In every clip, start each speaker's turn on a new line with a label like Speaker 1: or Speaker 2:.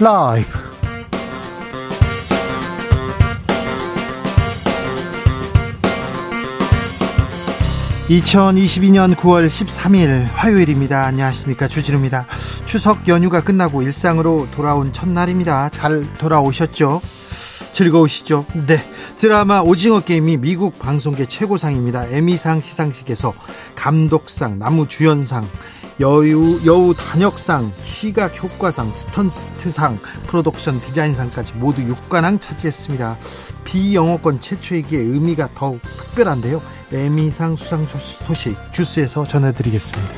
Speaker 1: 라이브. 2022년 9월 13일 화요일입니다. 안녕하십니까. 주진우입니다. 추석 연휴가 끝나고 일상으로 돌아온 첫날입니다. 잘 돌아오셨죠? 즐거우시죠? 네. 드라마 오징어 게임이 미국 방송계 최고상입니다. 에미상 시상식에서 감독상, 나무주연상, 여우, 여우 단역상, 시각 효과상, 스턴트상, 프로덕션 디자인상까지 모두 6관왕 차지했습니다. 비영어권 최초이기에 의미가 더욱 특별한데요. 에미상 수상 소식 주스에서 전해드리겠습니다.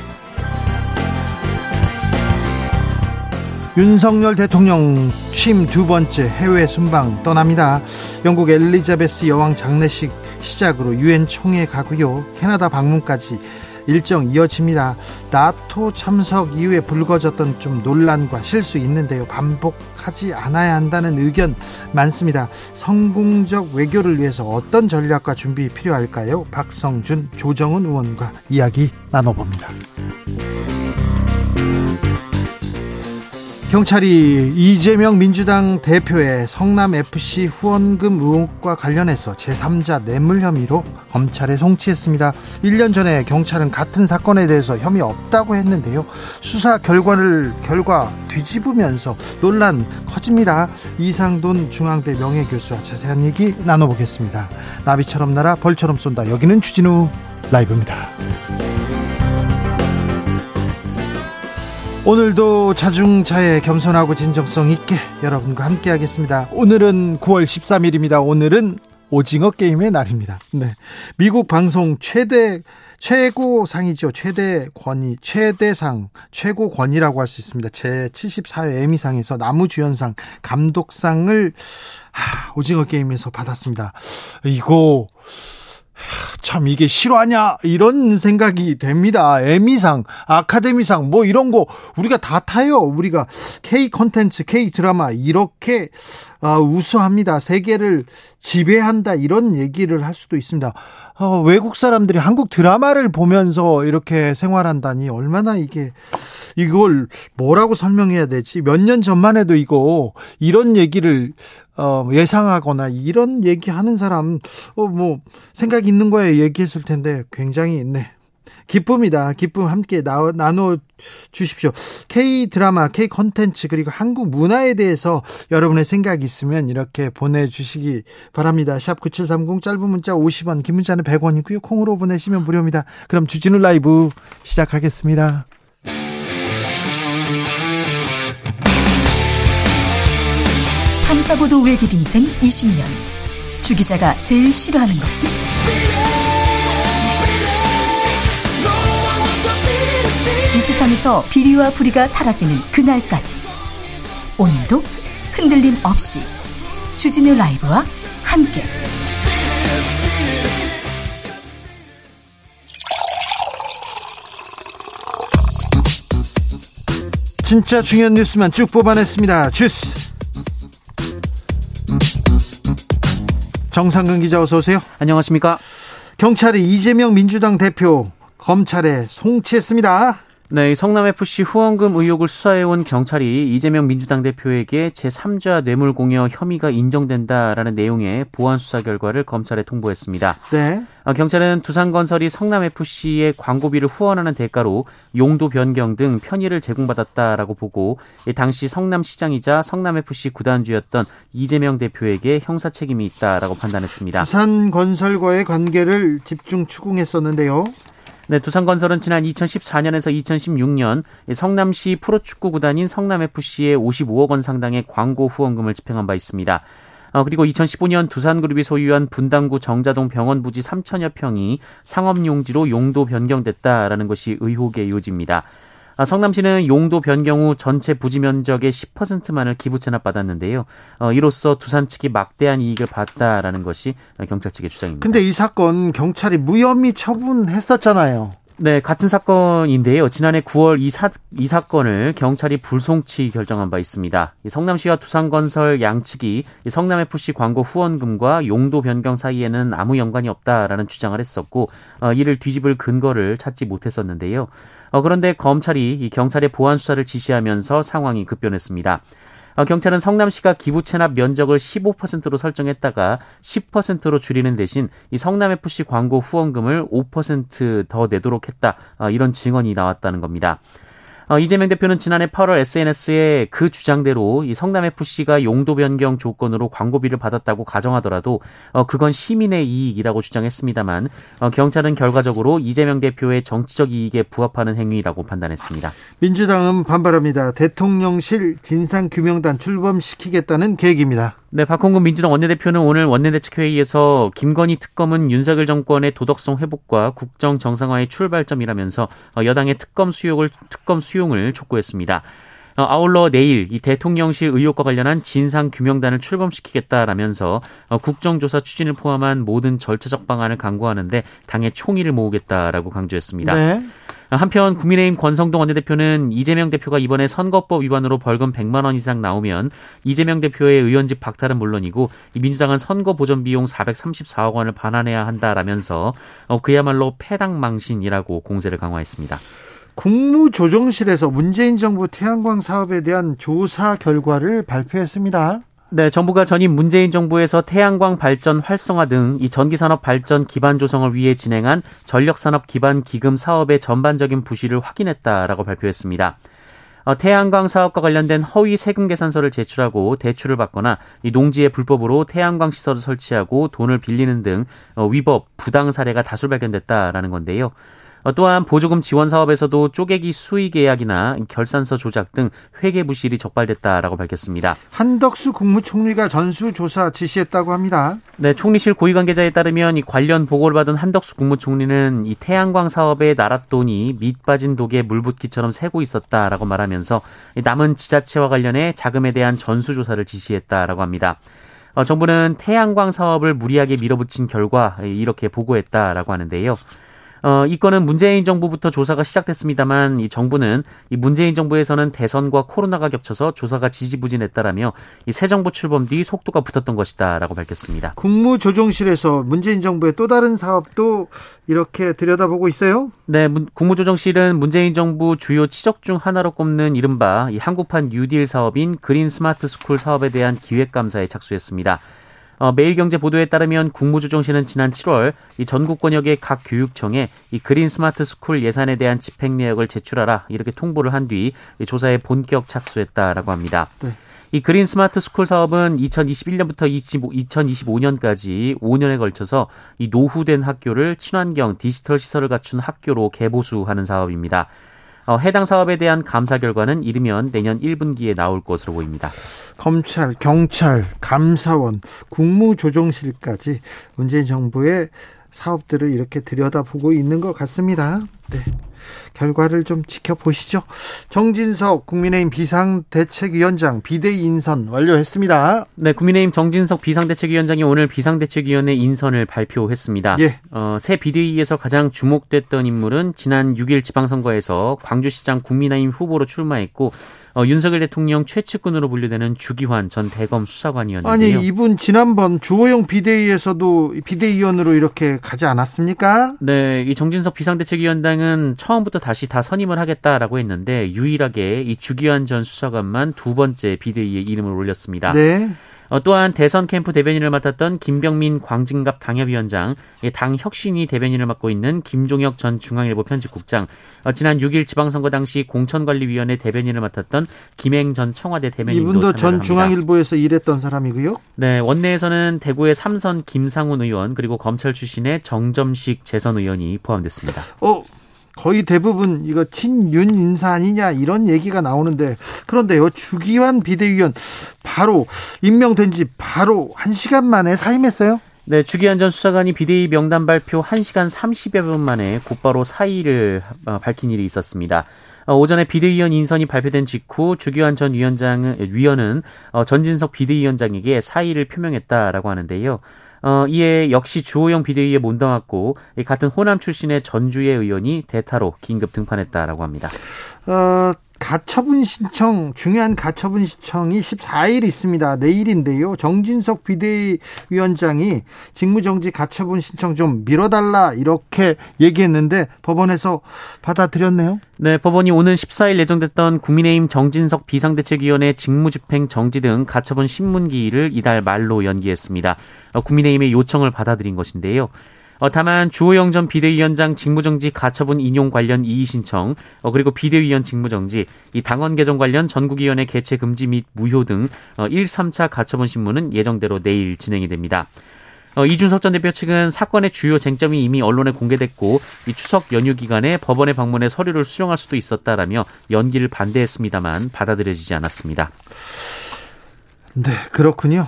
Speaker 1: 윤석열 대통령 취임 두 번째 해외 순방 떠납니다. 영국 엘리자베스 여왕 장례식 시작으로 유엔 총회 가고요. 캐나다 방문까지 일정 이어집니다. 나토 참석 이후에 불거졌던 좀 논란과 실수 있는데요. 반복하지 않아야 한다는 의견 많습니다. 성공적 외교를 위해서 어떤 전략과 준비 필요할까요? 박성준, 조정은 의원과 이야기 나눠봅니다. 경찰이 이재명 민주당 대표의 성남FC 후원금 의혹과 관련해서 제3자 뇌물 혐의로 검찰에 송치했습니다. 1년 전에 경찰은 같은 사건에 대해서 혐의 없다고 했는데요. 수사 결과를 결과 뒤집으면서 논란 커집니다. 이상돈 중앙대 명예교수와 자세한 얘기 나눠보겠습니다. 나비처럼 날아 벌처럼 쏜다. 여기는 주진우 라이브입니다. 오늘도 자중차에 겸손하고 진정성 있게 여러분과 함께 하겠습니다. 오늘은 9월 13일입니다. 오늘은 오징어 게임의 날입니다. 네. 미국 방송 최대 최고 상이죠. 최대 권위, 최대상, 최고권이라고 할 수 있습니다. 제 74회 에미상에서 나무주연상, 감독상을 하, 오징어 게임에서 받았습니다. 이거 참 이게 실화냐 이런 생각이 됩니다. 에미상, 아카데미상 뭐 이런 거 우리가 다 타요. 우리가 K 컨텐츠, K 드라마 이렇게 아, 우수합니다. 세계를 지배한다 이런 얘기를 할 수도 있습니다. 어, 외국 사람들이 한국 드라마를 보면서 이렇게 생활한다니 얼마나 이게 이걸 뭐라고 설명해야 되지? 몇 년 전만 해도 이거 이런 얘기를 어, 예상하거나 이런 얘기하는 사람 어, 뭐 생각 있는 거에 얘기했을 텐데 굉장히 네 기쁨이다. 기쁨 함께 나, 나눠 주십시오. K 드라마, K 컨텐츠 그리고 한국 문화에 대해서 여러분의 생각이 있으면 이렇게 보내 주시기 바랍니다. 샵 9730 짧은 문자 50원, 긴 문자는 100원이고요. 콩으로 보내시면 무료입니다. 그럼 주진우 라이브 시작하겠습니다.
Speaker 2: 탐사보도 외길 인생 20년. 주 기자가 제일 싫어하는 것은? 세상에서 비리와 부리가 사라지는 그날까지 오늘도 흔들림 없이 주진우 라이브와 함께
Speaker 1: 진짜 중요한 뉴스만 쭉 뽑아냈습니다. 주스 정상근 기자 어서 오세요.
Speaker 3: 안녕하십니까?
Speaker 1: 경찰이 이재명 민주당 대표 검찰에 송치했습니다.
Speaker 3: 네, 성남FC 후원금 의혹을 수사해온 경찰이 이재명 민주당 대표에게 제3자 뇌물공여 혐의가 인정된다라는 내용의 보안 수사 결과를 검찰에 통보했습니다. 네. 아, 경찰은 두산건설이 성남FC의 광고비를 후원하는 대가로 용도 변경 등 편의를 제공받았다라고 보고 당시 성남시장이자 성남FC 구단주였던 이재명 대표에게 형사 책임이 있다라고 판단했습니다.
Speaker 1: 두산건설과의 관계를 집중 추궁했었는데요.
Speaker 3: 네, 두산건설은 지난 2014년에서 2016년 성남시 프로축구 구단인 성남FC에 55억 원 상당의 광고 후원금을 집행한 바 있습니다. 어, 그리고 2015년 두산그룹이 소유한 분당구 정자동 병원 부지 3천여 평이 상업용지로 용도 변경됐다라는 것이 의혹의 요지입니다. 아, 성남시는 용도 변경 후 전체 부지 면적의 10%만을 기부 체납받았는데요. 어, 이로써 두산 측이 막대한 이익을 봤다라는 것이 경찰 측의 주장입니다.
Speaker 1: 근데 이 사건 경찰이 무혐의 처분했었잖아요.
Speaker 3: 네, 같은 사건인데요. 지난해 9월 이, 사, 이 사건을 경찰이 불송치 결정한 바 있습니다. 성남시와 두산건설 양측이 성남FC 광고 후원금과 용도 변경 사이에는 아무 연관이 없다라는 주장을 했었고, 어, 이를 뒤집을 근거를 찾지 못했었는데요. 어, 그런데 검찰이 이 경찰의 보안 수사를 지시하면서 상황이 급변했습니다. 어, 경찰은 성남시가 기부 체납 면적을 15%로 설정했다가 10%로 줄이는 대신 이 성남FC 광고 후원금을 5%더 내도록 했다. 어, 이런 증언이 나왔다는 겁니다. 어, 이재명 대표는 지난해 8월 SNS에 그 주장대로 이 성남 FC가 용도 변경 조건으로 광고비를 받았다고 가정하더라도 어, 그건 시민의 이익이라고 주장했습니다만 어, 경찰은 결과적으로 이재명 대표의 정치적 이익에 부합하는 행위라고 판단했습니다.
Speaker 1: 민주당은 반발합니다. 대통령실 진상규명단 출범시키겠다는 계획입니다.
Speaker 3: 네, 박홍근 민주당 원내대표는 오늘 원내대책회의에서 김건희 특검은 윤석열 정권의 도덕성 회복과 국정 정상화의 출발점이라면서 어, 여당의 특검 수용을 특검 수용을 촉구했습니다. 어, 아울러 내일 이 대통령실 의혹과 관련한 진상 규명단을 출범시키겠다라면서 어, 국정조사 추진을 포함한 모든 절차적 방안을 강구하는데 당의 총의를 모으겠다라고 강조했습니다. 네. 한편 국민의힘 권성동 원내대표는 이재명 대표가 이번에 선거법 위반으로 벌금 100만 원 이상 나오면 이재명 대표의 의원직 박탈은 물론이고 민주당은 선거 보전 비용 434억 원을 반환해야 한다라면서 어, 그야말로 패당망신이라고 공세를 강화했습니다.
Speaker 1: 국무조정실에서 문재인 정부 태양광 사업에 대한 조사 결과를 발표했습니다.
Speaker 3: 네, 정부가 전임 문재인 정부에서 태양광 발전 활성화 등 이 전기 산업 발전 기반 조성을 위해 진행한 전력 산업 기반 기금 사업의 전반적인 부실을 확인했다라고 발표했습니다. 어, 태양광 사업과 관련된 허위 세금 계산서를 제출하고 대출을 받거나 이 농지에 불법으로 태양광 시설을 설치하고 돈을 빌리는 등 어, 위법 부당 사례가 다수 발견됐다라는 건데요. 어, 또한 보조금 지원 사업에서도 쪼개기 수의 계약이나 결산서 조작 등 회계 부실이 적발됐다라고 밝혔습니다.
Speaker 1: 한덕수 국무총리가 전수조사 지시했다고 합니다.
Speaker 3: 네, 총리실 고위 관계자에 따르면 이 관련 보고를 받은 한덕수 국무총리는 이 태양광 사업의 나랏돈이 밑 빠진 독에 물 붓기처럼 새고 있었다라고 말하면서 남은 지자체와 관련해 자금에 대한 전수조사를 지시했다라고 합니다. 어, 정부는 태양광 사업을 무리하게 밀어붙인 결과 이렇게 보고했다라고 하는데요. 어, 이 건은 문재인 정부부터 조사가 시작됐습니다만 이 정부는 이 문재인 정부에서는 대선과 코로나가 겹쳐서 조사가 지지부진했다라며 이 새 정부 출범 뒤 속도가 붙었던 것이다라고 밝혔습니다.
Speaker 1: 국무조정실에서 문재인 정부의 또 다른 사업도 이렇게 들여다보고 있어요?
Speaker 3: 네, 국무조정실은 문재인 정부 주요 치적 중 하나로 꼽는 이른바 이 한국판 뉴딜 사업인 Green Smart School 사업에 대한 기획 감사에 착수했습니다. 어, 매일경제 보도에 따르면 국무조정실은 지난 7월 이 전국 권역의 각 교육청에 이 Green Smart School 예산에 대한 집행 내역을 제출하라 이렇게 통보를 한 뒤 조사에 본격 착수했다라고 합니다. 네. 이 Green Smart School 사업은 2021년부터 25, 2025년까지 5년에 걸쳐서 이 노후된 학교를 친환경 디지털 시설을 갖춘 학교로 개보수하는 사업입니다. 어, 해당 사업에 대한 감사 결과는 이르면 내년 1분기에 나올 것으로 보입니다.
Speaker 1: 검찰, 경찰, 감사원, 국무조정실까지 문재인 정부의 사업들을 이렇게 들여다보고 있는 것 같습니다. 네. 결과를 좀 지켜보시죠. 정진석 국민의힘 비상대책위원장 비대위 인선 완료했습니다.
Speaker 3: 네, 국민의힘 정진석 비상대책위원장이 오늘 비상대책위원회 인선을 발표했습니다. 예. 어, 새 비대위에서 가장 주목됐던 인물은 지난 6일 지방선거에서 광주시장 국민의힘 후보로 출마했고 어, 윤석열 대통령 최측근으로 분류되는 주기환 전 대검 수사관이었는데요.
Speaker 1: 아니 이분 지난번 주호영 비대위에서도 비대위원으로 이렇게 가지 않았습니까?
Speaker 3: 네, 이 정진석 비상대책위원장은 처음부터 다시 다 선임을 하겠다라고 했는데 유일하게 이 주기환 전 수사관만 두 번째 비대위에 이름을 올렸습니다. 네. 어, 또한 대선 캠프 대변인을 맡았던 김병민 광진갑 당협위원장, 당 혁신위 대변인을 맡고 있는 김종혁 전 중앙일보 편집국장, 어, 지난 6일 지방선거 당시 공천관리위원회 대변인을 맡았던 김행 전 청와대 대변인도
Speaker 1: 이분도 전 중앙일보에서 일했던 사람이고요.
Speaker 3: 네, 원내에서는 대구의 삼선 김상훈 의원 그리고 검찰 출신의 정점식 재선 의원이 포함됐습니다.
Speaker 1: 어. 거의 대부분 이거 친윤 인사 아니냐 이런 얘기가 나오는데 그런데요 주기환 비대위원 바로 임명된 지 바로 한 시간 만에 사임했어요.
Speaker 3: 네, 주기환 전 수사관이 비대위 명단 발표 1시간 30여 분 만에 곧바로 사의를 어, 밝힌 일이 있었습니다. 어, 오전에 비대위원 인선이 발표된 직후 주기환 전 위원장은 위원은 어, 전진석 비대위원장에게 사의를 표명했다라고 하는데요. 어, 이에 역시 주호영 비대위에 못담았고 같은 호남 출신의 전주의 의원이 대타로 긴급 등판했다라고 합니다.
Speaker 1: 어, 가처분 신청 중요한 가처분 신청이 14일 있습니다. 내일인데요. 정진석 비대위원장이 직무정지 가처분 신청 좀 미뤄달라 이렇게 얘기했는데 법원에서 받아들였네요.
Speaker 3: 네, 법원이 오는 14일 예정됐던 국민의힘 정진석 비상대책위원회 직무집행 정지 등 가처분 신문기일을 이달 말로 연기했습니다. 어, 국민의힘의 요청을 받아들인 것인데요. 어, 다만 주호영 전 비대위원장 직무정지 가처분 인용 관련 이의 신청, 어, 그리고 비대위원 직무정지, 이 당원 개정 관련 전국위원회 개최 금지 및 무효 등 어, 1, 3차 가처분 신문은 예정대로 내일 진행이 됩니다. 어, 이준석 전 대표 측은 사건의 주요 쟁점이 이미 언론에 공개됐고 이 추석 연휴 기간에 법원에 방문해 서류를 수령할 수도 있었다라며 연기를 반대했습니다만 받아들여지지 않았습니다.
Speaker 1: 네, 그렇군요.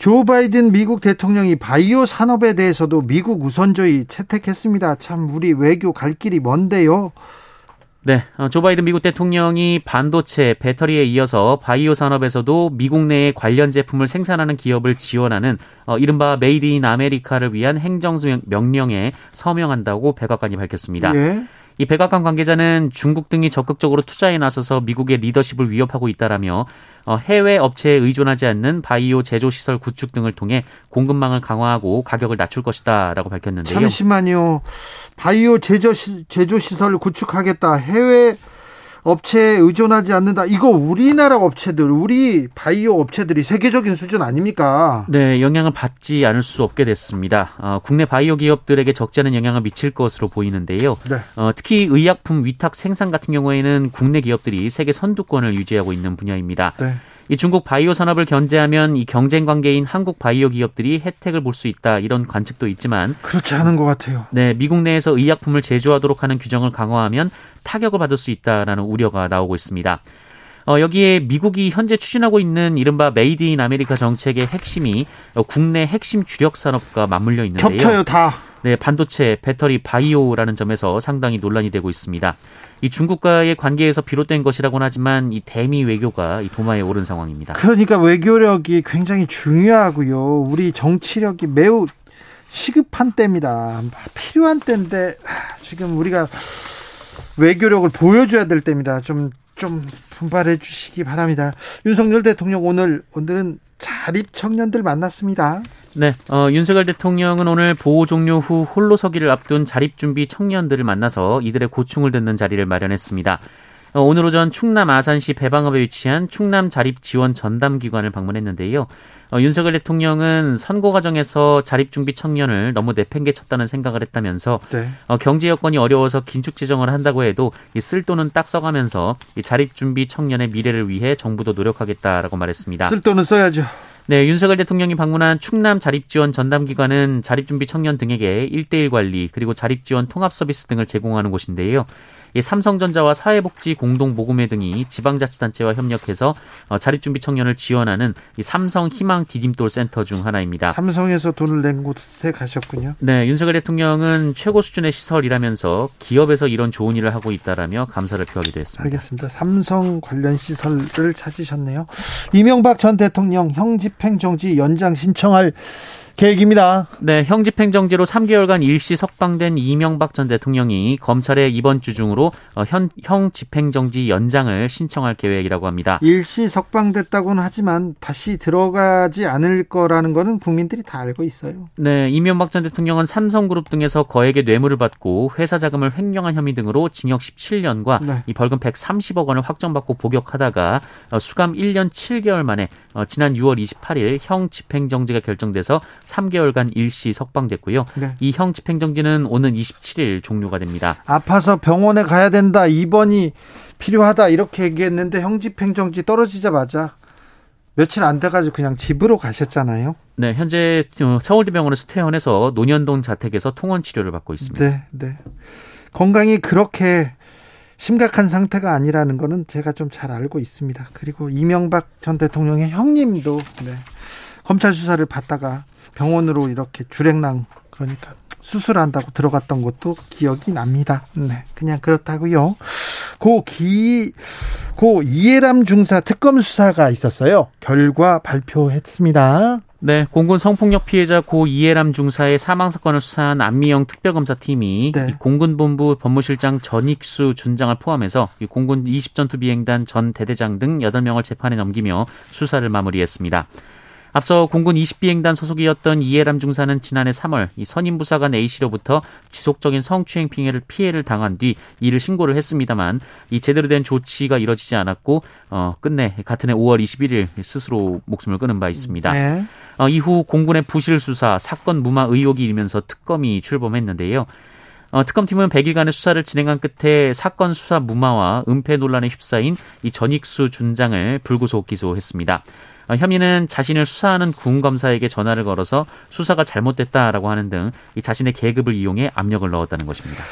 Speaker 1: 조 바이든 미국 대통령이 바이오 산업에 대해서도 미국 우선주의 채택했습니다. 참 우리 외교 갈 길이 먼데요.
Speaker 3: 네, 어, 조 바이든 미국 대통령이 반도체, 배터리에 이어서 바이오 산업에서도 미국 내에 관련 제품을 생산하는 기업을 지원하는 어, 이른바 Made in America를 위한 행정 명령에 서명한다고 백악관이 밝혔습니다. 예. 이 백악관 관계자는 중국 등이 적극적으로 투자에 나서서 미국의 리더십을 위협하고 있다라며 어, 해외 업체에 의존하지 않는 바이오 제조 시설 구축 등을 통해 공급망을 강화하고 가격을 낮출 것이다라고 밝혔는데요.
Speaker 1: 잠시만요. 바이오 제조 시, 제조 시설을 구축하겠다. 해외 업체에 의존하지 않는다. 이거 우리나라 업체들, 우리 바이오 업체들이 세계적인 수준 아닙니까?
Speaker 3: 네, 영향을 받지 않을 수 없게 됐습니다. 어, 국내 바이오 기업들에게 적지 않은 영향을 미칠 것으로 보이는데요. 네. 어, 특히 의약품 위탁 생산 같은 경우에는 국내 기업들이 세계 선두권을 유지하고 있는 분야입니다. 네. 이 중국 바이오 산업을 견제하면 이 경쟁 관계인 한국 바이오 기업들이 혜택을 볼 수 있다 이런 관측도 있지만
Speaker 1: 그렇지 않은 것 같아요.
Speaker 3: 네, 미국 내에서 의약품을 제조하도록 하는 규정을 강화하면 타격을 받을 수 있다라는 우려가 나오고 있습니다. 어, 여기에 미국이 현재 추진하고 있는 이른바 Made in America 정책의 핵심이 어, 국내 핵심 주력 산업과 맞물려 있는데요.
Speaker 1: 겹쳐요, 다.
Speaker 3: 네, 반도체, 배터리, 바이오라는 점에서 상당히 논란이 되고 있습니다. 이 중국과의 관계에서 비롯된 것이라고는 하지만 이 대미 외교가 이 도마에 오른 상황입니다.
Speaker 1: 그러니까 외교력이 굉장히 중요하고요. 우리 정치력이 매우 시급한 때입니다. 필요한 때인데 지금 우리가 외교력을 보여줘야 될 때입니다. 좀, 좀 분발해 주시기 바랍니다. 윤석열 대통령 오늘, 오늘은 자립 청년들 만났습니다.
Speaker 3: 네, 어, 윤석열 대통령은 오늘 보호 종료 후 홀로 서기를 앞둔 자립 준비 청년들을 만나서 이들의 고충을 듣는 자리를 마련했습니다. 어, 오늘 오전 충남 아산시 배방읍에 위치한 충남 자립 지원 전담 기관을 방문했는데요. 어, 윤석열 대통령은 선거 과정에서 자립준비 청년을 너무 내팽개쳤다는 생각을 했다면서 네. 어, 경제 여건이 어려워서 긴축 재정을 한다고 해도 이 쓸 돈은 딱 써가면서 이 자립준비 청년의 미래를 위해 정부도 노력하겠다라고 말했습니다.
Speaker 1: 쓸 돈은 써야죠.
Speaker 3: 네, 윤석열 대통령이 방문한 충남 자립지원 전담기관은 자립준비 청년 등에게 일대일 관리 그리고 자립지원 통합 서비스 등을 제공하는 곳인데요. 이 삼성전자와 사회복지 공동모금회 등이 지방자치단체와 협력해서 어, 자립준비 청년을 지원하는 이 삼성 희망 디딤돌 센터 중 하나입니다.
Speaker 1: 삼성에서 돈을 낸 곳에 가셨군요.
Speaker 3: 네, 윤석열 대통령은 최고 수준의 시설이라면서 기업에서 이런 좋은 일을 하고 있다라며 감사를 표하기도 했습니다.
Speaker 1: 알겠습니다. 삼성 관련 시설을 찾으셨네요. 이명박 전 대통령 형집행 정지 연장 신청할 계획입니다.
Speaker 3: 네, 형집행정지로 3개월간 일시 석방된 이명박 전 대통령이 검찰에 이번 주 중으로 어, 현, 형집행정지 연장을 신청할 계획이라고 합니다.
Speaker 1: 일시 석방됐다고는 하지만 다시 들어가지 않을 거라는 거는 국민들이 다 알고 있어요.
Speaker 3: 네, 이명박 전 대통령은 삼성그룹 등에서 거액의 뇌물을 받고 회사 자금을 횡령한 혐의 등으로 징역 17년과 네. 이 벌금 130억 원을 확정받고 복역하다가 어, 수감 1년 7개월 만에 어, 지난 6월 28일 형집행정지가 결정돼서 3개월간 일시 석방됐고요. 네. 이형 집행정지는 오는 27일 종료가 됩니다.
Speaker 1: 아파서 병원에 가야 된다. 입원이 필요하다. 이렇게 얘기했는데 형 집행정지 떨어지자마자 며칠 안 돼가지고 그냥 집으로 가셨잖아요.
Speaker 3: 네, 현재 서울대병원에서 퇴원해서 논현동 자택에서 통원 치료를 받고 있습니다.
Speaker 1: 네, 네. 건강이 그렇게 심각한 상태가 아니라는 거는 제가 좀 잘 알고 있습니다. 그리고 이명박 전 대통령의 형님도 네, 검찰 수사를 받다가 병원으로 이렇게 주랭랑 그러니까 수술한다고 들어갔던 것도 기억이 납니다. 네, 그냥 그렇다고요. 고 기, 고 이해람 중사 특검 수사가 있었어요. 결과 발표했습니다.
Speaker 3: 네, 공군 성폭력 피해자 고 이해람 중사의 사망 사건을 수사한 안미영 특별검사팀이 네. 공군 본부 법무실장 전익수 준장을 포함해서 공군 20전투 비행단 전 대대장 등 8명을 재판에 넘기며 수사를 마무리했습니다. 앞서 공군 20비행단 소속이었던 이해람 중사는 지난해 3월 이 선임 부사관 A씨로부터 지속적인 성추행 피해를 피해를 당한 뒤 이를 신고를 했습니다만 이 제대로 된 조치가 이뤄지지 않았고 어 끝내 같은 해 5월 21일 스스로 목숨을 끊은 바 있습니다. 네. 어, 이후 공군의 부실 수사, 사건 무마 의혹이 일면서 특검이 출범했는데요. 어, 특검팀은 100일간의 수사를 진행한 끝에 사건 수사 무마와 은폐 논란에 휩싸인 이 전익수 준장을 불구속 기소했습니다. 어, 혐의는 자신을 수사하는 군검사에게 전화를 걸어서 수사가 잘못됐다라고 하는 등 자신의 계급을 이용해 압력을 넣었다는 것입니다.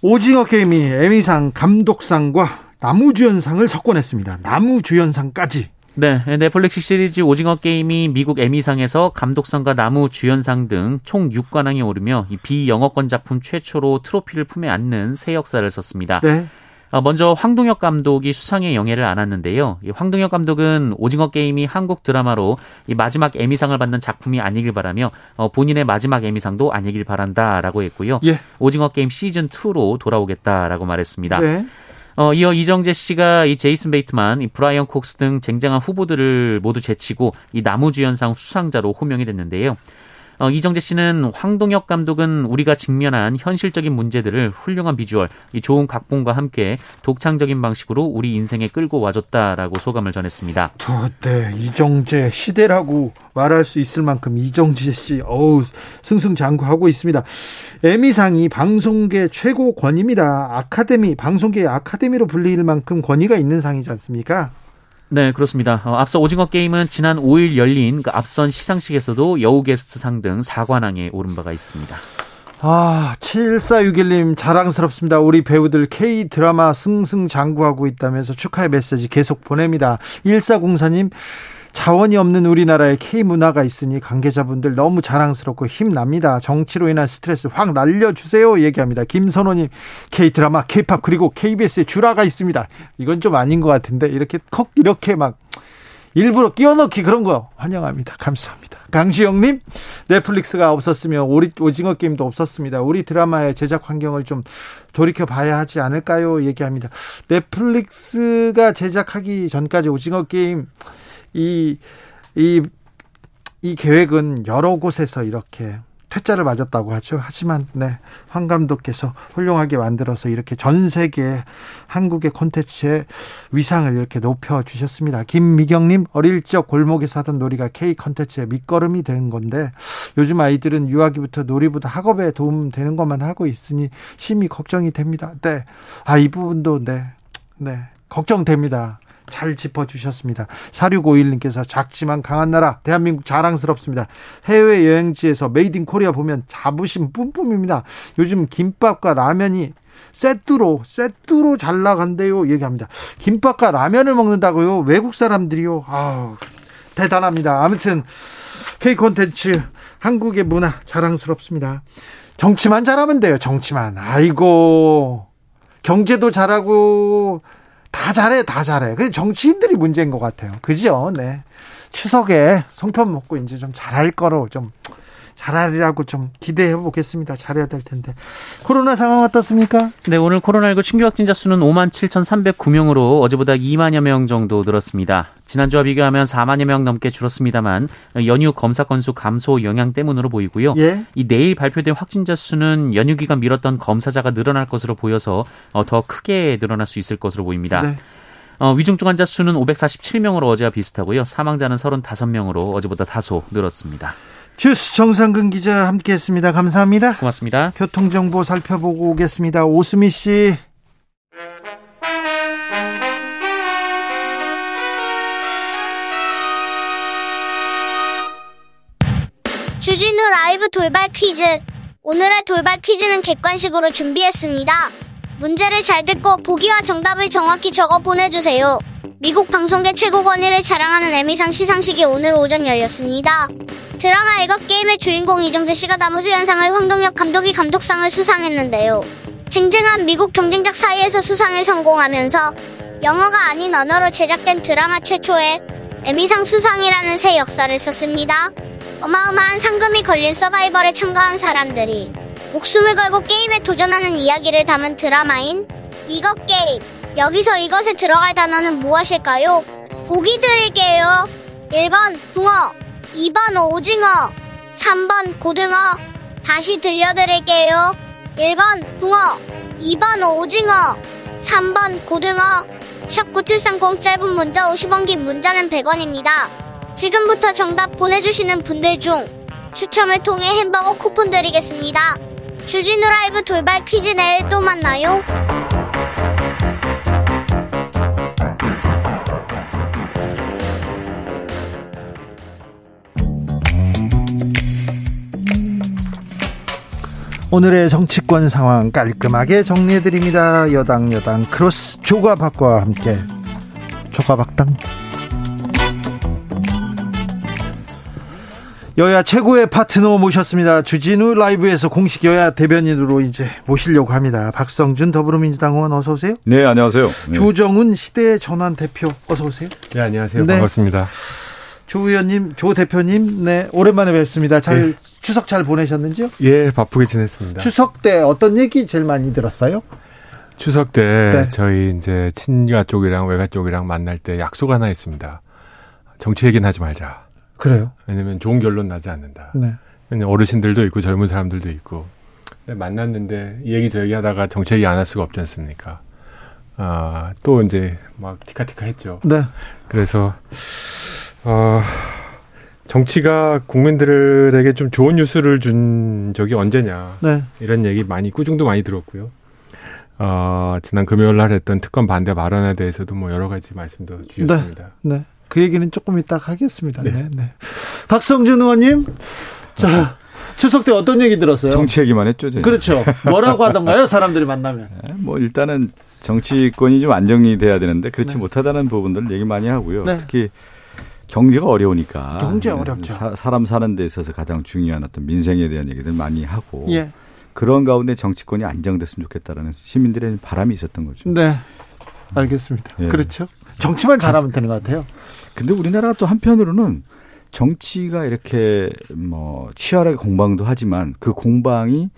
Speaker 1: 오징어 게임이 에미상 감독상과 나무주연상을 석권했습니다. 나무주연상까지
Speaker 3: 네, 넷플릭스 시리즈 오징어 게임이 미국 에미상에서 감독상과 나무 주연상 등 총 6관왕에 오르며 비영어권 작품 최초로 트로피를 품에 안는 새 역사를 썼습니다. 네. 어, 먼저 황동혁 감독이 수상의 영예를 안았는데요. 황동혁 감독은 오징어 게임이 한국 드라마로 마지막 에미상을 받는 작품이 아니길 바라며 어, 본인의 마지막 에미상도 아니길 바란다라고 했고요. 예. 오징어 게임 시즌 2로 돌아오겠다라고 말했습니다. 네. 어, 이어 이정재 씨가 이 제이슨 베이트만, 이 브라이언 콕스 등 쟁쟁한 후보들을 모두 제치고 이 남우주연상 수상자로 호명이 됐는데요. 어, 이정재 씨는 황동혁 감독은 우리가 직면한 현실적인 문제들을 훌륭한 비주얼, 이 좋은 각본과 함께 독창적인 방식으로 우리 인생에 끌고 와줬다라고 소감을 전했습니다.
Speaker 1: 네, 이정재 시대라고 말할 수 있을 만큼 이정재 씨, 어우 승승장구하고 있습니다. 에미상이 방송계 최고 권위입니다. 아카데미, 방송계 아카데미로 불릴 만큼 권위가 있는 상이지 않습니까?
Speaker 3: 네, 그렇습니다. 어, 앞서 오징어 게임은 지난 5일 열린 그 앞선 시상식에서도 여우 게스트 상 등 4관왕에 오른 바가 있습니다.
Speaker 1: 아, 7461님 자랑스럽습니다. 우리 배우들 K 드라마 승승장구하고 있다면서 축하의 메시지 계속 보냅니다. 1404님 자원이 없는 우리나라에 K 문화가 있으니 관계자분들 너무 자랑스럽고 힘납니다. 정치로 인한 스트레스 확 날려주세요. 얘기합니다. 김선호님 K 드라마, K-팝 그리고 KBS에 주라가 있습니다. 이건 좀 아닌 것 같은데 이렇게 콕 이렇게 막 일부러 끼워넣기 그런 거 환영합니다. 감사합니다. 강시영님 넷플릭스가 없었으면 오징어 게임도 없었습니다. 우리 드라마의 제작 환경을 좀 돌이켜 봐야 하지 않을까요? 얘기합니다. 넷플릭스가 제작하기 전까지 오징어 게임 이, 이, 이 계획은 여러 곳에서 이렇게 퇴짜를 맞았다고 하죠. 하지만 네, 황 감독께서 훌륭하게 만들어서 이렇게 전 세계 한국의 콘텐츠의 위상을 이렇게 높여 주셨습니다. 김미경 님 어릴 적 골목에서 하던 놀이가 K 콘텐츠의 밑거름이 된 건데 요즘 아이들은 유아기부터 놀이보다 학업에 도움 되는 것만 하고 있으니 심히 걱정이 됩니다. 네, 아 이 부분도 네, 네 걱정됩니다. 잘 짚어주셨습니다. 4651님께서 작지만 강한 나라, 대한민국 자랑스럽습니다. 해외 여행지에서 Made in Korea 보면 자부심 뿜뿜입니다. 요즘 김밥과 라면이 세트로, 세트로 잘 나간대요. 얘기합니다. 김밥과 라면을 먹는다고요? 외국 사람들이요? 아 대단합니다. 아무튼, K 콘텐츠, 한국의 문화 자랑스럽습니다. 정치만 잘하면 돼요. 정치만. 아이고. 경제도 잘하고 다 잘해, 다 잘해. 근데 정치인들이 문제인 것 같아요. 그죠? 네. 추석에 송편 먹고 이제 좀 잘할 거로 좀 잘하리라고 좀 기대해 보겠습니다. 잘해야 될 텐데. 코로나 상황 어떻습니까?
Speaker 3: 네, 오늘 코로나19 신규 확진자 수는 5만 7,309명으로 어제보다 2만여 명 정도 늘었습니다. 지난주와 비교하면 4만여 명 넘게 줄었습니다만 연휴 검사 건수 감소 영향 때문으로 보이고요. 예? 이 내일 발표된 확진자 수는 연휴 기간 미뤘던 검사자가 늘어날 것으로 보여서 어, 더 크게 늘어날 수 있을 것으로 보입니다. 네. 어, 위중증 환자 수는 547명으로 어제와 비슷하고요. 사망자는 35명으로 어제보다 다소 늘었습니다.
Speaker 1: 큐스 정상근 기자 함께했습니다. 감사합니다.
Speaker 3: 고맙습니다.
Speaker 1: 교통정보 살펴보고 오겠습니다. 오수미 씨.
Speaker 4: 주진우 라이브 돌발 퀴즈. 오늘의 돌발 퀴즈는 객관식으로 준비했습니다. 문제를 잘 듣고 보기와 정답을 정확히 적어 보내주세요. 미국 방송계 최고 권위를 자랑하는 에미상 시상식이 오늘 오전 열렸습니다. 드라마 애거 게임의 주인공 이정재 씨가 나무주연상을 황동혁 감독이 감독상을 수상했는데요. 쟁쟁한 미국 경쟁작 사이에서 수상에 성공하면서 영어가 아닌 언어로 제작된 드라마 최초의 에미상 수상이라는 새 역사를 썼습니다. 어마어마한 상금이 걸린 서바이벌에 참가한 사람들이 목숨을 걸고 게임에 도전하는 이야기를 담은 드라마인 이것 게임. 여기서 이것에 들어갈 단어는 무엇일까요? 보기 드릴게요. 1번 붕어, 2번 오징어, 3번 고등어. 다시 들려드릴게요. 1번 붕어, 2번 오징어, 3번 고등어. 샵9730 짧은 문자 50원 긴 문자는 100원입니다. 지금부터 정답 보내주시는 분들 중 추첨을 통해 햄버거 쿠폰 드리겠습니다. 주진우 라이브 돌발 퀴즈 내일 또 만나요.
Speaker 1: 오늘의 정치권 상황 깔끔하게 정리해드립니다. 여당 여당 크로스 조가박과 함께 조가박당 여야 최고의 파트너 모셨습니다. 주진우 라이브에서 공식 여야 대변인으로 이제 모시려고 합니다. 박성준 더불어민주당 의원 어서 오세요.
Speaker 5: 네, 안녕하세요. 네.
Speaker 1: 조정훈 시대 전환 대표 어서 오세요.
Speaker 6: 네, 안녕하세요.
Speaker 1: 네.
Speaker 6: 반갑습니다.
Speaker 1: 조 의원님, 조 대표님, 네 오랜만에 뵙습니다. 잘
Speaker 6: 네.
Speaker 1: 추석 잘 보내셨는지요?
Speaker 6: 예, 바쁘게 지냈습니다.
Speaker 1: 추석 때 어떤 얘기 제일 많이 들었어요?
Speaker 6: 추석 때
Speaker 1: 네.
Speaker 6: 저희 이제 친가 쪽이랑 외가 쪽이랑 만날 때 약속 하나 있습니다. 정치 얘기는 하지 말자.
Speaker 1: 그래요?
Speaker 6: 왜냐면 좋은 결론 나지 않는다.
Speaker 1: 네.
Speaker 6: 왜냐면 어르신들도 있고 젊은 사람들도 있고. 만났는데 이 얘기 저 얘기 하다가 정치 얘기 안 할 수가 없지 않습니까? 아, 또 이제 막 티카티카 했죠.
Speaker 1: 네.
Speaker 6: 그래서 어, 정치가 국민들에게 좀 좋은 뉴스를 준 적이 언제냐.
Speaker 1: 네.
Speaker 6: 이런 얘기 많이 꾸중도 많이 들었고요. 어, 지난 금요일 날 했던 특검 반대 발언에 대해서도 뭐 여러 가지 말씀도 주셨습니다.
Speaker 1: 네. 그 얘기는 조금 이따 하겠습니다. 네.
Speaker 6: 네.
Speaker 1: 네. 박성준 의원님, 자, 추석 때 어떤 얘기 들었어요?
Speaker 5: 정치 얘기만 했죠, 저희.
Speaker 1: 그렇죠. 뭐라고 하던가요? 사람들이 만나면.
Speaker 5: 네, 뭐 일단은 정치권이 좀 안정이 돼야 되는데 그렇지
Speaker 1: 네.
Speaker 5: 못하다는 부분들 얘기 많이 하고요.
Speaker 1: 네.
Speaker 5: 특히 경제가 어려우니까
Speaker 1: 경제 어렵죠.
Speaker 5: 사, 사람 사는 데 있어서 가장 중요한 어떤 민생에 대한 얘기들 많이 하고
Speaker 1: 예.
Speaker 5: 그런 가운데 정치권이 안정됐으면 좋겠다라는 시민들의 바람이 있었던 거죠.
Speaker 1: 네. 알겠습니다.
Speaker 5: 예.
Speaker 1: 그렇죠. 정치만 잘하면 되는 것 같아요.
Speaker 5: 근데 우리나라가 또 한편으로는 정치가 이렇게 뭐 치열하게 공방도 하지만 그 공방이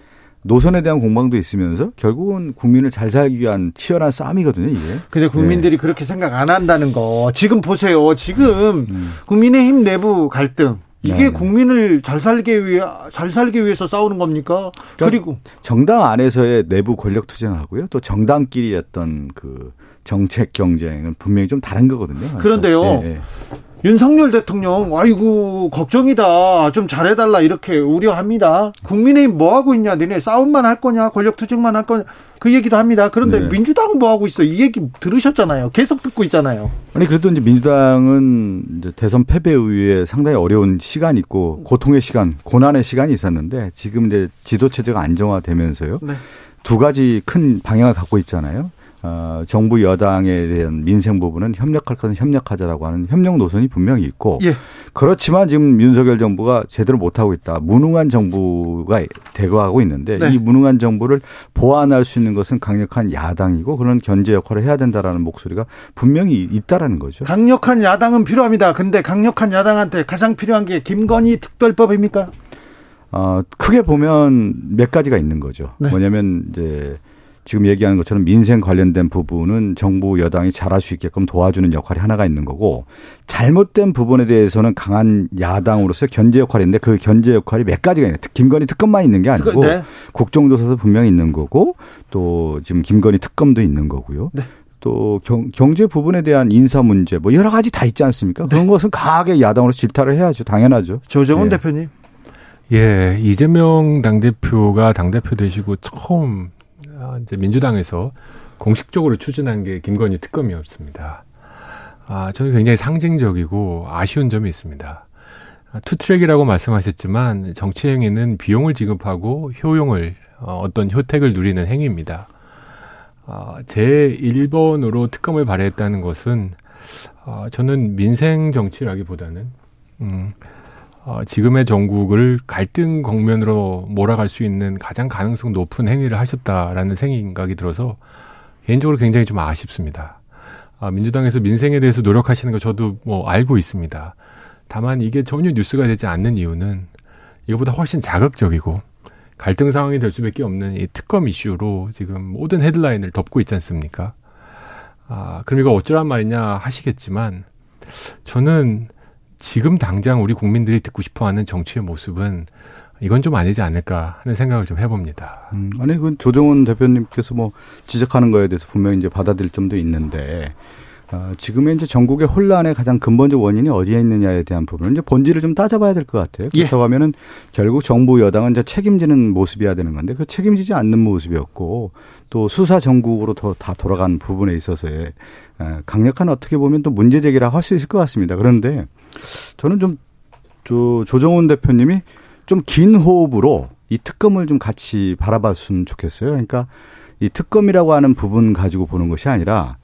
Speaker 5: 노선에 대한 공방도 있으면서 결국은 국민을 잘 살기 위한 치열한 싸움이거든요, 이게.
Speaker 1: 근데 국민들이 그렇게 생각 안 한다는 거. 지금 보세요. 지금 국민의힘 내부 갈등. 이게
Speaker 5: 네, 네.
Speaker 1: 국민을 잘 살기 위해 잘 살기 위해서 싸우는 겁니까? 그리고
Speaker 5: 정당 안에서의 내부 권력 투쟁하고요. 또 정당끼리 어떤 그 정책 경쟁은 분명히 좀 다른 거거든요.
Speaker 1: 그런데요.
Speaker 5: 예, 예.
Speaker 1: 윤석열 대통령, 아이고, 걱정이다. 좀 잘해달라. 이렇게 우려합니다. 국민의힘 뭐 하고 있냐. 니네 싸움만 할 거냐. 권력 투쟁만 할 거냐. 그 얘기도 합니다. 그런데
Speaker 5: 네.
Speaker 1: 민주당은 뭐 하고 있어. 이 얘기 들으셨잖아요. 계속 듣고 있잖아요.
Speaker 5: 아니 그래도 이제 민주당은 이제 대선 패배 이후에 상당히 어려운 시간이 있고 고통의 시간, 고난의 시간이 있었는데 지금 이제 지도 체제가 안정화되면서요.
Speaker 1: 네.
Speaker 5: 두 가지 큰 방향을 갖고 있잖아요. 어, 정부 여당에 대한 민생 부분은 협력할 것은 협력하자라고 하는 협력 노선이 분명히 있고
Speaker 1: 예.
Speaker 5: 그렇지만 지금 윤석열 정부가 제대로 못하고 있다. 무능한 정부가 대거하고 있는데
Speaker 1: 네.
Speaker 5: 이 무능한 정부를 보완할 수 있는 것은 강력한 야당이고 그런 견제 역할을 해야 된다라는 목소리가 분명히 있다라는 거죠.
Speaker 1: 강력한 야당은 필요합니다. 근데 강력한 야당한테 가장 필요한 게 김건희 특별법입니까?
Speaker 5: 어, 크게 보면 몇 가지가 있는 거죠.
Speaker 1: 네.
Speaker 5: 뭐냐면 이제 지금 얘기하는 것처럼 민생 관련된 부분은 정부 여당이 잘할 수 있게끔 도와주는 역할이 하나가 있는 거고 잘못된 부분에 대해서는 강한 야당으로서 견제 역할인데 그 견제 역할이 몇 가지가 있는 김건희 특검만 있는 게 아니고
Speaker 1: 네.
Speaker 5: 국정조사도 분명히 있는 거고 또 지금 김건희 특검도 있는 거고요.
Speaker 1: 네.
Speaker 5: 또 경, 경제 부분에 대한 인사 문제 뭐 여러 가지 다 있지 않습니까? 그런 것은 강하게 야당으로 질타를 해야죠. 당연하죠.
Speaker 1: 조정훈
Speaker 5: 예.
Speaker 1: 대표님.
Speaker 6: 예, 이재명 당대표가 당대표 되시고 처음 아, 이제 민주당에서 공식적으로 추진한 게 김건희 특검이었습니다. 아, 저는 굉장히 상징적이고 아쉬운 점이 있습니다. 아, two-track이라고 말씀하셨지만 정치 행위는 비용을 지급하고 효용을 어, 어떤 혜택을 누리는 행위입니다. 아, 제 1번으로 특검을 발의했다는 것은 아, 저는 민생 정치라기보다는 음, 어, 지금의 정국을 갈등 국면으로 몰아갈 수 있는 가장 가능성 높은 행위를 하셨다라는 생각이 들어서 개인적으로 굉장히 좀 아쉽습니다. 아, 민주당에서 민생에 대해서 노력하시는 거 저도 뭐 알고 있습니다. 다만 이게 전혀 뉴스가 되지 않는 이유는 이거보다 훨씬 자극적이고 갈등 상황이 될 수밖에 없는 이 특검 이슈로 지금 모든 헤드라인을 덮고 있지 않습니까? 아, 그럼 이거 어쩌란 말이냐 하시겠지만 저는 지금 당장 우리 국민들이 듣고 싶어 하는 정치의 모습은 이건 좀 아니지 않을까 하는 생각을 좀 해봅니다.
Speaker 5: 음, 아니, 그 조정훈 대표님께서 뭐 지적하는 거에 대해서 분명히 이제 받아들일 점도 있는데 어, 지금의 이제 전국의 혼란의 가장 근본적 원인이 어디에 있느냐에 대한 부분은 이제 본질을 좀 따져봐야 될 것 같아요.
Speaker 1: 예.
Speaker 5: 그렇다고 하면은 결국 정부 여당은 이제 책임지는 모습이어야 되는 건데 그 책임지지 않는 모습이었고 또 수사 전국으로 더 다 돌아간 부분에 있어서의 에, 강력한 어떻게 보면 또 문제 제기라고 할 수 있을 것 같습니다. 그런데 저는 좀 조, 조정훈 대표님이 좀 긴 호흡으로 이 특검을 좀 같이 바라봤으면 좋겠어요. 그러니까 이 특검이라고 하는 부분 가지고 보는 것이 아니라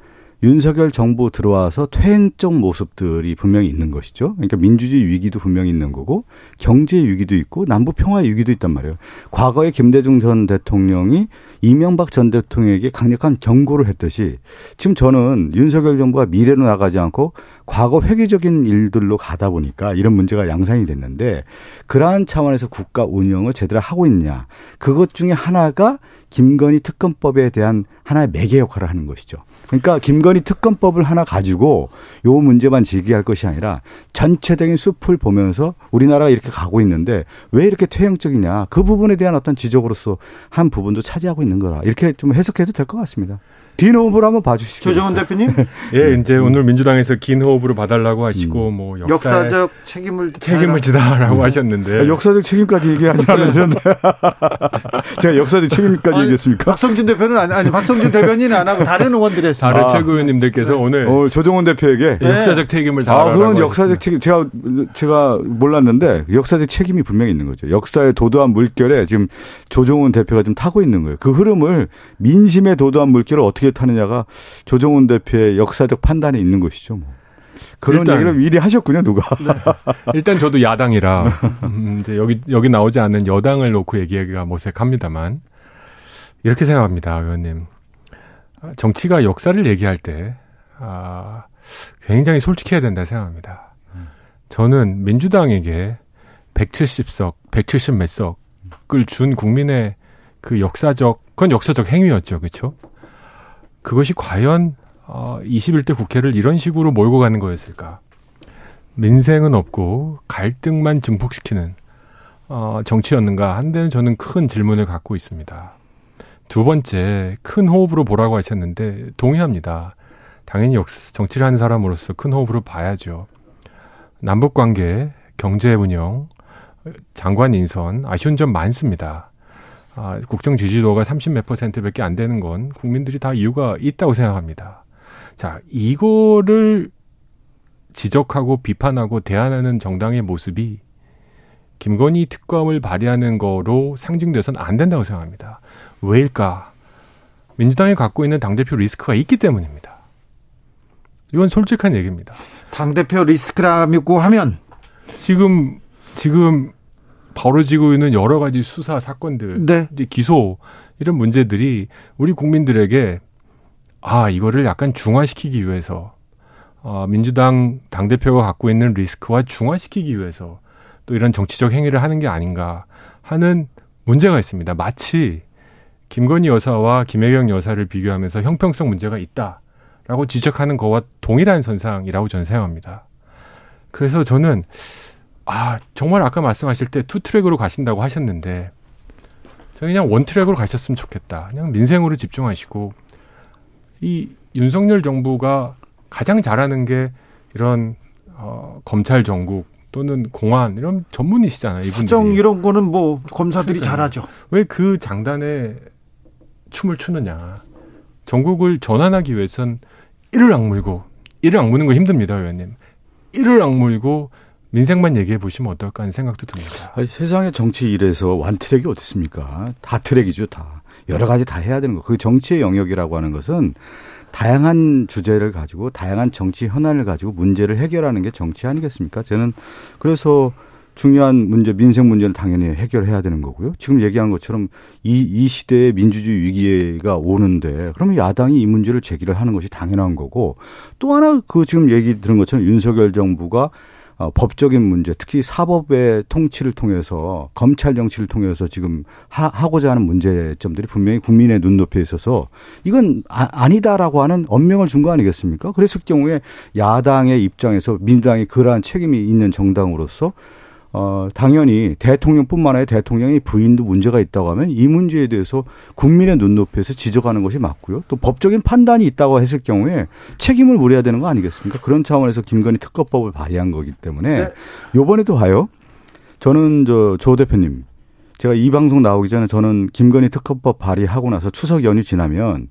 Speaker 5: 윤석열 정부 들어와서 퇴행적 모습들이 분명히 있는 것이죠. 그러니까 민주주의 위기도 분명히 있는 거고 경제 위기도 있고 남북 평화 위기도 있단 말이에요. 과거에 김대중 전 대통령이 이명박 전 대통령에게 강력한 경고를 했듯이 지금 저는 윤석열 정부가 미래로 나가지 않고 과거 회계적인 일들로 가다 보니까 이런 문제가 양산이 됐는데 그러한 차원에서 국가 운영을 제대로 하고 있냐. 그것 중에 하나가 김건희 특검법에 대한 하나의 매개 역할을 하는 것이죠. 그러니까 김건희 특검법을 하나 가지고 요 문제만 제기할 것이 아니라 전체적인 숲을 보면서 우리나라가 이렇게 가고 있는데 왜 이렇게 퇴행적이냐 그 부분에 대한 어떤 지적으로서 한 부분도 차지하고 있는 거라 이렇게 좀 해석해도 될 것 같습니다. 긴 호흡을 한번 봐주시죠.
Speaker 1: 조정훈 대표님
Speaker 6: 예, 이제 오늘 민주당에서 긴 호흡으로 봐달라고 하시고 뭐 역사의
Speaker 1: 역사 적 책임을
Speaker 6: 책임을 지다라고 하셨는데
Speaker 5: 아, 역사적 책임까지 얘기하자면 제가 역사적 책임까지
Speaker 1: 아니,
Speaker 5: 얘기했습니까?
Speaker 1: 박성준 대표는 아니, 아니 박성준 대변인은 안 하고 다른 의원들이 했습니다.
Speaker 6: 다른
Speaker 5: 아.
Speaker 6: 최고위원님들께서 오늘
Speaker 5: 어, 조정훈 대표에게
Speaker 1: 네.
Speaker 6: 역사적 책임을
Speaker 5: 아,
Speaker 6: 다하라고
Speaker 5: 그건 역사적
Speaker 6: 하셨습니다.
Speaker 5: 책임. 제가, 제가 몰랐는데, 역사적 책임이 분명히 있는 거죠. 역사의 도도한 물결에 지금 조정훈 대표가 좀 타고 있는 거예요. 그 흐름을 민심의 도도한 물결을 어떻게 타느냐가 조정훈 대표의 역사적 판단에 있는 것이죠. 뭐. 그런
Speaker 6: 일단-
Speaker 5: 얘기를 미리 하셨군요, 누가.
Speaker 6: 일단 저도 야당이라 음, 이제 여기 여기 나오지 않는 여당을 놓고 얘기하기가 모색합니다만 이렇게 생각합니다, 의원님. 아, 정치가 역사를 얘기할 때 아, 굉장히 솔직해야 된다 생각합니다. 저는 민주당에게 170석, 170몇 석을 준 국민의 그 역사적, 그건 역사적 행위였죠, 그렇죠? 그것이 과연 어, 21대 국회를 이런 식으로 몰고 가는 거였을까? 민생은 없고 갈등만 증폭시키는 어, 정치였는가 한 데는 저는 큰 질문을 갖고 있습니다. 두 번째 큰 호흡으로 보라고 하셨는데 동의합니다. 당연히 역 정치를 하는 사람으로서 큰 호흡으로 봐야죠. 남북 관계, 경제 운영, 장관 인선 아쉬운 점 많습니다. 아, 국정 지지도가 30몇 퍼센트밖에 안 되는 건 국민들이 다 이유가 있다고 생각합니다. 자, 이거를 지적하고 비판하고 대안하는 정당의 모습이 김건희 특검을 발의하는 거로 상징돼서는 안 된다고 생각합니다. 왜일까? 민주당이 갖고 있는 당대표 리스크가 있기 때문입니다. 이건 솔직한 얘기입니다.
Speaker 1: 당대표 리스크라고 하면
Speaker 6: 지금, 지금 벌어지고 있는 여러 가지 수사 사건들,
Speaker 1: 네.
Speaker 6: 이제 기소, 이런 문제들이 우리 국민들에게 아, 이거를 약간 중화시키기 위해서 어, 민주당 당 대표가 갖고 있는 리스크와 중화시키기 위해서 또 이런 정치적 행위를 하는 게 아닌가 하는 문제가 있습니다. 마치 김건희 여사와 김혜경 여사를 비교하면서 형평성 문제가 있다라고 지적하는 거와 동일한 선상이라고 저는 생각합니다. 그래서 저는 아 정말 아까 말씀하실 때 two track으로 가신다고 하셨는데 저는 그냥 one track으로 가셨으면 좋겠다. 그냥 민생으로 집중하시고 이 윤석열 정부가 가장 잘하는 게 이런 어, 검찰 정국 또는 공안 이런 전문이시잖아요. 이분들이
Speaker 1: 사정 이런 거는 뭐 검사들이 잘하죠.
Speaker 6: 왜 그 장단에 춤을 추느냐. 정국을 전환하기 위해선 이를 악물고 이를 악무는 거 힘듭니다, 의원님. 이를 악물고 민생만 얘기해 보시면 어떨까 하는 생각도 듭니다.
Speaker 5: 아니, 세상의 정치 일에서 완 트랙이 어디 있습니까? 다 트랙이죠, 다. 여러 가지 다 해야 되는 거. 그 정치의 영역이라고 하는 것은 다양한 주제를 가지고 다양한 정치 현안을 가지고 문제를 해결하는 게 정치 아니겠습니까? 저는 그래서 중요한 문제, 민생 문제는 당연히 해결해야 되는 거고요. 지금 얘기한 것처럼 이, 이 시대에 민주주의 위기가 오는데 그러면 야당이 이 문제를 제기를 하는 것이 당연한 거고 또 하나 그 지금 얘기 들은 것처럼 윤석열 정부가 어, 법적인 문제, 특히 사법의 통치를 통해서 검찰 정치를 통해서 지금 하, 하고자 하는 문제점들이 분명히 국민의 눈높이에 있어서 이건 아, 니다라고 하는 언명을 준 거 아니겠습니까? 그랬을 경우에 야당의 입장에서 민주당이 그러한 책임이 있는 정당으로서 어, 당연히 대통령뿐만 아니라 대통령의 부인도 문제가 있다고 하면 이 문제에 대해서 국민의 눈높이에서 지적하는 것이 맞고요. 또 법적인 판단이 있다고 했을 경우에 책임을 물어야 되는 거 아니겠습니까? 그런 차원에서 김건희 특검법을 발의한 거기 때문에 네. 요번에도 봐요. 저는 저 조 대표님 제가 이 방송 나오기 전에 저는 김건희 특검법 발의하고 나서 추석 연휴 지나면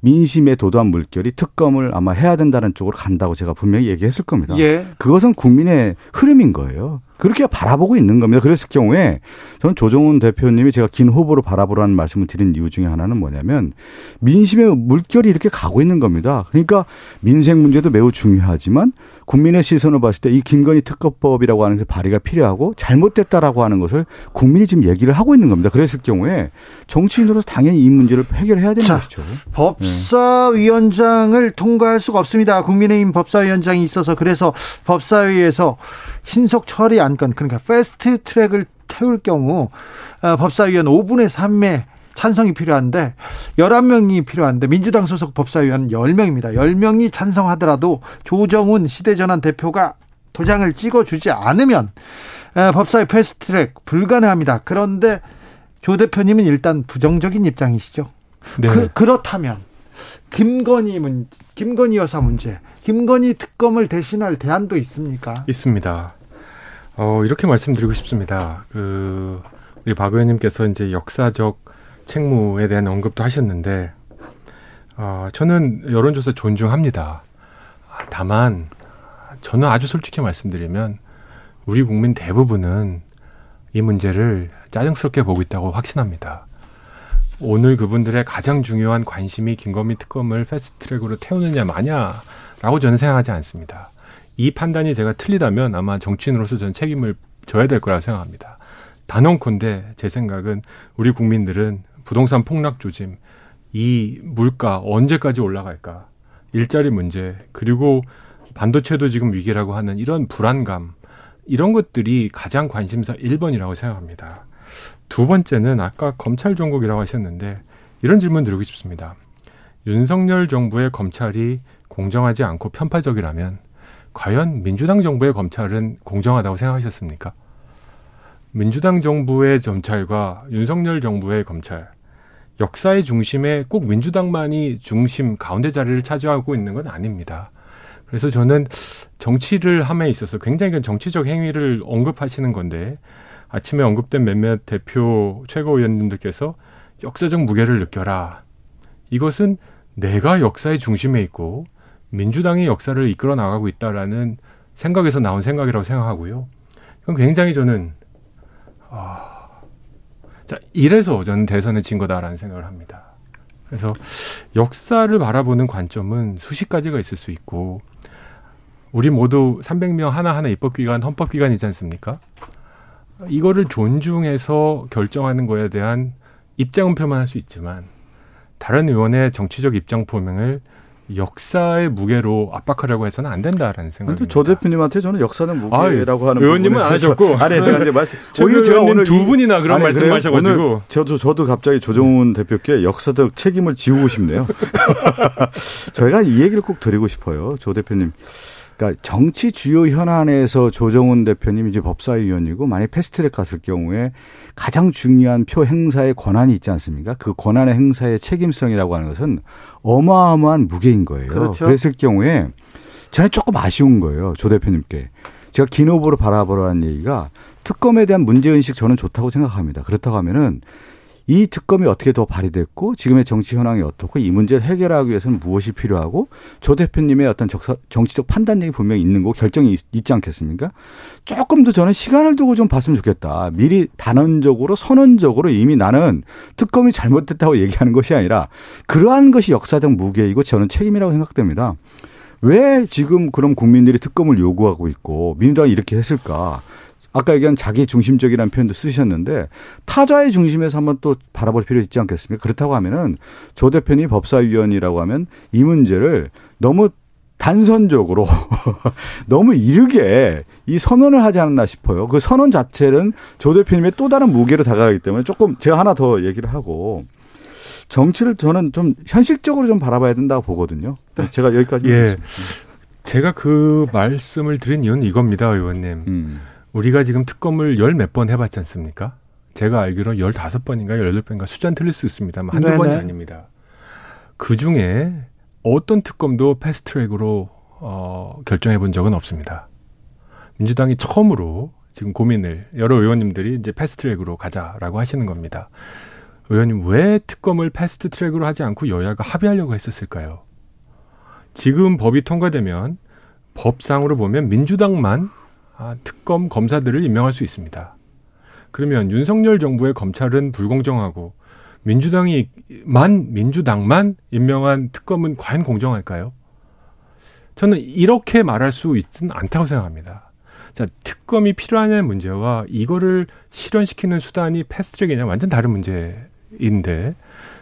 Speaker 5: 민심에 도도한 물결이 특검을 아마 해야 된다는 쪽으로 간다고 제가 분명히 얘기했을 겁니다. 예. 그것은 국민의 흐름인 거예요. 그렇게 바라보고 있는 겁니다. 그랬을 경우에 저는 조정훈 대표님이 제가 긴 후보로 바라보라는 말씀을 드린 이유 중에 하나는 뭐냐면 민심의 물결이 이렇게 가고 있는 겁니다. 그러니까 민생 문제도 매우 중요하지만 국민의 시선을 봤을 때 이 김건희 특검법이라고 하는 게 발의가 필요하고 잘못됐다라고 하는 것을 국민이 지금 얘기를 하고 있는 겁니다. 그랬을 경우에 정치인으로서 당연히 이 문제를 해결해야 되는 자, 것이죠.
Speaker 1: 법사위원장을 네. 통과할 수가 없습니다. 국민의힘 법사위원장이 있어서 그래서 법사위에서 신속 처리 안건 그러니까 패스트 트랙을 태울 경우 어, 법사위원 5분의 3의 찬성이 필요한데 11명이 필요한데 민주당 소속 법사위원 10명입니다. 10명이 찬성하더라도 조정훈 시대전환 대표가 도장을 찍어주지 않으면 어, 법사위 패스트트랙 불가능합니다. 그런데 조 대표님은 일단 부정적인 입장이시죠. 네. 그, 그렇다면 김건희 문 김건희 여사 문제, 김건희 특검을 대신할 대안도 있습니까?
Speaker 6: 있습니다. 어, 이렇게 말씀드리고 싶습니다. 그 우리 박 의원님께서 이제 역사적 책무에 대한 언급도 하셨는데 어, 저는 여론조사 존중합니다. 다만 저는 아주 솔직히 말씀드리면 우리 국민 대부분은 이 문제를 짜증스럽게 보고 있다고 확신합니다. 오늘 그분들의 가장 중요한 관심이 김건희 특검을 패스트트랙으로 태우느냐 마냐라고 저는 생각하지 않습니다. 이 판단이 제가 틀리다면 아마 정치인으로서 저는 책임을 져야 될 거라고 생각합니다. 단언컨대 제 생각은 우리 국민들은 부동산 폭락 조짐, 이 물가 언제까지 올라갈까, 일자리 문제, 그리고 반도체도 지금 위기라고 하는 이런 불안감, 이런 것들이 가장 관심사 1번이라고 생각합니다. 두 번째는 아까 검찰 종국이라고 하셨는데 이런 질문 드리고 싶습니다. 윤석열 정부의 검찰이 공정하지 않고 편파적이라면 과연 민주당 정부의 검찰은 공정하다고 생각하셨습니까? 민주당 정부의 검찰과 윤석열 정부의 검찰 역사의 중심에 꼭 민주당만이 중심 가운데 자리를 차지하고 있는 건 아닙니다. 그래서 저는 정치를 함에 있어서 굉장히 정치적 행위를 언급하시는 건데 아침에 언급된 몇몇 대표 최고위원님들께서 역사적 무게를 느껴라. 이것은 내가 역사의 중심에 있고 민주당이 역사를 이끌어 나가고 있다라는 생각에서 나온 생각이라고 생각하고요. 그건 굉장히 저는 아, 자 이래서 저는 대선에 진 거다라는 생각을 합니다. 그래서 역사를 바라보는 관점은 수십 가지가 있을 수 있고 우리 모두 300명 하나하나 입법기관, 헌법기관이지 않습니까? 이거를 존중해서 결정하는 거에 대한 입장은 표명할 수 있지만 다른 의원의 정치적 입장 표명을 역사의 무게로 압박하려고 해서는 안 된다라는 생각입니다.
Speaker 5: 조 대표님한테 저는 역사는 무게라고 아, 하는
Speaker 6: 의원님은 안 하셨고
Speaker 5: 아니 제가 이제 말씀
Speaker 6: 오히려 제가 오늘 두 분이나 그런 말씀하셔가지고
Speaker 5: 저도 저도 갑자기 조정훈 대표께 역사적 책임을 지우고 싶네요. 저희가 이 얘기를 꼭 드리고 싶어요, 조 대표님. 그러니까 정치 주요 현안에서 조정훈 대표님 이제 법사위원이고 만약 패스트트랙 갔을 경우에 가장 중요한 표 행사의 권한이 있지 않습니까? 그 권한의 행사의 책임성이라고 하는 것은 어마어마한 무게인 거예요. 그렇죠. 그랬을 경우에 저는 조금 아쉬운 거예요. 조 대표님께. 제가 긴 후보로 바라보라는 얘기가 특검에 대한 문제의식 저는 좋다고 생각합니다. 그렇다고 하면은 이 특검이 어떻게 더 발휘됐고 지금의 정치 현황이 어떻고 이 문제를 해결하기 위해서는 무엇이 필요하고 조 대표님의 어떤 적사, 정치적 판단력이 분명히 있는 거 결정이 있, 지 않겠습니까? 조금 더 저는 시간을 두고 좀 봤으면 좋겠다. 미리 단언적으로 선언적으로 이미 나는 특검이 잘못됐다고 얘기하는 것이 아니라 그러한 것이 역사적 무게이고 저는 책임이라고 생각됩니다. 왜 지금 그럼 국민들이 특검을 요구하고 있고 민주당이 이렇게 했을까? 아까 얘기한 자기 중심적이라는 표현도 쓰셨는데 타자의 중심에서 한번 또 바라볼 필요 있지 않겠습니까? 그렇다고 하면은 조 대표님 법사위원이라고 하면 이 문제를 너무 단선적으로 너무 이르게 이 선언을 하지 않았나 싶어요. 그 선언 자체는 조 대표님의 또 다른 무게로 다가가기 때문에 조금 제가 하나 더 얘기를 하고 정치를 저는 좀 현실적으로 좀 바라봐야 된다고 보거든요. 네. 제가 여기까지
Speaker 6: 예. 하겠습니다. 제가 그 말씀을 드린 이유는 이겁니다, 의원님. 음. 우리가 지금 특검을 열 몇 번 해봤지 않습니까? 제가 알기로 열다섯 번인가 열여덟 번인가 숫자는 틀릴 수 있습니다. 한두 네네. 번이 아닙니다. 그 중에 어떤 특검도 fast track으로 어, 결정해 본 적은 없습니다. 민주당이 처음으로 지금 고민을 여러 의원님들이 이제 fast track으로 가자라고 하시는 겁니다. 의원님 왜 특검을 fast track으로 하지 않고 여야가 합의하려고 했었을까요? 지금 법이 통과되면 법상으로 보면 민주당만 아, 특검 검사들을 임명할 수 있습니다. 그러면 윤석열 정부의 검찰은 불공정하고 민주당이만 민주당만 임명한 특검은 과연 공정할까요? 저는 이렇게 말할 수 있지는 않다고 생각합니다. 자, 특검이 필요하냐는 문제와 이거를 실현시키는 수단이 패스트트랙이냐 완전 다른 문제인데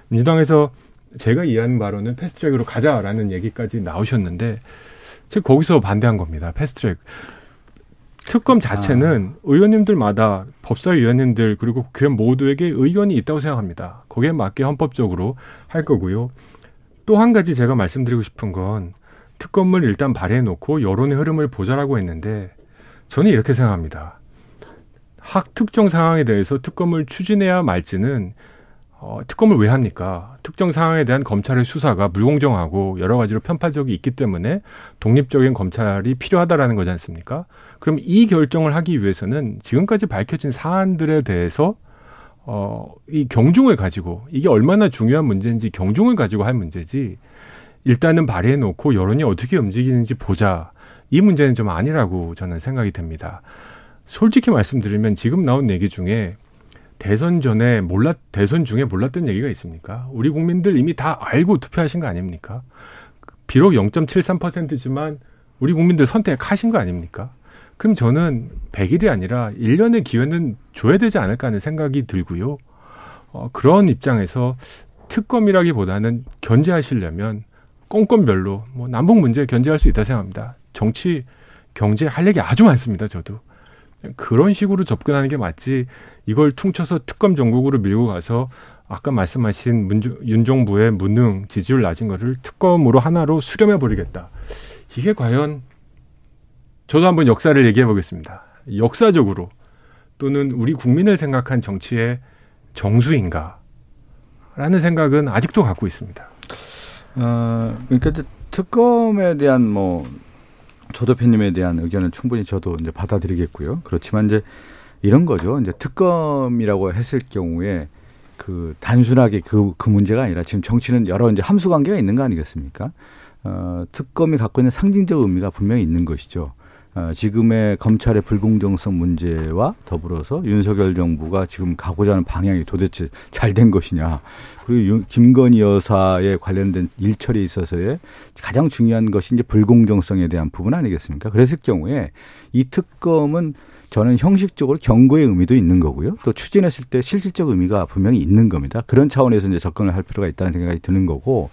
Speaker 6: 민주당에서 제가 이해하는 바로는 패스트트랙으로 가자라는 얘기까지 나오셨는데 제가 거기서 반대한 겁니다. 패스트트랙. 특검 자체는 아. 의원님들마다 법사위원님들 그리고 국회의원 모두에게 의견이 있다고 생각합니다. 거기에 맞게 헌법적으로 할 거고요. 또 한 가지 제가 말씀드리고 싶은 건 특검을 일단 발의해 놓고 여론의 흐름을 보자라고 했는데 저는 이렇게 생각합니다. 학 특정 상황에 대해서 특검을 추진해야 말지는 어, 특검을 왜 합니까? 특정 상황에 대한 검찰의 수사가 불공정하고 여러 가지로 편파적이 있기 때문에 독립적인 검찰이 필요하다라는 거지 않습니까? 그럼 이 결정을 하기 위해서는 지금까지 밝혀진 사안들에 대해서 어, 이 경중을 가지고 이게 얼마나 중요한 문제인지 경중을 가지고 할 문제지 일단은 발의해 놓고 여론이 어떻게 움직이는지 보자. 이 문제는 좀 아니라고 저는 생각이 됩니다. 솔직히 말씀드리면 지금 나온 얘기 중에 대선 전에 몰랐 대선 중에 몰랐던 얘기가 있습니까? 우리 국민들 이미 다 알고 투표하신 거 아닙니까? 비록 0.73%지만 우리 국민들 선택하신 거 아닙니까? 그럼 저는 100일이 아니라 1년의 기회는 줘야 되지 않을까 하는 생각이 들고요. 어, 그런 입장에서 특검이라기보다는 견제하시려면 건건별로 뭐 남북 문제 견제할 수 있다 생각합니다. 정치, 경제 할 얘기 아주 많습니다. 저도. 그런 식으로 접근하는 게 맞지 이걸 퉁쳐서 특검 전국으로 밀고 가서 아까 말씀하신 문주, 윤 정부의 무능 지지율 낮은 거를 특검으로 하나로 수렴해 버리겠다. 이게 과연 저도 한번 역사를 얘기해 보겠습니다. 역사적으로 또는 우리 국민을 생각한 정치의 정수인가? 라는 생각은 아직도 갖고 있습니다.
Speaker 5: 어, 그러니까 특검에 대한 뭐 조 대표님에 대한 의견은 충분히 저도 이제 받아들이겠고요. 그렇지만 이제 이런 거죠. 이제 특검이라고 했을 경우에 그 단순하게 그, 그 문제가 아니라 지금 정치는 여러 이제 함수 관계가 있는 거 아니겠습니까? 어, 특검이 갖고 있는 상징적 의미가 분명히 있는 것이죠. 어, 지금의 검찰의 불공정성 문제와 더불어서 윤석열 정부가 지금 가고자 하는 방향이 도대체 잘 된 것이냐. 그리고 김건희 여사에 관련된 일처리에 있어서의 가장 중요한 것이 이제 불공정성에 대한 부분 아니겠습니까? 그랬을 경우에 이 특검은 저는 형식적으로 경고의 의미도 있는 거고요. 또 추진했을 때 실질적 의미가 분명히 있는 겁니다. 그런 차원에서 이제 접근을 할 필요가 있다는 생각이 드는 거고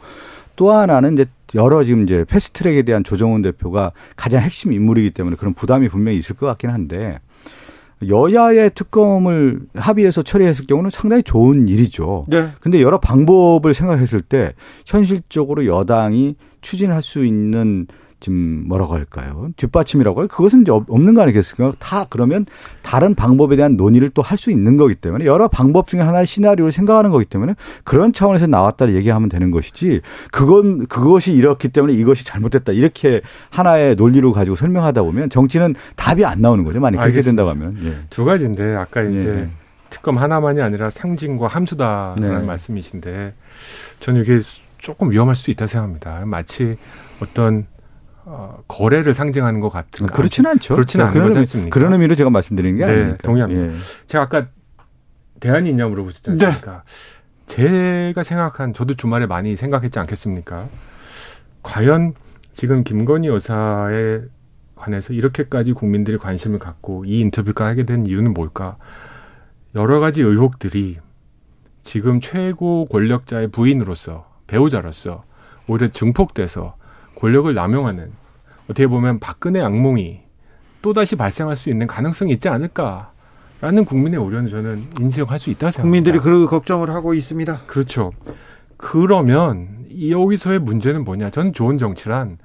Speaker 5: 또 하나는 이제 여러 지금 이제 패스트트랙에 대한 조정훈 대표가 가장 핵심 인물이기 때문에 그런 부담이 분명히 있을 것 같긴 한데 여야의 특검을 합의해서 처리했을 경우는 상당히 좋은 일이죠. 네. 근데 여러 방법을 생각했을 때 현실적으로 여당이 추진할 수 있는 지금 뭐라고 할까요? 뒷받침이라고 할 그것은 이제 없는 거 아니겠습니까? 다 그러면 다른 방법에 대한 논의를 또 할 수 있는 거기 때문에 여러 방법 중에 하나의 시나리오를 생각하는 거기 때문에 그런 차원에서 나왔다 얘기하면 되는 것이지 그건 그것이 이렇기 때문에 이것이 잘못됐다 이렇게 하나의 논리로 가지고 설명하다 보면 정치는 답이 안 나오는 거죠. 만약 그렇게 된다고 하면 예.
Speaker 6: 두 가지인데 아까 이제 예. 특검 하나만이 아니라 상징과 함수다라는 네. 말씀이신데 저는 이게 조금 위험할 수도 있다 생각합니다. 마치 어떤 어, 거래를 상징하는 것 같은.
Speaker 5: 그렇지는 않죠.
Speaker 6: 그렇지는 않은 거지 않습니까?
Speaker 5: 그런 의미로 제가 말씀드리는 게 네, 아닙니까?
Speaker 6: 동의합니다. 예. 제가 아까 대안이 있냐 물어보셨지 네. 않습니까? 네. 제가 생각한 저도 주말에 많이 생각했지 않겠습니까? 과연 지금 김건희 여사에 관해서 이렇게까지 국민들이 관심을 갖고 이 인터뷰가 하게 된 이유는 뭘까? 여러 가지 의혹들이 지금 최고 권력자의 부인으로서 배우자로서 오히려 증폭돼서 권력을 남용하는 어떻게 보면 박근혜 악몽이 또다시 발생할 수 있는 가능성이 있지 않을까 라는 국민의 우려는 저는 인정할 수 있다고 생각합니다.
Speaker 1: 국민들이 그 걱정을 하고 있습니다.
Speaker 6: 그렇죠. 그러면 여기서의 문제는 뭐냐? 저는 좋은 정치란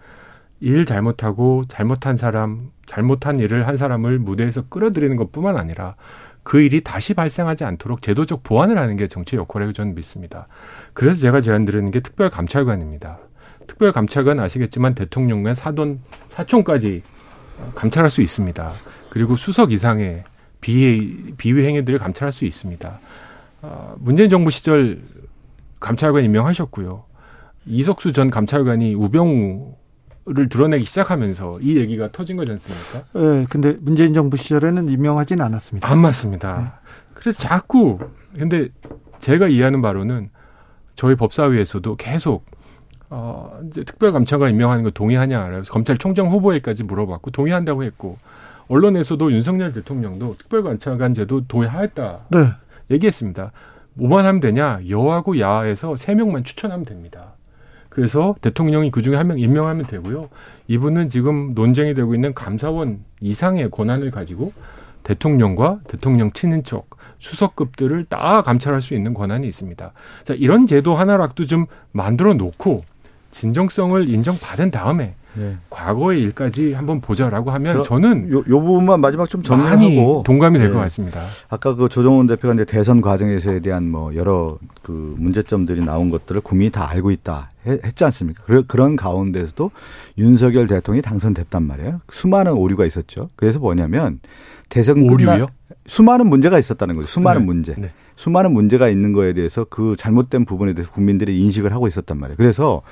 Speaker 6: 일 잘못하고 잘못한 사람, 잘못한 일을 한 사람을 무대에서 끌어들이는 것뿐만 아니라 그 일이 다시 발생하지 않도록 제도적 보완을 하는 게 정치의 역할이라고 저는 믿습니다. 그래서 제가 제안 드리는 게 특별감찰관입니다. 특별 감찰관 아시겠지만 대통령과 사돈, 사촌까지 감찰할 수 있습니다. 그리고 수석 이상의 비위, 비위 행위들을 감찰할 수 있습니다. 어, 문재인 정부 시절 감찰관 임명하셨고요. 이석수 전 감찰관이 우병우 를 드러내기 시작하면서 이 얘기가 터진 거지 않습니까?
Speaker 1: 네, 근데 문재인 정부 시절에는 임명하지는 않았습니다.
Speaker 6: 안 맞습니다. 그래서 자꾸 근데 제가 이해하는 바로는 저희 법사위에서도 계속 어 이제 특별감찰관 임명하는 거 동의하냐 그래서 검찰총장 후보에까지 물어봤고 동의한다고 했고 언론에서도 윤석열 대통령도 특별감찰관 제도 동의하였다
Speaker 1: 네.
Speaker 6: 얘기했습니다. 뭐만 하면 되냐? 여하고 야에서 세 명만 추천하면 됩니다. 그래서 대통령이 그 중에 한 명 임명하면 되고요. 이분은 지금 논쟁이 되고 있는 감사원 이상의 권한을 가지고 대통령과 대통령 친인척, 수석급들을 다 감찰할 수 있는 권한이 있습니다. 자, 이런 제도 하나라도 좀 만들어 놓고 진정성을 인정받은 다음에
Speaker 5: 네.
Speaker 6: 과거의 일까지 한번 보자라고 하면
Speaker 5: 저-
Speaker 6: 저는
Speaker 5: 요, 요 부분만 마지막 좀 정리하고
Speaker 6: 동감이 될
Speaker 5: 네.
Speaker 6: 것 같습니다.
Speaker 5: 아까 그 조정원 대표가 이제 대선 과정에서에 대한 뭐 여러 그 문제점들이 나온 것들을 국민이 다 알고 있다 해- 했지 않습니까? 그, 그런 가운데서도 윤석열 대통령이 당선됐단 말이에요. 수많은 오류가 있었죠. 그래서 뭐냐면 대선
Speaker 6: 오류요?
Speaker 5: 수많은 문제가 있었다는 거죠. 수많은
Speaker 6: 네.
Speaker 5: 문제.
Speaker 6: 네.
Speaker 5: 수많은 문제가 있는 거에 대해서 그 잘못된 부분에 대해서 국민들이 인식을 하고 있었단 말이에요. 그래서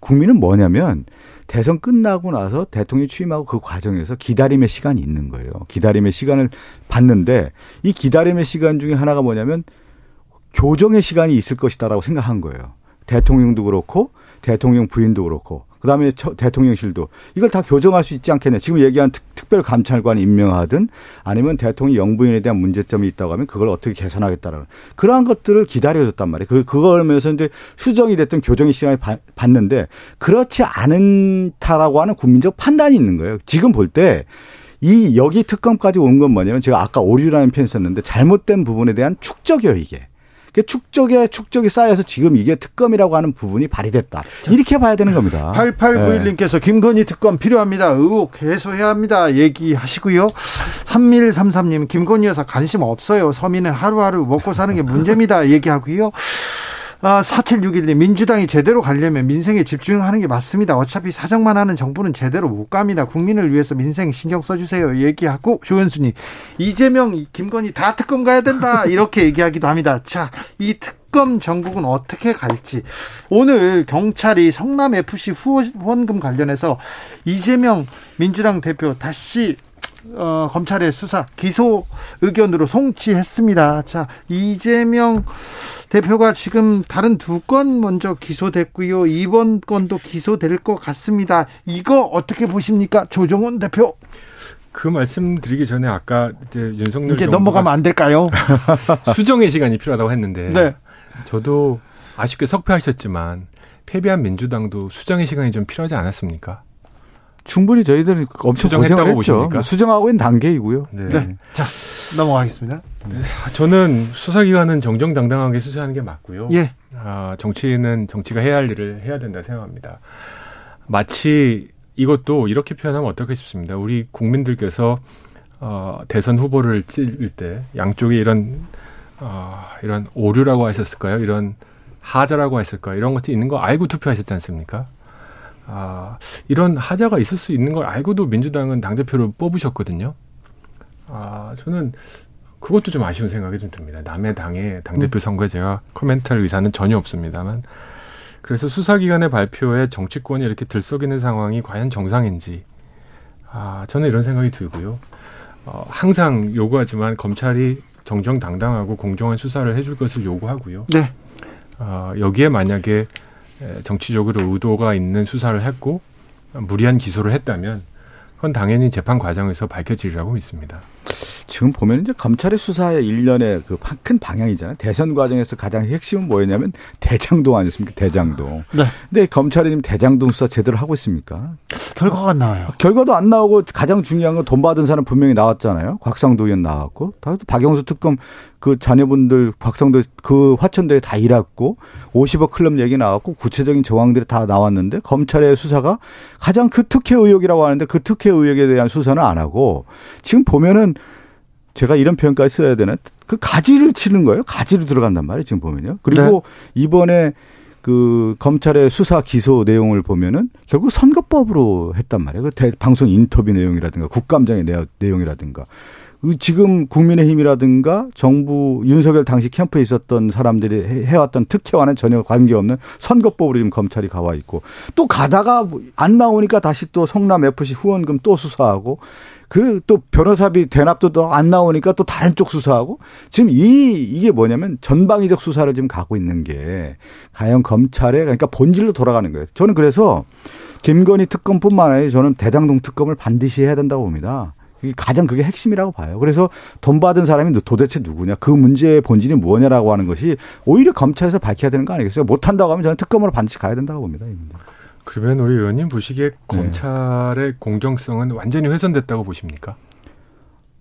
Speaker 5: 국민은 뭐냐면 대선 끝나고 나서 대통령이 취임하고 그 과정에서 기다림의 시간이 있는 거예요. 기다림의 시간을 받는데 이 기다림의 시간 중에 하나가 뭐냐면 교정의 시간이 있을 것이다라고 생각한 거예요. 대통령도 그렇고 대통령 부인도 그렇고 그다음에 처- 대통령실도 이걸 다 교정할 수 있지 않겠냐. 지금 얘기한 특, 별 감찰관 임명하든 아니면 대통령 영부인에 대한 문제점이 있다고 하면 그걸 어떻게 개선하겠다라는 그러한 것들을 기다려줬단 말이에요. 그 그거면서 이제 수정이 됐던 교정의 시간을 받- 받는데 그렇지 않다라고 하는 국민적 판단이 있는 거예요. 지금 볼 때 이 여기 특검까지 온 건 뭐냐면 제가 아까 오류라는 표현 썼는데 잘못된 부분에 대한 축적이에요 이게. 그 축적에 축적이 쌓여서 지금 이게 특검이라고 하는 부분이 발휘됐다. 이렇게 봐야 되는 겁니다.
Speaker 1: 8891님께서 김건희 특검 필요합니다. 의혹 해소해야 합니다. 얘기하시고요. 3133님, 김건희 여사 관심 없어요. 서민은 하루하루 먹고 사는 게 문제입니다. 얘기하고요. 아, 4761님, 민주당이 제대로 가려면 민생에 집중하는 게 맞습니다. 어차피 사정만 하는 정부는 제대로 못 갑니다. 국민을 위해서 민생 신경 써주세요. 얘기하고, 조현수님, 이재명, 김건희 다 특검 가야 된다. 이렇게 얘기하기도 합니다. 자, 이 특검 정국은 어떻게 갈지. 오늘 경찰이 성남 FC 후원금 관련해서 이재명 민주당 대표 다시 어, 검찰의 수사 기소 의견으로 송치했습니다. 자 이재명 대표가 지금 다른 두 건 먼저 기소됐고요. 이번 건도 기소될 것 같습니다. 이거 어떻게 보십니까, 조정원 대표?
Speaker 6: 그 말씀 드리기 전에 아까 이제 윤석열
Speaker 1: 이제 넘어가면 안 될까요?
Speaker 6: 수정의 시간이 필요하다고 했는데
Speaker 1: 네.
Speaker 6: 저도 아쉽게 석패하셨지만 패배한 민주당도 수정의 시간이 좀 필요하지 않았습니까?
Speaker 5: 충분히 저희들은 엄청
Speaker 6: 수정했다고
Speaker 5: 고생을 했죠.
Speaker 6: 보십니까?
Speaker 5: 수정하고 있는 단계이고요.
Speaker 6: 네.
Speaker 1: 네. 자 넘어가겠습니다.
Speaker 6: 저는 수사기관은 정정당당하게 수사하는 게 맞고요.
Speaker 1: 예.
Speaker 6: 아, 정치는 정치가 해야 할 일을 해야 된다 생각합니다. 마치 이것도 이렇게 표현하면 어떨까 싶습니다. 우리 국민들께서 어, 대선 후보를 찔때 양쪽에 이런 어, 이런 오류라고 하셨을까요? 이런 하자라고 했을까요? 이런 것이 있는 거 알고 투표하셨지 않습니까? 아, 이런 하자가 있을 수 있는 걸 알고도 민주당은 당대표를 뽑으셨거든요. 아, 저는 그것도 좀 아쉬운 생각이 좀 듭니다. 남의 당의 당대표 선거에 제가 코멘트할 의사는 전혀 없습니다만. 그래서 수사기관의 발표에 정치권이 이렇게 들썩이는 상황이 과연 정상인지. 아, 저는 이런 생각이 들고요. 어, 항상 요구하지만 검찰이 정정당당하고 공정한 수사를 해줄 것을 요구하고요.
Speaker 1: 네.
Speaker 6: 어, 여기에 만약에 에, 정치적으로 의도가 있는 수사를 했고 무리한 기소를 했다면 그건 당연히 재판 과정에서 밝혀지리라고 믿습니다.
Speaker 5: 지금 보면 이제 검찰의 수사의 일련의 그 큰 방향이잖아요. 대선 과정에서 가장 핵심은 뭐였냐면 대장동 아니었습니까? 대장동.
Speaker 1: 네.
Speaker 5: 근데 검찰이 지금 대장동 수사 제대로 하고 있습니까?
Speaker 1: 결과가 안 나와요.
Speaker 5: 결과도 안 나오고 가장 중요한 건 돈 받은 사람 분명히 나왔잖아요. 곽상도 의원 나왔고. 다 박영수 특검 그 자녀분들 곽상도 그 화천대에 다 일했고 50억 클럽 얘기 나왔고 구체적인 정황들이 다 나왔는데 검찰의 수사가 가장 그 특혜 의혹이라고 하는데 그 특혜 의혹에 대한 수사는 안 하고 지금 보면은 제가 이런 표현까지 써야 되나? 그 가지를 치는 거예요. 가지로 들어간단 말이에요. 지금 보면요. 그리고 네. 이번에 그 검찰의 수사 기소 내용을 보면은 결국 선거법으로 했단 말이에요. 그 대, 방송 인터뷰 내용이라든가 국감장의 내용이라든가 그 지금 국민의힘이라든가 정부 윤석열 당시 캠프에 있었던 사람들이 해왔던 특혜와는 전혀 관계없는 선거법으로 지금 검찰이 가와 있고 또 가다가 안 나오니까 다시 또 성남 FC 후원금 또 수사하고 그 또 변호사비 대납도 또 안 나오니까 또 다른 쪽 수사하고 지금 이 이게 뭐냐면 전방위적 수사를 지금 가고 있는 게 과연 검찰의 그러니까 본질로 돌아가는 거예요. 저는 그래서 김건희 특검뿐만 아니라 저는 대장동 특검을 반드시 해야 된다고 봅니다. 가장 그게 핵심이라고 봐요. 그래서 돈 받은 사람이 도대체 누구냐, 그 문제의 본질이 무엇냐라고 하는 것이 오히려 검찰에서 밝혀야 되는 거 아니겠어요? 못한다고 하면 저는 특검으로 반드시 가야 된다고 봅니다.
Speaker 6: 그러면 우리 의원님 보시기에 네. 검찰의 공정성은 완전히 훼손됐다고 보십니까?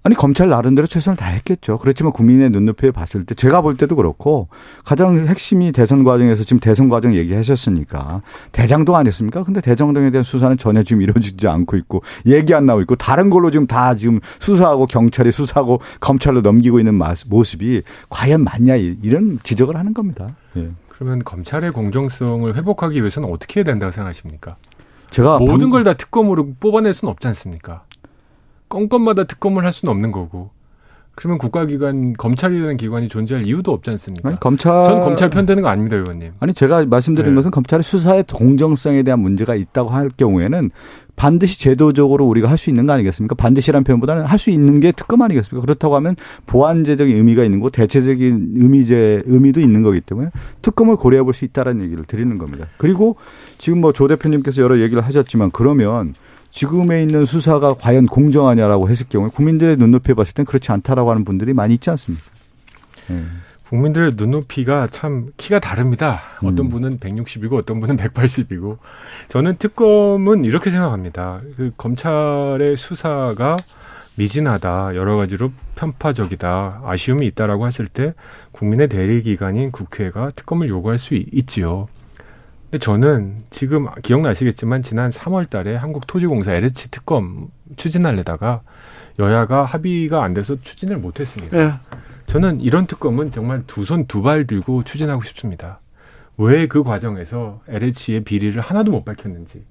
Speaker 5: 아니 검찰 나름대로 최선을 다했겠죠. 그렇지만 국민의 눈높이에 봤을 때 제가 볼 때도 그렇고 가장 핵심이 대선 과정에서 지금 대선 과정 얘기하셨으니까 대장동 아니었습니까? 근데 대장동에 대한 수사는 전혀 지금 이루어지지 않고 있고 얘기 안 나오고 있고 다른 걸로 지금 다 지금 수사하고 경찰이 수사하고 검찰로 넘기고 있는 모습이 과연 맞냐 이런 지적을 하는 겁니다. 예.
Speaker 6: 그러면 검찰의 공정성을 회복하기 위해서는 어떻게 해야 된다고 생각하십니까? 제가 모든 걸다 특검으로 뽑아낼 수는 없지 않습니까? 건건마다 특검을 할 수는 없는 거고. 그러면 국가기관 검찰이라는 기관이 존재할 이유도 없지 않습니까?
Speaker 5: 아니, 검찰
Speaker 6: 전 검찰 편되는 거 아닙니다, 의원님.
Speaker 5: 아니 제가 말씀드린 네. 것은 검찰의 수사의 공정성에 대한 문제가 있다고 할 경우에는 반드시 제도적으로 우리가 할 수 있는 거 아니겠습니까? 반드시란 표현보다는 할 수 있는 게 특검 아니겠습니까? 그렇다고 하면 보완제적인 의미가 있는 거, 대체적인 의미제 의미도 있는 거기 때문에 특검을 고려해 볼 수 있다라는 얘기를 드리는 겁니다. 그리고 지금 뭐 조 대표님께서 여러 얘기를 하셨지만 그러면 지금에 있는 수사가 과연 공정하냐라고 했을 경우에 국민들의 눈높이에 봤을 땐 그렇지 않다라고 하는 분들이 많이 있지 않습니까?
Speaker 6: 네. 국민들의 눈높이가 참 키가 다릅니다. 어떤 음. 분은 160이고 어떤 분은 180이고 저는 특검은 이렇게 생각합니다. 그 검찰의 수사가 미진하다, 여러 가지로 편파적이다, 아쉬움이 있다라고 했을 때 국민의 대리 기관인 국회가 특검을 요구할 수 있지요. 근데 저는 지금 기억나시겠지만 지난 3월 달에 한국토지공사 LH 특검 추진하려다가 여야가 합의가 안 돼서 추진을 못 했습니다. 네. 저는 이런 특검은 정말 두 손 두 발 들고 추진하고 싶습니다. 왜 그 과정에서 LH의 비리를 하나도 못 밝혔는지.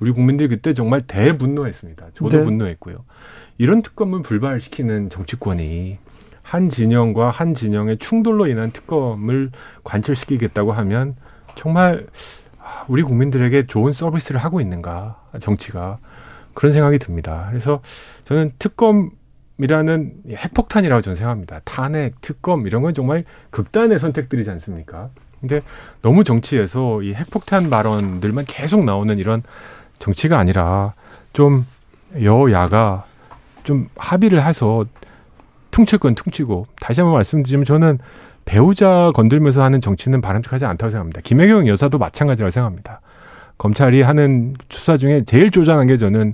Speaker 6: 우리 국민들이 그때 정말 대분노했습니다. 저도 네. 분노했고요. 이런 특검을 불발시키는 정치권이 한 진영과 한 진영의 충돌로 인한 특검을 관철시키겠다고 하면 정말 우리 국민들에게 좋은 서비스를 하고 있는가 정치가 그런 생각이 듭니다. 그래서 저는 특검이라는 핵폭탄이라고 저는 생각합니다. 탄핵, 특검 이런 건 정말 극단의 선택들이지 않습니까? 근데 너무 정치에서 이 핵폭탄 발언들만 계속 나오는 이런 정치가 아니라 좀 여야가 좀 합의를 해서 퉁칠 건 퉁치고 다시 한번 말씀드리면 저는 배우자 건들면서 하는 정치는 바람직하지 않다고 생각합니다. 김혜경 여사도 마찬가지라고 생각합니다. 검찰이 하는 수사 중에 제일 쪼잔한 게 저는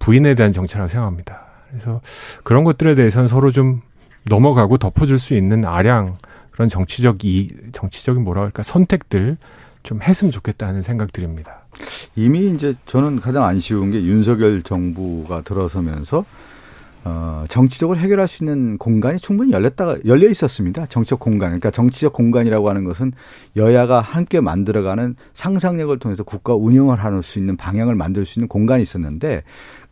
Speaker 6: 부인에 대한 정치라고 생각합니다. 그래서 그런 것들에 대해서는 서로 좀 넘어가고 덮어줄 수 있는 아량 그런 정치적 이 정치적인 뭐라 할까 선택들 좀 했으면 좋겠다는 생각 드립니다.
Speaker 5: 이미 이제 저는 가장 안 쉬운 게 윤석열 정부가 들어서면서 어, 정치적으로 해결할 수 있는 공간이 충분히 열렸다가 열려 있었습니다. 정치적 공간. 그러니까 정치적 공간이라고 하는 것은 여야가 함께 만들어가는 상상력을 통해서 국가 운영을 할 수 있는 방향을 만들 수 있는 공간이 있었는데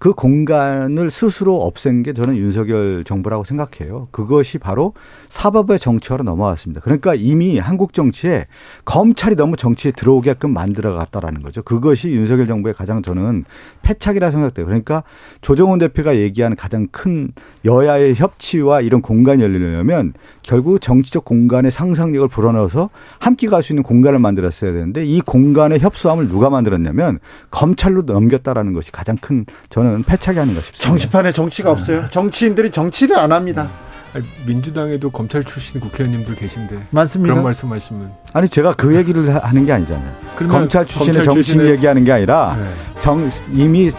Speaker 5: 그 공간을 스스로 없앤 게 저는 윤석열 정부라고 생각해요. 그것이 바로 사법의 정치화로 넘어왔습니다. 그러니까 이미 한국 정치에 검찰이 너무 정치에 들어오게끔 만들어갔다라는 거죠. 그것이 윤석열 정부의 가장 저는 패착이라 생각돼요. 그러니까 조정훈 대표가 얘기하는 가장 큰 여야의 협치와 이런 공간이 열리려면 결국 정치적 공간의 상상력을 불어넣어서 함께 갈 수 있는 공간을 만들었어야 되는데 이 공간의 협소함을 누가 만들었냐면 검찰로 넘겼다라는 것이 가장 큰 저는 패착이 아닌가 싶습니다.
Speaker 1: 정치판에 정치가 없어요. 정치인들이 정치를 안 합니다.
Speaker 6: 아니, 민주당에도 검찰 출신 국회의원님들 계신데
Speaker 1: 많습니다.
Speaker 6: 그런 말씀하시면
Speaker 5: 아니 제가 그 얘기를 하는 게 아니잖아요. 검찰 출신의
Speaker 6: 검찰
Speaker 5: 정치인
Speaker 6: 출신의-
Speaker 5: 얘기하는 게 아니라
Speaker 6: 네.
Speaker 5: 정 이미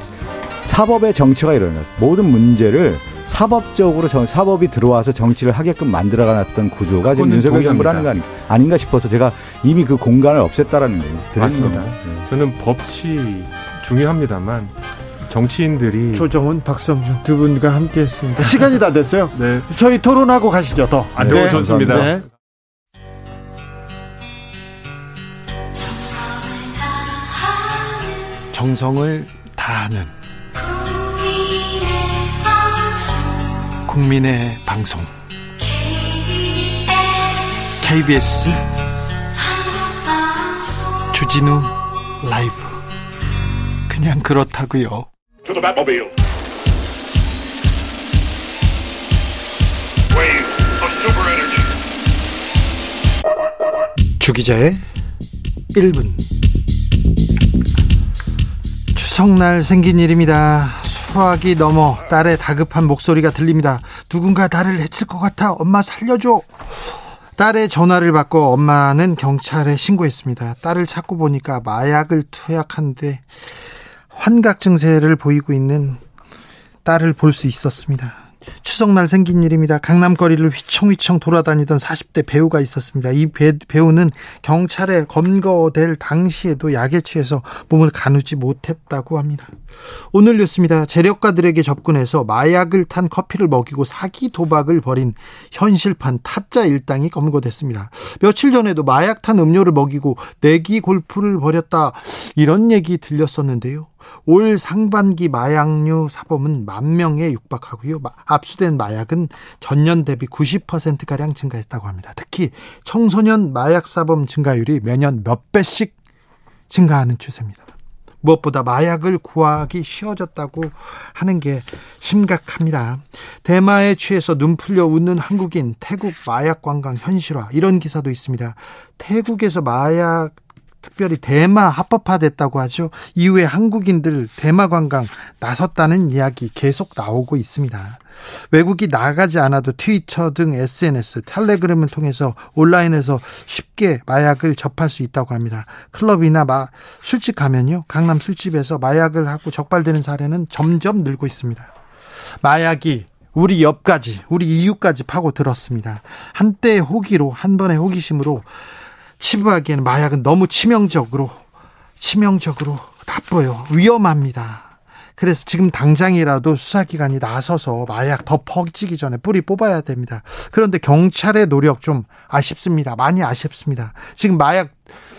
Speaker 5: 사법의 정치가 일어났어요. 모든 문제를 사법적으로 정, 사법이 들어와서 정치를 하게끔 만들어가놨던 구조가 지금 윤석열. 거 아니- 아닌가 싶어서 제가 이미 그 공간을 없앴다라는 드립니다.
Speaker 6: 맞습니다.
Speaker 5: 네.
Speaker 6: 저는 법치 중요합니다만 정치인들이
Speaker 1: 조정훈, 박성준 두 분과 함께했습니다. 시간이 다 됐어요.
Speaker 6: 네.
Speaker 1: 저희 토론하고 가시죠. 더.
Speaker 6: 아, 너무 좋습니다.
Speaker 1: 네. 정성을 다하는 국민의 방송 KBS 주진우 라이브 그냥 그렇다고요. 주기자의 1분 추석날 생긴 일입니다. 수학이 넘어 딸의 다급한 목소리가 들립니다. 누군가 나를 해칠 것 같아 엄마 살려줘. 딸의 전화를 받고 엄마는 경찰에 신고했습니다. 딸을 찾고 보니까 마약을 투약한데 환각 증세를 보이고 있는 딸을 볼 수 있었습니다. 추석날 생긴 일입니다. 강남 거리를 휘청휘청 돌아다니던 40대 배우가 있었습니다. 이 배, 배우는 경찰에 검거될 당시에도 약에 취해서 몸을 가누지 못했다고 합니다. 오늘 뉴스입니다. 재력가들에게 접근해서 마약을 탄 커피를 먹이고 사기 도박을 벌인 현실판 타짜 일당이 검거됐습니다. 며칠 전에도 마약 탄 음료를 먹이고 내기 골프를 벌였다 이런 얘기 들렸었는데요. 올 상반기 마약류 사범은 만 명에 육박하고요. 마- 압수된 마약은 전년 대비 90%가량 증가했다고 합니다. 특히 청소년 마약 사범 증가율이 매년 몇 배씩 증가하는 추세입니다. 무엇보다 마약을 구하기 쉬워졌다고 하는 게 심각합니다. 대마에 취해서 눈 풀려 웃는 한국인 태국 마약 관광 현실화 이런 기사도 있습니다. 태국에서 마약 특별히 대마 합법화됐다고 하죠. 이후에 한국인들 대마 관광 나섰다는 이야기 계속 나오고 있습니다. 외국이 나가지 않아도 트위터 등 SNS, 텔레그램을 통해서 온라인에서 쉽게 마약을 접할 수 있다고 합니다. 클럽이나 마, 술집 가면요. 강남 술집에서 마약을 하고 적발되는 사례는 점점 늘고 있습니다. 마약이 우리 옆까지, 우리 이웃까지 파고 들었습니다. 한때의 호기로, 한 번의 호기심으로 치부하기에는 마약은 너무 치명적으로 치명적으로 나빠요. 위험합니다. 그래서 지금 당장이라도 수사기관이 나서서 마약 더 퍼지기 전에 뿌리 뽑아야 됩니다. 그런데 경찰의 노력 좀 아쉽습니다. 많이 아쉽습니다. 지금 마약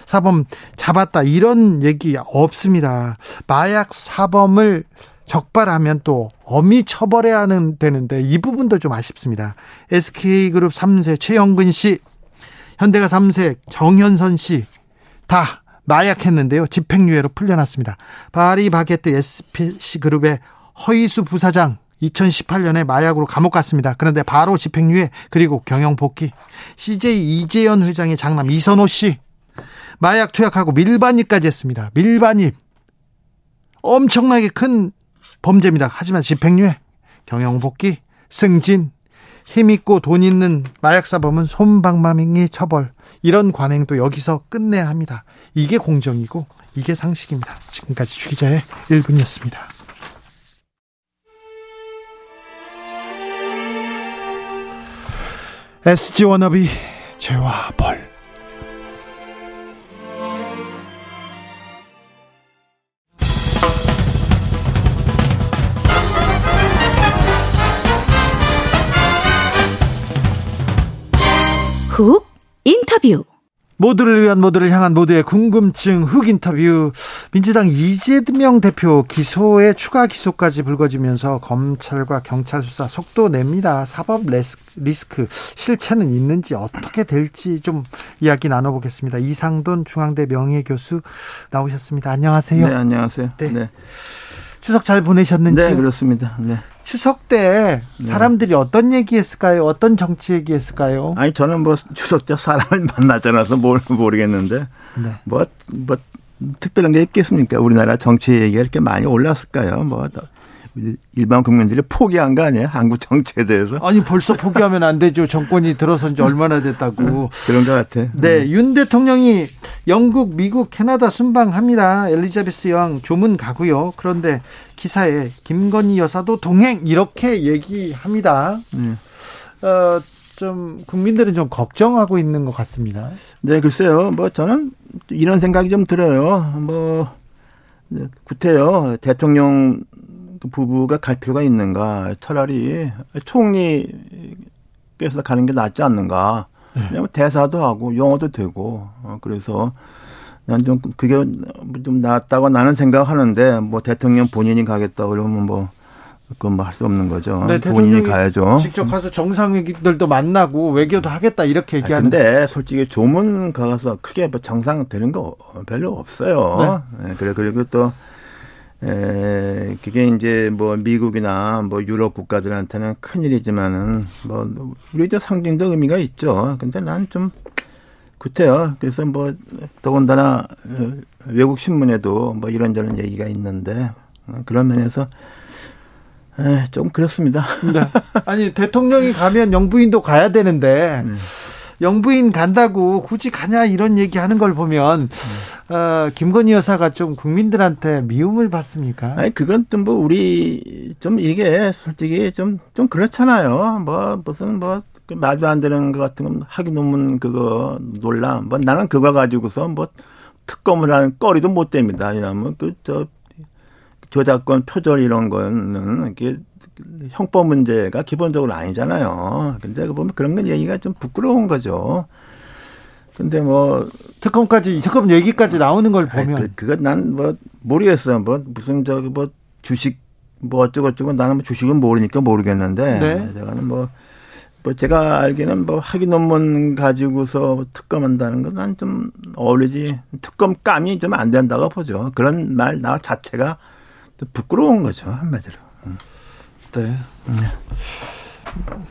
Speaker 1: 사범 잡았다 이런 얘기 없습니다. 마약 사범을 적발하면 또 엄히 처벌해야 하는 되는데 이 부분도 좀 아쉽습니다. SK그룹 3세 최영근 씨 현대가 3세 정현선 씨 다 마약했는데요. 집행유예로 풀려났습니다. 파리 바게트 SPC 그룹의 허이수 부사장 2018년에 마약으로 감옥 갔습니다. 그런데 바로 집행유예 그리고 경영 복귀. CJ 이재현 회장의 장남 이선호 씨 마약 투약하고 밀반입까지 했습니다. 밀반입 엄청나게 큰 범죄입니다. 하지만 집행유예 경영 복귀 승진 힘 있고 돈 있는 마약사범은 솜방망이 처벌. 이런 관행도 여기서 끝내야 합니다. 이게 공정이고 이게 상식입니다. 지금까지 주기자의 1분이었습니다. SG 워너비 죄와 벌.
Speaker 2: 훅 인터뷰.
Speaker 1: 모두를 위한 모두를 향한 모두의 궁금증 흑 인터뷰 민주당 이재명 대표 기소에 추가 기소까지 불거지면서 검찰과 경찰 수사 속도 냅니다. 사법 리스크 실체는 있는지 어떻게 될지 좀 이야기 나눠보겠습니다. 이상돈 중앙대 명예교수 나오셨습니다. 안녕하세요.
Speaker 7: 네, 안녕하세요.
Speaker 1: 네.
Speaker 7: 네.
Speaker 1: 추석 잘 보내셨는지
Speaker 7: 네, 그렇습니다. 네.
Speaker 1: 추석 때 사람들이 어떤 얘기했을까요? 어떤 정치 얘기했을까요?
Speaker 7: 아니 저는 뭐 추석 때 사람을 만나지 않아서 뭘 모르겠는데
Speaker 1: 네.
Speaker 7: 뭐 뭐 특별한 게 있겠습니까? 우리나라 정치 얘기가 이렇게 많이 올랐을까요? 뭐 일반 국민들이 포기한 거 아니에요? 한국 정치에 대해서
Speaker 1: 아니 벌써 포기하면 안 되죠. 정권이 들어선 지 얼마나 됐다고.
Speaker 7: 그런 것 같아.
Speaker 1: 네, 윤 대통령이 영국, 미국, 캐나다 순방합니다. 엘리자베스 여왕 조문 가고요. 그런데 기사에 김건희 여사도 동행 이렇게 얘기합니다.
Speaker 7: 네.
Speaker 1: 어, 좀 국민들은 좀 걱정하고 있는 것 같습니다.
Speaker 7: 네, 글쎄요. 뭐 저는 이런 생각이 좀 들어요. 뭐 구태여 대통령 그 부부가 갈 필요가 있는가? 차라리 총리께서 가는 게 낫지 않는가? 왜냐면 대사도 하고 영어도 되고 어, 그래서 난 좀 그게 좀 낫다고 나는 생각하는데 뭐 대통령 본인이 가겠다 그러면 뭐 그건 뭐 할 수 없는 거죠.
Speaker 1: 네,
Speaker 7: 본인이 가야죠.
Speaker 1: 직접 가서 정상들도 만나고 외교도 하겠다 이렇게
Speaker 7: 아,
Speaker 1: 얘기하는데
Speaker 7: 근데 솔직히 조문 가서 크게 뭐 정상 되는 거 별로 없어요. 네. 그래 그리고 또 에, 그게 이제 뭐 미국이나 뭐 유럽 국가들한테는 큰 일이지만은 뭐 우리도 상징적 의미가 있죠. 근데 난 좀 그때요. 그래서 뭐 더군다나 어, 외국 신문에도 뭐 이런저런 얘기가 있는데 어, 그런 면에서 에, 좀 그렇습니다.
Speaker 1: 네. 아니 대통령이 가면 영부인도 가야 되는데
Speaker 7: 네.
Speaker 1: 영부인 간다고 굳이 가냐 이런 얘기 하는 걸 보면 어, 김건희 여사가 좀 국민들한테 미움을 받습니까?
Speaker 7: 아니 그건 또 뭐 우리 좀 이게 솔직히 좀좀 그렇잖아요. 뭐 무슨 뭐그 말도 안 되는 것 같은 건 학위 논문 그거 논란. 뭐 나는 그거 가지고서 뭐 특검을 하는 거리도 못 됩니다. 왜냐하면 그저 저작권 표절 이런 거는 이게 형법 문제가 기본적으로 아니잖아요. 근데 그 보면 그런 건 얘기가 좀 부끄러운 거죠. 근데 뭐
Speaker 1: 특검까지 특검 얘기까지 나오는 걸
Speaker 7: 아이,
Speaker 1: 보면
Speaker 7: 그, 그거 난뭐 모르겠어요. 뭐 무슨 저기 뭐 주식 뭐 어쩌고 저쩌고 나는 뭐 주식은 모르니까 모르겠는데
Speaker 1: 네.
Speaker 7: 제가는 뭐, 뭐 제가 알기는 뭐 학위 논문 가지고서 특검한다는 건 난 좀 어울리지 특검감이 좀 안 된다고 보죠. 그런 말 나 자체가 좀 부끄러운 거죠 한마디로.
Speaker 1: 네.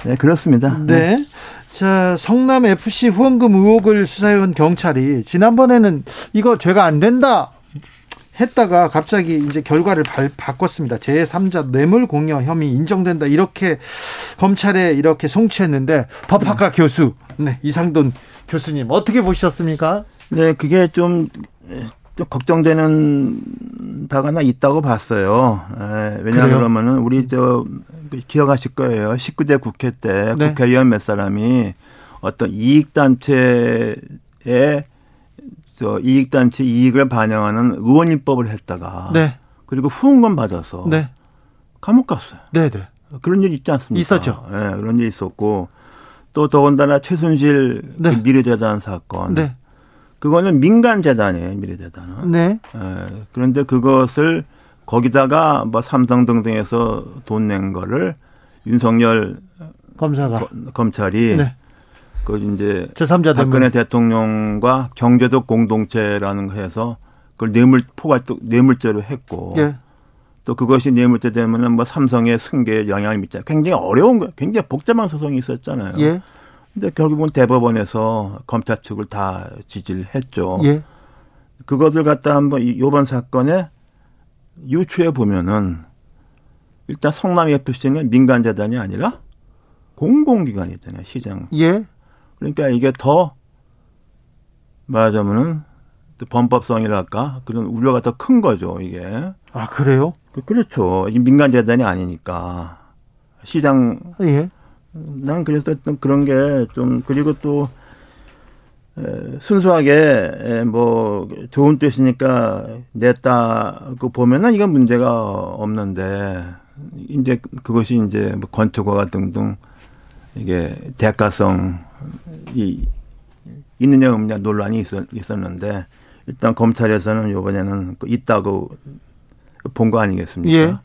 Speaker 7: 네 그렇습니다.
Speaker 1: 네. 자, 성남 FC 후원금 의혹을 수사해온 경찰이 지난번에는 이거 죄가 안 된다 했다가 갑자기 이제 결과를 발, 바꿨습니다. 제3자 뇌물 공여 혐의 인정된다 이렇게 검찰에 이렇게 송치했는데 법학과 교수 네, 이상돈 교수님 어떻게 보셨습니까?
Speaker 7: 네, 그게 좀, 좀 걱정되는 바가 하나 있다고 봤어요. 에, 왜냐? 그러면은 우리 저 기억하실 거예요. 19대 국회 때
Speaker 1: 네.
Speaker 7: 국회의원 몇 사람이 어떤 이익 단체에 저 이익 단체 이익을 반영하는 의원 입법을 했다가
Speaker 1: 네,
Speaker 7: 그리고 후원금 받아서
Speaker 1: 네,
Speaker 7: 감옥 갔어요.
Speaker 1: 네, 네.
Speaker 7: 그런 일 있지 않습니까?
Speaker 1: 있었죠.
Speaker 7: 예, 그런 일 있었고 또 더군다나 최순실 그
Speaker 1: 네.
Speaker 7: 미래재단 사건.
Speaker 1: 네,
Speaker 7: 그거는 민간 재단이에요, 미래 재단은.
Speaker 1: 네,
Speaker 7: 예, 그런데 그것을 거기다가 뭐 삼성 등등에서 돈 낸 거를 윤석열
Speaker 1: 검사가
Speaker 7: 거- 검찰이
Speaker 1: 네.
Speaker 7: 그 이제
Speaker 1: 제3자
Speaker 7: 박근혜
Speaker 1: 뇌물
Speaker 7: 대통령과 경제적 공동체라는 거 해서 그걸 뇌물 포괄적 뇌물죄로 했고
Speaker 1: 예,
Speaker 7: 또 그것이 뇌물죄 되면은 뭐 삼성의 승계에 영향을 미쳐 굉장히 어려운 거예요. 굉장히 복잡한 소송이 있었잖아요.
Speaker 1: 예,
Speaker 7: 근데 결국은 대법원에서 검찰 측을 다 지지를 했죠.
Speaker 1: 예,
Speaker 7: 그것을 갖다 한번 이- 요번 사건에 유추해 보면은 일단 성남 FC는 민간 재단이 아니라 공공기관이잖아요. 시장.
Speaker 1: 예,
Speaker 7: 그러니까 이게 더 말하자면은 또 범법성이랄까 그런 우려가 더 큰 거죠. 이게.
Speaker 1: 아 그래요?
Speaker 7: 그- 그렇죠. 이 민간 재단이 아니니까 시장
Speaker 1: 예,
Speaker 7: 난 그래서 좀 그런 게 좀 그리고 또 에, 순수하게 에, 뭐 좋은 뜻이니까 냈다고 보면은 이건 문제가 없는데 이제 그것이 이제 뭐 건축허가 등등 이게 대가성이 있느냐 없느냐 논란이 있었, 있었는데 일단 검찰에서는 이번에는 그 있다고 본 거 아니겠습니까?
Speaker 1: 예.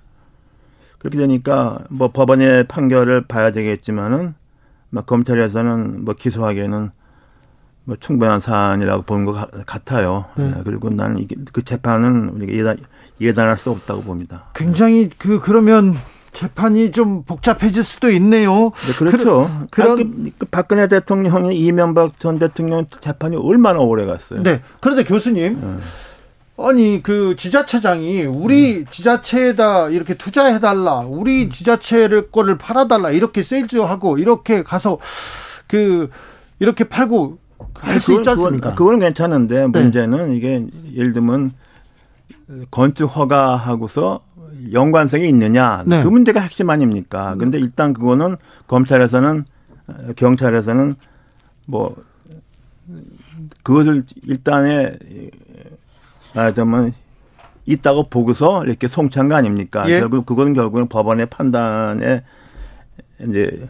Speaker 7: 그렇게 되니까 뭐 법원의 판결을 봐야 되겠지만은 막 검찰에서는 뭐 기소하기에는 뭐 충분한 사안이라고 보는 것 같- 같아요.
Speaker 1: 네.
Speaker 7: 예, 그리고 나는 이게 그 재판은 우리가 예단, 예단할 수 없다고 봅니다.
Speaker 1: 굉장히 그 그러면 재판이 좀 복잡해질 수도 있네요.
Speaker 7: 네, 그렇죠.
Speaker 1: 그, 런
Speaker 7: 그, 그 박근혜 대통령이 이명박 전 대통령 재판이 얼마나 오래 갔어요.
Speaker 1: 네. 그런데 교수님.
Speaker 7: 네.
Speaker 1: 아니 그 지자체장이 우리
Speaker 7: 음.
Speaker 1: 지자체에다 이렇게 투자해 달라 우리 지자체를 거를 팔아 달라 이렇게 세일즈하고 이렇게 가서 그 이렇게 팔고 할 수 있지 않습니까?
Speaker 7: 그건, 그건 괜찮은데
Speaker 1: 네.
Speaker 7: 문제는 이게 예를 들면 건축 허가하고서 연관성이 있느냐
Speaker 1: 네.
Speaker 7: 그 문제가 핵심 아닙니까? 근데 일단 그거는 검찰에서는 어, 경찰에서는 뭐 그것을 일단에 말하자면 있다고 보고서 이렇게 송치한 거 아닙니까?
Speaker 1: 예.
Speaker 7: 결국 그건 결국은 법원의 판단에 이제 음,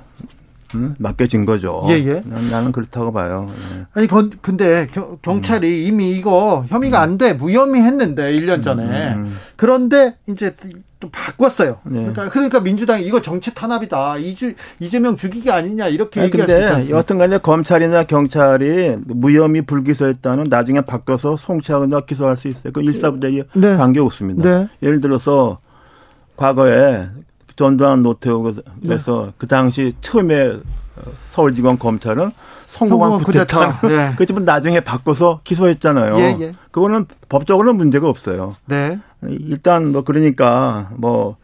Speaker 7: 맡겨진 거죠.
Speaker 1: 예, 예.
Speaker 7: 난- 나는 그렇다고 봐요. 예.
Speaker 1: 아니 건, 근데 겨- 경찰이 이미 이거 혐의가 안 돼 무혐의 했는데 1년 전에
Speaker 7: 음.
Speaker 1: 그런데 이제 또 바꿨어요.
Speaker 7: 네.
Speaker 1: 그러니까 그러니까 민주당이 이거 정치 탄압이다 이주, 이재명 죽이기 아니냐 이렇게
Speaker 7: 아니,
Speaker 1: 얘기할
Speaker 7: 근데
Speaker 1: 않습니까?
Speaker 7: 여하튼 간에 검찰이나 경찰이 무혐의 불기소했다는 나중에 바뀌어서 송치하거나 기소할 수 있어요. 그 일사부작이
Speaker 1: 네.
Speaker 7: 관계 없습니다.
Speaker 1: 네.
Speaker 7: 예를 들어서 과거에 전두환 노태우에서
Speaker 1: 네.
Speaker 7: 그 당시 처음에 서울지검 검찰은 성공한. 쿠데타.
Speaker 1: 예.
Speaker 7: 그렇지만 나중에 바꿔서 기소했잖아요.
Speaker 1: 예, 예.
Speaker 7: 그거는 법적으로는 문제가 없어요.
Speaker 1: 네.
Speaker 7: 일단 뭐 그러니까 뭐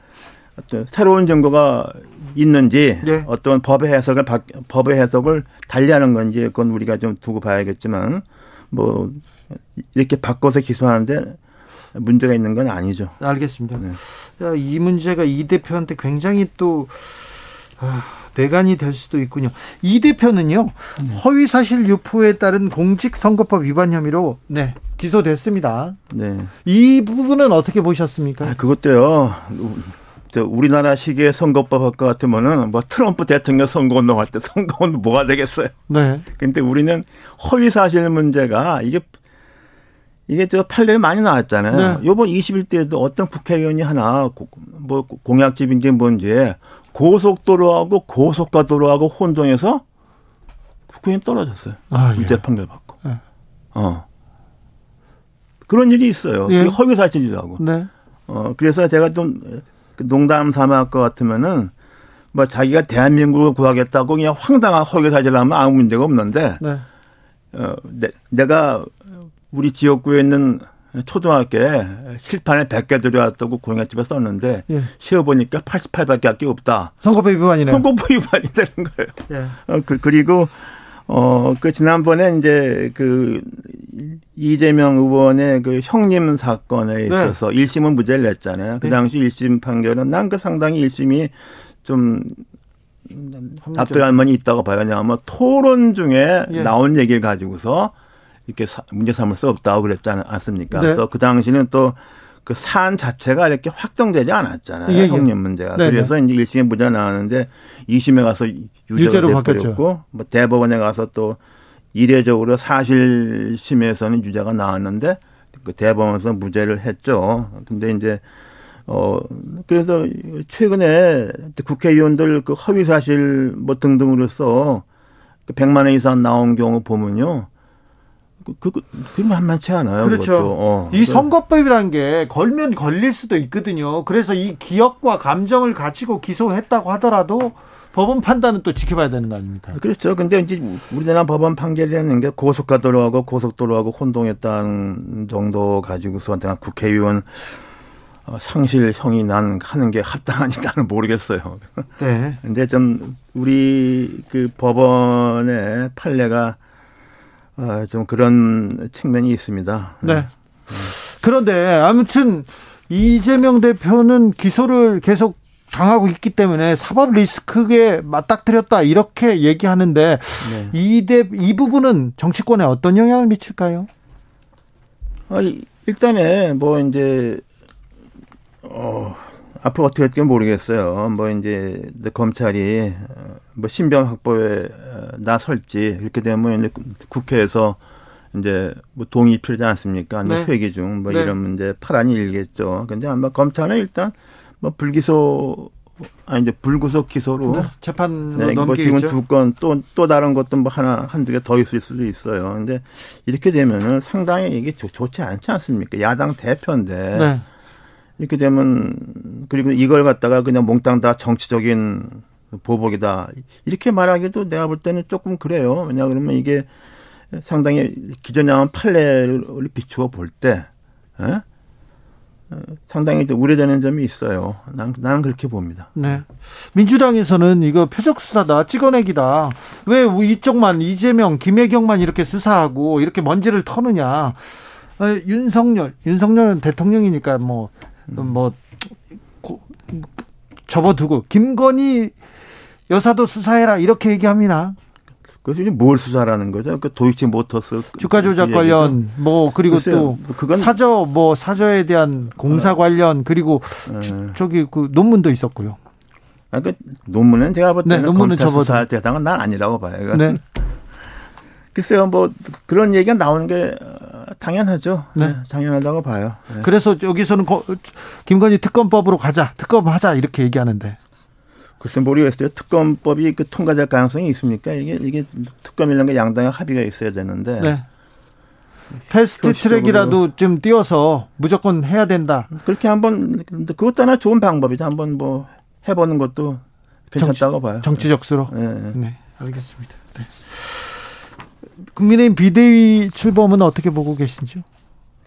Speaker 7: 어떤 새로운 증거가 있는지
Speaker 1: 예.
Speaker 7: 어떤 법의 해석을 바, 법의 해석을 달리하는 건지 그건 우리가 좀 두고 봐야겠지만 뭐 이렇게 바꿔서 기소하는데 문제가 있는 건 아니죠.
Speaker 1: 알겠습니다.
Speaker 7: 네.
Speaker 1: 야, 이 문제가 이 대표한테 굉장히 또 아, 내관이 될 수도 있군요. 이 대표는요 허위 사실 유포에 따른 공직선거법 위반 혐의로 네 기소됐습니다.
Speaker 7: 네.
Speaker 1: 이 부분은 어떻게 보셨습니까?
Speaker 7: 아, 그것도요. 우- 저 우리나라 시기의 선거법 할것 같으면은 뭐 트럼프 대통령 선거 운동 할 때 선거 운동 뭐가 되겠어요.
Speaker 1: 네,
Speaker 7: 근데 우리는 허위 사실 문제가 이게 이게 저 판례 많이 나왔잖아요.
Speaker 1: 네.
Speaker 7: 요번 21대에도 어떤 국회의원이 하나 고- 뭐 공약집인 게 뭔지 고속도로하고 고속가도로하고 혼동해서 국회의원 떨어졌어요.
Speaker 1: 아, 예.
Speaker 7: 유죄 판결 받고.
Speaker 1: 네.
Speaker 7: 어. 그런 일이 있어요.
Speaker 1: 예.
Speaker 7: 그게 허위 사실이라고.
Speaker 1: 네,
Speaker 7: 어, 그래서 제가 좀 농담 삼아 할 것 같으면은 뭐 자기가 대한민국을 구하겠다고 그냥 황당한 허위 사실을 하면 아무 문제가 없는데
Speaker 1: 네,
Speaker 7: 어, 내, 내가 우리 지역구에 있는 초등학교에 실판에 100개 들여왔다고 공약집에 썼는데
Speaker 1: 예.
Speaker 7: 시어보니까 88밖에 없다.
Speaker 1: 선거법 위반이네요.
Speaker 7: 선거법 위반이 되는 거예요.
Speaker 1: 예.
Speaker 7: 어, 그, 그리고, 어, 그, 지난번에 이제 그, 이재명 의원의 그 형님 사건에 있어서 일 1심은 무죄를 냈잖아요. 그
Speaker 1: 네.
Speaker 7: 당시 1심 판결은 난 그 상당히 1심이 좀 납득할 만이 있다고 봐요. 왜냐하면 토론 중에
Speaker 1: 예.
Speaker 7: 나온 얘기를 가지고서 이렇게 사- 문제 삼을 수 없다고 그랬지 않- 않습니까?
Speaker 1: 네.
Speaker 7: 또그 당시는 또그 사안 자체가 이렇게 확정되지 않았잖아요.
Speaker 1: 예, 예.
Speaker 7: 형님 문제가.
Speaker 1: 네,
Speaker 7: 그래서 이제 1심에 무죄 나왔는데 2심에 가서
Speaker 1: 유죄로.
Speaker 7: 돼버렸고 뭐 대법원에 가서 또 이례적으로 사실심에서는 유죄가 나왔는데 그 대법원에서 무죄를 했죠. 근데 이제 어 그래서 최근에 국회의원들 그 허위 사실 뭐 등등으로서 그 100만 원 이상 나온 경우 보면요. 그, 그, 그 만만치 않아요.
Speaker 1: 그렇죠.
Speaker 7: 어.
Speaker 1: 이 선거법이라는 게 걸면 걸릴 수도 있거든요. 그래서 이 기억과 감정을 가지고 기소했다고 하더라도 법원 판단은 또 지켜봐야 되는 거 아닙니까?
Speaker 7: 그렇죠. 근데 이제 우리나라 법원 판결이라는 게 고속가도로하고 고속도로하고 혼동했다는 정도 가지고서 내가 국회의원 어, 상실형이 난 하는 게 합당하니 나는 모르겠어요.
Speaker 1: 네.
Speaker 7: 근데 좀 우리 그 법원의 판례가 어, 좀 그런 측면이 있습니다.
Speaker 1: 네. 그런데 아무튼 이재명 대표는 기소를 계속 당하고 있기 때문에 사법 리스크에 맞닥뜨렸다 이렇게 얘기하는데
Speaker 7: 네.
Speaker 1: 이대 이 부분은 정치권에 어떤 영향을 미칠까요?
Speaker 7: 아, 이- 일단에 뭐 이제 어 앞으로 어떻게 될지 모르겠어요. 뭐 이제 검찰이 어, 뭐 신변 확보에 어, 나설지 이렇게 되면 이제 국회에서 이제 뭐 동의 필요하지 않습니까?
Speaker 1: 네.
Speaker 7: 뭐 회기 중뭐
Speaker 1: 네.
Speaker 7: 이런 문제 파란이 일겠죠. 근데 아마 검찰은 일단 뭐 불기소 아니 이제 불구속 기소로
Speaker 1: 재판
Speaker 7: 네, 뭐 지금. 두 건 또 또 다른 것도 뭐 하나 한두 개 더 있을 수도 있어요. 근데 이렇게 되면은 상당히 이게 좋, 좋지 않지 않습니까? 야당 대표인데
Speaker 1: 네.
Speaker 7: 이렇게 되면 그리고 이걸 갖다가 그냥 몽땅 다 정치적인 보복이다 이렇게 말하기도 내가 볼 때는 조금 그래요. 왜냐 그러면 이게 상당히 나온 판례를 비추어 볼 때 에? 어, 상당히 좀 우려되는 점이 있어요. 난, 나는 그렇게 봅니다.
Speaker 1: 네. 민주당에서는 이거 표적 수사다, 찍어내기다. 왜 이쪽만 이재명, 김혜경만 이렇게 수사하고 이렇게 먼지를 터느냐. 어, 윤석열, 윤석열은 대통령이니까 뭐, 뭐, 고, 접어두고 김건희 여사도 수사해라 이렇게 얘기합니다.
Speaker 7: 그래서 이제 뭘 수사라는 거죠? 그 도이치 모터스
Speaker 1: 주가 조작 그 관련 뭐 그리고 또뭐 그건 사저 뭐 사저에 대한 공사 어. 관련 그리고 네. 주, 저기 그 논문도 있었고요.
Speaker 7: 아, 그 논문은 제가 볼 네, 때는 네, 논문은 검찰 수사할 대상은 난 아니라고 봐요. 네. 글쎄요, 뭐 그런 얘기가 나오는 게 당연하죠. 네. 네 당연하다고 봐요.
Speaker 1: 네. 그래서 여기서는 김건희 특검법으로 가자, 특검하자 이렇게 얘기하는데.
Speaker 7: 글쎄 모르겠어요. 특검법이 그 통과될 가능성이 있습니까? 이게 이게 특검이라는 게 양당의 합의가 있어야 되는데. 네.
Speaker 1: fast track이라도 좀 띄워서 무조건 해야 된다.
Speaker 7: 그렇게 한번 그것도 하나 좋은 방법이죠. 한번 뭐 해보는 것도 괜찮다고
Speaker 1: 정치,
Speaker 7: 봐요.
Speaker 1: 정치적 수로. 네. 네. 네. 알겠습니다. 네. 국민의힘 비대위 출범은 어떻게 보고 계신지요?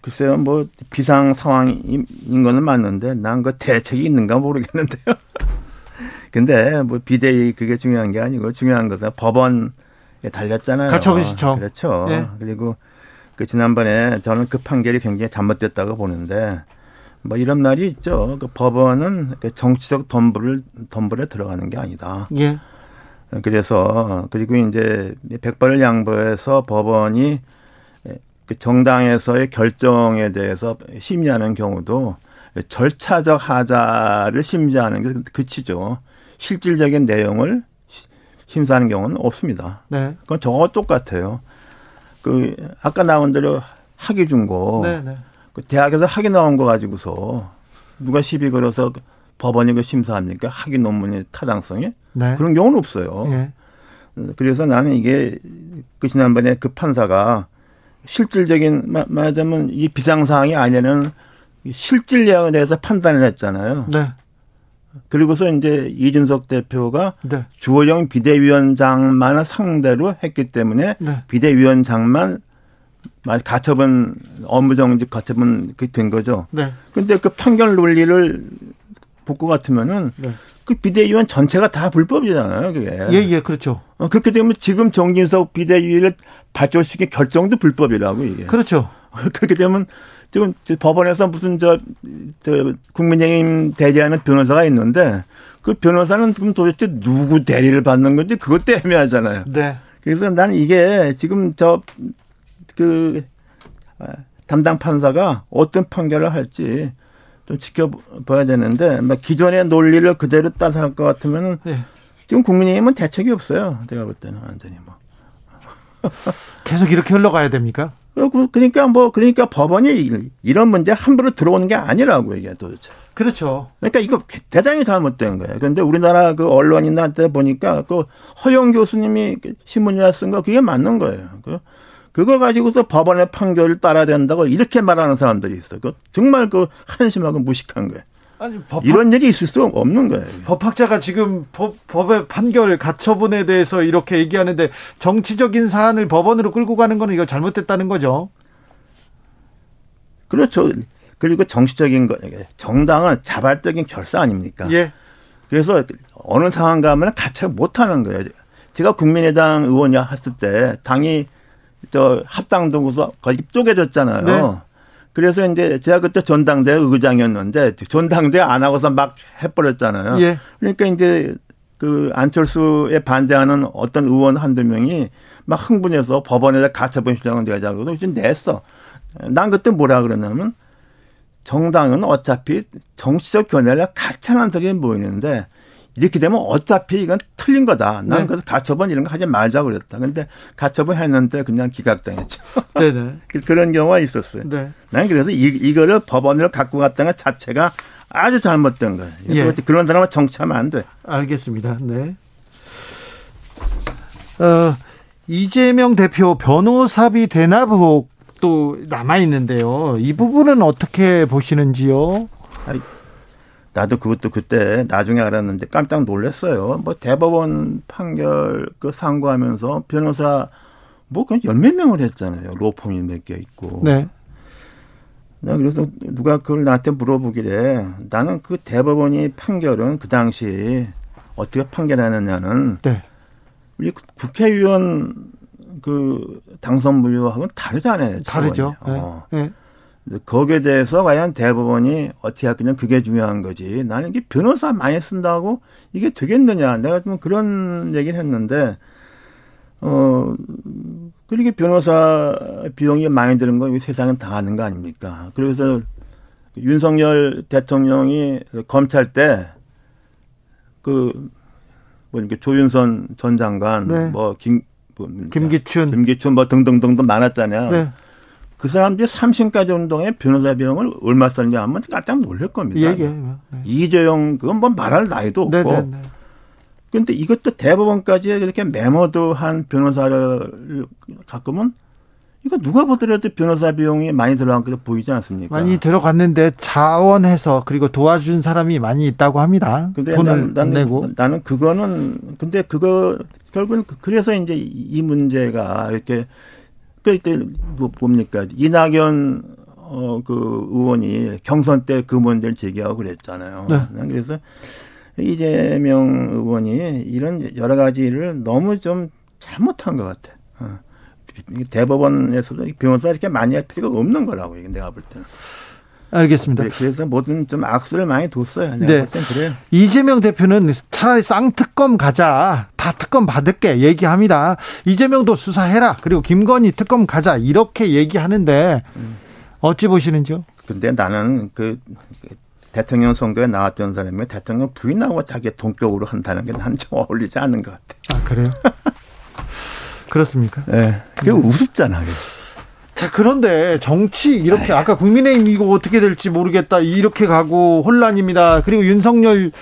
Speaker 7: 글쎄요, 뭐 비상 상황인 거는 맞는데 난 그 대책이 있는가 모르겠는데요. 근데 뭐 비대위 그게 중요한 게 아니고 중요한 것은 법원에 달렸잖아요.
Speaker 1: 가처분 시청.
Speaker 7: 그렇죠. 네. 그리고 그 지난번에 저는 그 판결이 굉장히 잘못됐다고 보는데 뭐 이런 말이 있죠. 그 법원은 그 정치적 덤불을 덤불에 들어가는 게 아니다. 예. 그래서 그리고 이제 백발을 양보해서 법원이 그 정당에서의 결정에 대해서 심의하는 경우도 절차적 하자를 심의하는 게 그치죠. 실질적인 내용을 심사하는 경우는 없습니다. 네. 그건 저거 똑같아요. 그 아까 나온 대로 학위 준거 네, 네. 그 대학에서 학위 나온 거 가지고서 누가 시비 걸어서 법원이 그 심사합니까? 학위 논문의 타당성이 네. 그런 경우는 없어요. 네. 그래서 나는 이게 그 지난번에 그 판사가 실질적인 말하자면 이 비상 사항이 아니라는 실질 내용에 대해서 판단을 했잖아요. 네. 그리고서 이제 이준석 대표가 네. 주호영 비대위원장만을 상대로 했기 때문에 네. 비대위원장만 가처분 업무정지 가처분 그된 거죠. 네. 근데 그 판결 논리를 볼 것 같으면은 네. 그 비대위원 전체가 다 불법이잖아요, 그게.
Speaker 1: 예, 예, 그렇죠.
Speaker 7: 어, 그렇게 되면 지금 정진석 비대위를 발족시킨 결정도 불법이라고 이게.
Speaker 1: 그렇죠.
Speaker 7: 그렇게 되면 지금 법원에서 무슨 저, 저 국민의힘 대리하는 변호사가 있는데 그 변호사는 그럼 도대체 누구 대리를 받는 건지 그것도 애매하잖아요. 네. 그래서 나는 이게 지금 저 그 담당 판사가 어떤 판결을 할지 좀 지켜봐야 되는데 막 기존의 논리를 그대로 따라할 것 같으면 네. 지금 국민의힘은 대책이 없어요. 내가 볼 때는 완전히 뭐.
Speaker 1: 계속 이렇게 흘러가야 됩니까?
Speaker 7: 그러니까 뭐 그러니까 법원이 이런 문제 함부로 들어오는 게 아니라고 이게 도대체.
Speaker 1: 그렇죠.
Speaker 7: 그러니까 이거 대단히 잘못된 거예요. 그런데 우리나라 그 언론이나 때 보니까 그 허영 교수님이 신문이나 쓴 거 그게 맞는 거예요. 그 그거 가지고서 법원의 판결을 따라야 된다고 이렇게 말하는 사람들이 있어. 그 정말 그 한심하고 무식한 거예요. 아니, 법학, 이런 일이 있을 수 없는 거예요.
Speaker 1: 법학자가 지금 법, 법의 판결 가처분에 대해서 이렇게 얘기하는데 정치적인 사안을 법원으로 끌고 가는 거는 이거 잘못됐다는 거죠.
Speaker 7: 그렇죠. 그리고 정치적인 거, 정당은 자발적인 결사 아닙니까? 예. 그래서 어느 상황 가면 가처 못 하는 거예요. 제가 국민의당 의원이 했을 때 당이 저 합당 동구서 거의 쪼개졌잖아요. 네. 그래서 이제 제가 그때 전당대 의장이었는데 전당대 안 하고서 막 해버렸잖아요. 예. 그러니까 이제 그 안철수에 반대하는 어떤 의원 한두 명이 막 흥분해서 법원에다 가처분 신청을 내자고 그래서 이제 냈어. 난 그때 뭐라 그러냐면 정당은 어차피 정치적 견해를 하는 석이 모이는데 이렇게 되면 어차피 이건 틀린 거다. 나는 네. 그래서 가처분 이런 거 하지 말자 그랬다. 근데 가처분 했는데 그냥 기각당했죠. 네네. 그런 경우가 있었어요. 네. 난 그래서 이, 이거를 법원으로 갖고 갔다는 것 자체가 아주 잘못된 거예요. 예. 그런 사람은 정치하면 안 돼.
Speaker 1: 알겠습니다. 네. 어, 이재명 대표 변호사비 대납 의혹 또 남아 있는데요. 이 부분은 어떻게 보시는지요?
Speaker 7: 아니, 나도 그것도 그때 나중에 알았는데 깜짝 놀랐어요. 뭐 대법원 판결 그 상고하면서 변호사 뭐 그냥 열몇 명을 했잖아요. 로펌이 몇 개 있고.
Speaker 1: 네.
Speaker 7: 나 그래서 누가 그걸 나한테 물어보길래 나는 그 대법원이 판결은 그 당시 어떻게 판결하느냐는
Speaker 1: 네.
Speaker 7: 우리 국회의원 그 당선 무효하고는 다르잖아요.
Speaker 1: 다르죠. 네.
Speaker 7: 어.
Speaker 1: 네.
Speaker 7: 거기에 대해서 과연 대법원이 어떻게 할 거냐 그게 중요한 거지. 나는 이게 변호사 많이 쓴다고 이게 되겠느냐. 내가 좀 그런 얘기를 했는데 어 그렇게 변호사 비용이 많이 드는 건 세상은 다 아는 거 아닙니까? 그래서 윤석열 대통령이 검찰 때그 뭐 이렇게 조윤선 전 장관
Speaker 1: 네.
Speaker 7: 뭐 김 뭐
Speaker 1: 김기춘.
Speaker 7: 김기춘 뭐 등등등등 많았잖아요.
Speaker 1: 네.
Speaker 7: 그 사람들이 3심까지 운동에 변호사 비용을 얼마 썼냐 하면 깜짝 놀랄 겁니다.
Speaker 1: 얘기해요. 네.
Speaker 7: 이재용 그건 뭐 말할 나이도 없고.
Speaker 1: 네, 네, 네.
Speaker 7: 그런데 이것도 대법원까지 이렇게 메모도 한 변호사를 갖고면 이거 누가 보더라도 변호사 비용이 많이 들어간 게 보이지 않습니까?
Speaker 1: 많이 들어갔는데 자원해서 그리고 도와준 사람이 많이 있다고 합니다.
Speaker 7: 근데
Speaker 1: 돈을
Speaker 7: 난,
Speaker 1: 안 내고.
Speaker 7: 나는 그거는 근데 그거 결국은 그- 그래서 이제 이 문제가 이렇게 그때 뭐 뭡니까 이낙연 어 그 의원이 경선 때 그 문제를 제기하고 그랬잖아요.
Speaker 1: 네.
Speaker 7: 난 그래서 이재명 의원이 이런 여러 가지를 너무 좀 잘못한 것 같아. 어. 대법원에서도 변호사 이렇게 많이 할 필요가 없는 거라고 이게 내가 볼 때는.
Speaker 1: 알겠습니다.
Speaker 7: 그래- 그래서 뭐든 좀 악수를 많이 뒀어요.
Speaker 1: 네.
Speaker 7: 그래요.
Speaker 1: 이재명 대표는 차라리 쌍특검 가자. 다 특검 받을게 얘기합니다. 이재명도 수사해라. 그리고 김건희 특검 가자. 이렇게 얘기하는데 어찌 보시는지요?
Speaker 7: 근데 나는 그, 그 대통령 선거에 나왔던 사람이 대통령 부인하고 자기 동격으로 한다는 게 난 좀 어울리지 않는 것 같아.
Speaker 1: 아, 그래요? 그렇습니까?
Speaker 7: 예. 그게 우습잖아. 그게.
Speaker 1: 자, 그런데 정치 이렇게 아까 국민의힘 이거 어떻게 될지 모르겠다. 이렇게 가고 혼란입니다. 그리고 윤석열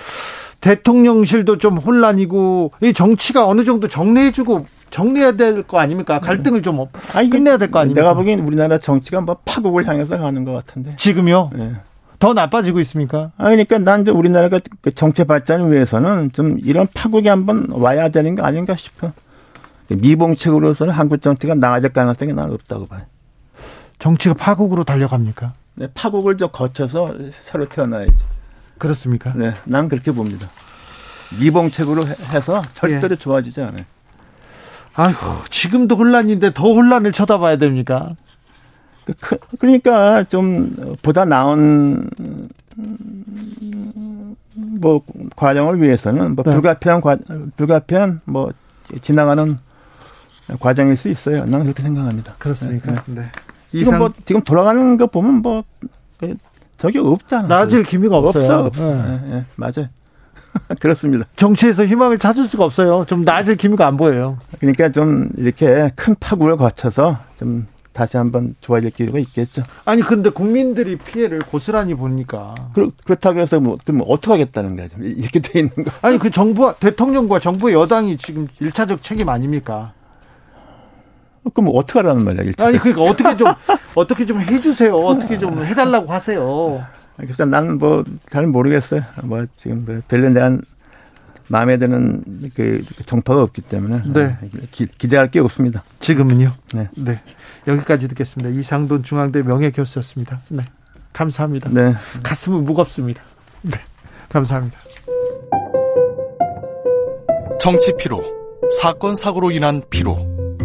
Speaker 1: 대통령실도 좀 혼란이고 이 정치가 어느 정도 정리해주고 정리해야 될 거 아닙니까? 갈등을 좀 없- 끝내야 될 거 아닙니까?
Speaker 7: 내가 보기엔 우리나라 정치가 뭐 파국을 향해서 가는 것 같은데.
Speaker 1: 지금요?
Speaker 7: 예.
Speaker 1: 더 나빠지고 있습니까?
Speaker 7: 아, 그러니까 난 이제 우리나라가 그 정치 발전을 위해서는 좀 이런 파국이 한번 와야 되는 거 아닌가 싶어. 미봉책으로서는 한국 정치가 나아질 가능성이 나는 없다고 봐요.
Speaker 1: 정치가 파국으로 달려갑니까?
Speaker 7: 네, 파국을 좀 거쳐서 새로 태어나야지.
Speaker 1: 그렇습니까?
Speaker 7: 네, 난 그렇게 봅니다. 미봉책으로 해- 해서 절대로 좋아지지 않아요.
Speaker 1: 아이고, 지금도 혼란인데 더 혼란을 쳐다봐야 됩니까?
Speaker 7: 그- 그- 그러니까 좀 보다 나은 음, 뭐 과정을 위해서는 뭐
Speaker 1: 네.
Speaker 7: 불가피한 과, 불가피한 뭐 지나가는 과정일 수 있어요. 나는 그렇게 생각합니다.
Speaker 1: 그렇습니까? 네.
Speaker 7: 지금 뭐 지금 돌아가는 거 보면 뭐 그, 저기 없잖아.
Speaker 1: 나아질 기미가 없어요.
Speaker 7: 없어 없어.
Speaker 1: 네.
Speaker 7: 예, 예, 맞아요. 그렇습니다.
Speaker 1: 정치에서 희망을 찾을 수가 없어요. 좀 나아질 기미가 안 보여요.
Speaker 7: 그러니까 좀 이렇게 큰 파국을 거쳐서 좀 다시 한번 좋아질 기회가 있겠죠.
Speaker 1: 아니 근데 국민들이 피해를 고스란히 보니까
Speaker 7: 그렇, 그렇다고 해서 뭐, 그럼 어떻게 하겠다는 거야. 이렇게 돼 있는 거.
Speaker 1: 아니 그 정부와 대통령과 정부 여당이 지금 일차적 책임 아닙니까?
Speaker 7: 그럼 어떻게 하라는 말이야, 일단.
Speaker 1: 아니 그러니까 어떻게 좀 어떻게 좀 해주세요. 어떻게 좀 해달라고 하세요.
Speaker 7: 그래서 나는 뭐, 잘 모르겠어요. 뭐, 지금 뭐 별로 대한 마음에 드는 그 정파가 없기 때문에.
Speaker 1: 네.
Speaker 7: 기, 기대할 게 없습니다.
Speaker 1: 지금은요.
Speaker 7: 네.
Speaker 1: 네 여기까지 듣겠습니다. 이상돈 중앙대 명예교수였습니다. 네 감사합니다.
Speaker 7: 네.
Speaker 1: 가슴은 무겁습니다. 네 감사합니다.
Speaker 8: 정치 피로, 사건 사고로 인한 피로,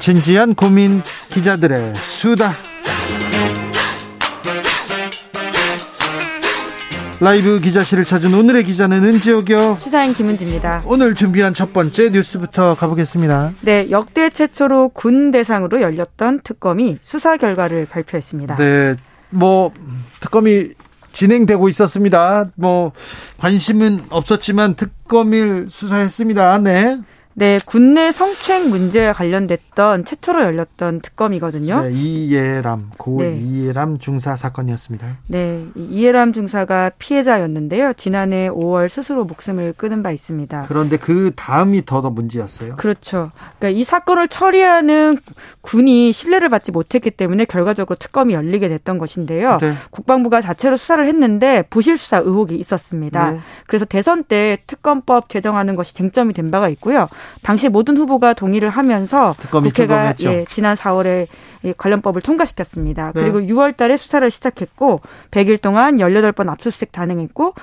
Speaker 1: 진지한 고민 기자들의 수다. 라이브 기자실을 찾은 오늘의 기자는 은지옥이요.
Speaker 9: 시사인 김은지입니다.
Speaker 1: 오늘 준비한 첫 번째 뉴스부터 가보겠습니다.
Speaker 9: 네, 역대 최초로 군 대상으로 열렸던 특검이 수사 결과를 발표했습니다.
Speaker 1: 네, 뭐 특검이 진행되고 있었습니다. 뭐 관심은 없었지만 특검을 수사했습니다. 네.
Speaker 9: 네, 군내 성추행 문제와 관련됐던 최초로 열렸던 특검이거든요.
Speaker 1: 네, 이예람 고
Speaker 9: 네.
Speaker 1: 이예람 중사 사건이었습니다.
Speaker 9: 네, 이 이해람 중사가 피해자였는데요. 지난해 5월 스스로 목숨을 끊은 바 있습니다.
Speaker 1: 그런데 그 다음이 더 더 문제였어요.
Speaker 9: 그렇죠. 그러니까 이 사건을 처리하는 군이 신뢰를 받지 못했기 때문에 결과적으로 특검이 열리게 됐던 것인데요.
Speaker 1: 네.
Speaker 9: 국방부가 자체로 수사를 했는데 부실 수사 의혹이 있었습니다.
Speaker 1: 네.
Speaker 9: 그래서 대선 때 특검법 제정하는 것이 쟁점이 된 바가 있고요. 당시 모든 후보가 동의를 하면서 국회가. 예, 지난 4월에 이 관련법을 통과시켰습니다.
Speaker 1: 네.
Speaker 9: 그리고 6월 달에 수사를 시작했고 100일 동안 18번 압수수색 단행했고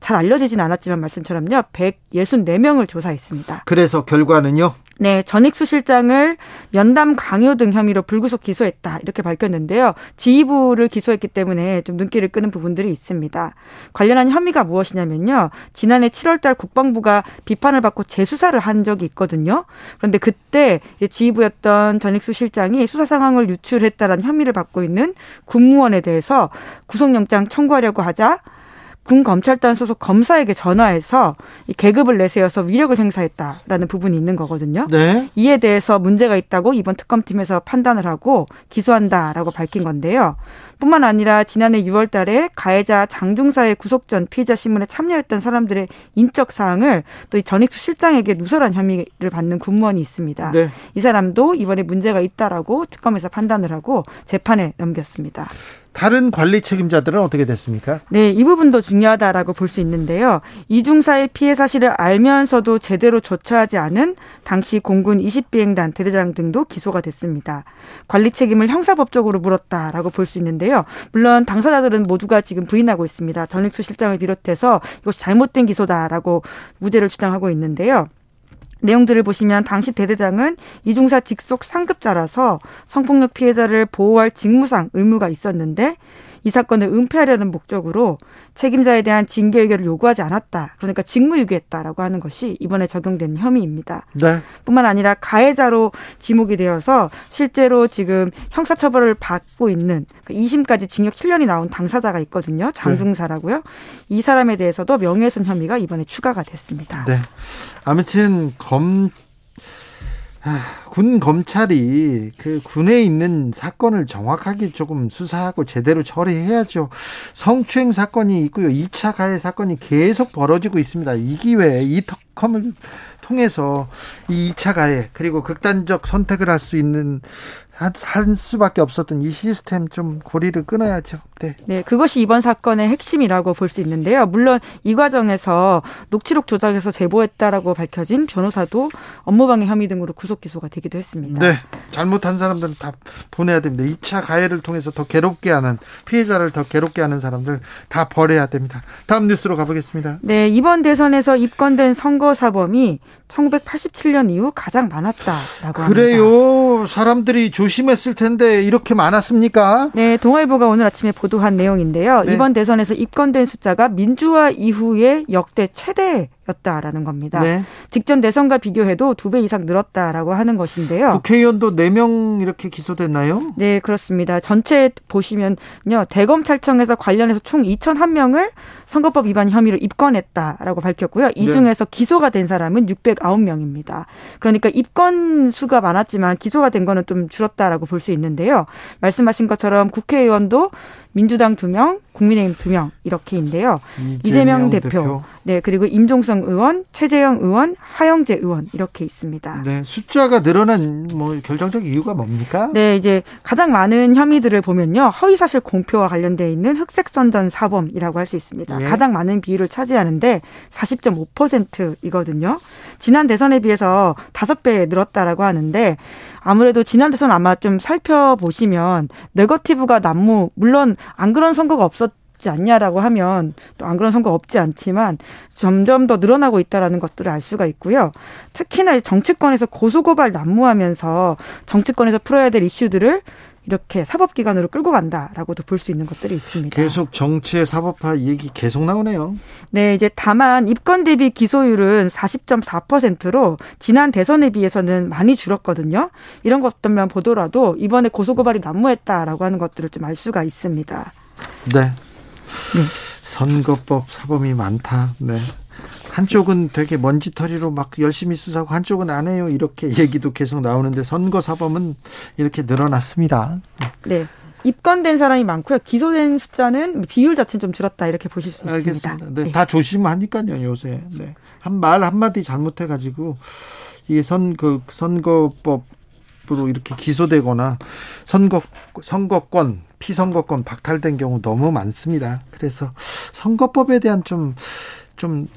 Speaker 9: 잘 알려지진 않았지만 말씀처럼요. 164명을 조사했습니다.
Speaker 1: 그래서 결과는요.
Speaker 9: 네, 전익수 실장을 면담 강요 등 혐의로 불구속 기소했다. 이렇게 밝혔는데요. 지휘부를 기소했기 때문에 좀 눈길을 끄는 부분들이 있습니다. 관련한 혐의가 무엇이냐면요. 지난해 7월 달 국방부가 비판을 받고 재수사를 한 적이 있거든요. 그런데 그때 지휘부였던 전익수 실장이 수사 상황을 유출했다라는 혐의를 받고 있는 군무원에 대해서 구속영장 청구하려고 하자 군 검찰단 소속 검사에게 전화해서 이 계급을 내세워서 위력을 행사했다라는 부분이 있는 거거든요.
Speaker 1: 네.
Speaker 9: 이에 대해서 문제가 있다고 이번 특검팀에서 판단을 하고 기소한다라고 밝힌 건데요. 뿐만 아니라 지난해 6월 달에 가해자 장중사의 구속 전 피의자 신문에 참여했던 사람들의 인적 사항을 또 이 전익수 실장에게 누설한 혐의를 받는 군무원이 있습니다.
Speaker 1: 네.
Speaker 9: 이 사람도 이번에 문제가 있다라고 특검에서 판단을 하고 재판에 넘겼습니다.
Speaker 1: 다른 관리 책임자들은 어떻게 됐습니까?
Speaker 9: 네, 이 부분도 중요하다라고 볼 수 있는데요. 이중사의 피해 사실을 알면서도 제대로 조처하지 않은 당시 공군 20비행단 대대장 등도 기소가 됐습니다. 관리 책임을 형사법적으로 물었다라고 볼 수 있는데 요. 물론 당사자들은 모두가 지금 부인하고 있습니다. 전익수 실장을 비롯해서 이것이 잘못된 기소다라고 무죄를 주장하고 있는데요. 내용들을 보시면 당시 대대장은 이중사 직속 상급자라서 성폭력 피해자를 보호할 직무상 의무가 있었는데 이 사건을 은폐하려는 목적으로 책임자에 대한 징계 의결을 요구하지 않았다. 그러니까 직무유기했다라고 하는 것이 이번에 적용된 혐의입니다.
Speaker 1: 네.
Speaker 9: 뿐만 아니라 가해자로 지목이 되어서 실제로 지금 형사처벌을 받고 있는 2심까지 징역 7년이 나온 당사자가 있거든요. 장중사라고요. 이 사람에 대해서도 명예훼손 혐의가 이번에 추가가 됐습니다.
Speaker 1: 네. 아무튼 검, 아, 군 검찰이 그 군에 있는 사건을 정확하게 조금 수사하고 제대로 처리해야죠. 성추행 사건이 있고요. 2차 가해 사건이 계속 벌어지고 있습니다. 이 기회에 이 특검을 통해서 이 2차 가해 그리고 극단적 선택을 할 수 있는 한, 한 수밖에 없었던 이 시스템 좀 고리를 끊어야죠. 네.
Speaker 9: 네, 그것이 이번 사건의 핵심이라고 볼 수 있는데요. 물론 이 과정에서 녹취록 조작에서 제보했다라고 밝혀진 변호사도 업무방해 혐의 등으로 구속 기소가 되기도 했습니다.
Speaker 1: 네. 잘못한 사람들은 다 보내야 됩니다. 2차 가해를 통해서 더 괴롭게 하는 피해자를 더 괴롭게 하는 사람들 다 버려야 됩니다. 다음 뉴스로 가보겠습니다.
Speaker 9: 네, 이번 대선에서 입건된 선거 사범이 1987년 이후 가장 많았다라고 합니다.
Speaker 1: 그래요. 사람들이 조심했을 텐데 이렇게 많았습니까?
Speaker 9: 네, 동아일보가 오늘 아침에 보도한 내용인데요.
Speaker 1: 네.
Speaker 9: 이번 대선에서 입건된 숫자가 민주화 이후에 역대 최대 였다라는 겁니다.
Speaker 1: 네.
Speaker 9: 직전 대선과 비교해도 두 배 이상 늘었다라고 하는 것인데요.
Speaker 1: 국회의원도 4명 이렇게 기소됐나요?
Speaker 9: 네, 그렇습니다. 전체 보시면요. 대검찰청에서 관련해서 총 2,001명을 선거법 위반 혐의로 입건했다라고 밝혔고요. 이
Speaker 1: 네.
Speaker 9: 중에서 기소가 된 사람은 609명입니다. 그러니까 입건 수가 많았지만 기소가 된 거는 좀 줄었다라고 볼 수 있는데요. 말씀하신 것처럼 국회의원도 민주당 2명, 국민의힘 2명 이렇게인데요. 이재명, 대표, 네, 그리고 임종성 의원, 최재형 의원, 하영재 의원 이렇게 있습니다.
Speaker 1: 네, 숫자가 늘어난 뭐 결정적 이유가 뭡니까?
Speaker 9: 네, 이제 가장 많은 혐의들을 보면요. 허위사실 공표와 관련돼 있는 흑색선전 사범이라고 할 수 있습니다.
Speaker 1: 예.
Speaker 9: 가장 많은 비율을 차지하는데 40.5%이거든요. 지난 대선에 비해서 5배 늘었다라고 하는데 아무래도 지난 대선 아마 좀 살펴보시면 네거티브가 난무 물론 안 그런 선거가 없었 지 않냐라고 하면 또 안 그런 선거 없지 않지만 점점 더 늘어나고 있다라는 것들을 알 수가 있고요. 특히나 정치권에서 고소고발 난무하면서 정치권에서 풀어야 될 이슈들을 이렇게 사법기관으로 끌고 간다라고도 볼 수 있는 것들이 있습니다.
Speaker 1: 계속 정치의 사법화 얘기 계속 나오네요.
Speaker 9: 네, 이제 다만 입건 대비 기소율은 40.4%로 지난 대선에 비해서는 많이 줄었거든요. 이런 것들만 보더라도 이번에 고소고발이 난무했다라고 하는 것들을 좀 알 수가 있습니다.
Speaker 1: 네. 선거법 사범이 많다. 네. 한쪽은 되게 먼지털이로 막 열심히 수사하고 한쪽은 안 해요. 이렇게 얘기도 계속 나오는데 선거 사범은 이렇게 늘어났습니다.
Speaker 9: 네. 입건된 사람이 많고요. 기소된 숫자는 비율 자체는 좀 줄었다 이렇게 보실 수 있습니다.
Speaker 1: 알겠습니다. 네, 다 조심하니까요 요새. 네. 한 말 한마디 잘못해가지고 이게 선 그 선거법으로 이렇게 기소되거나 선거 선거권 피선거권 박탈된 경우 너무 많습니다. 그래서 선거법에 대한 좀좀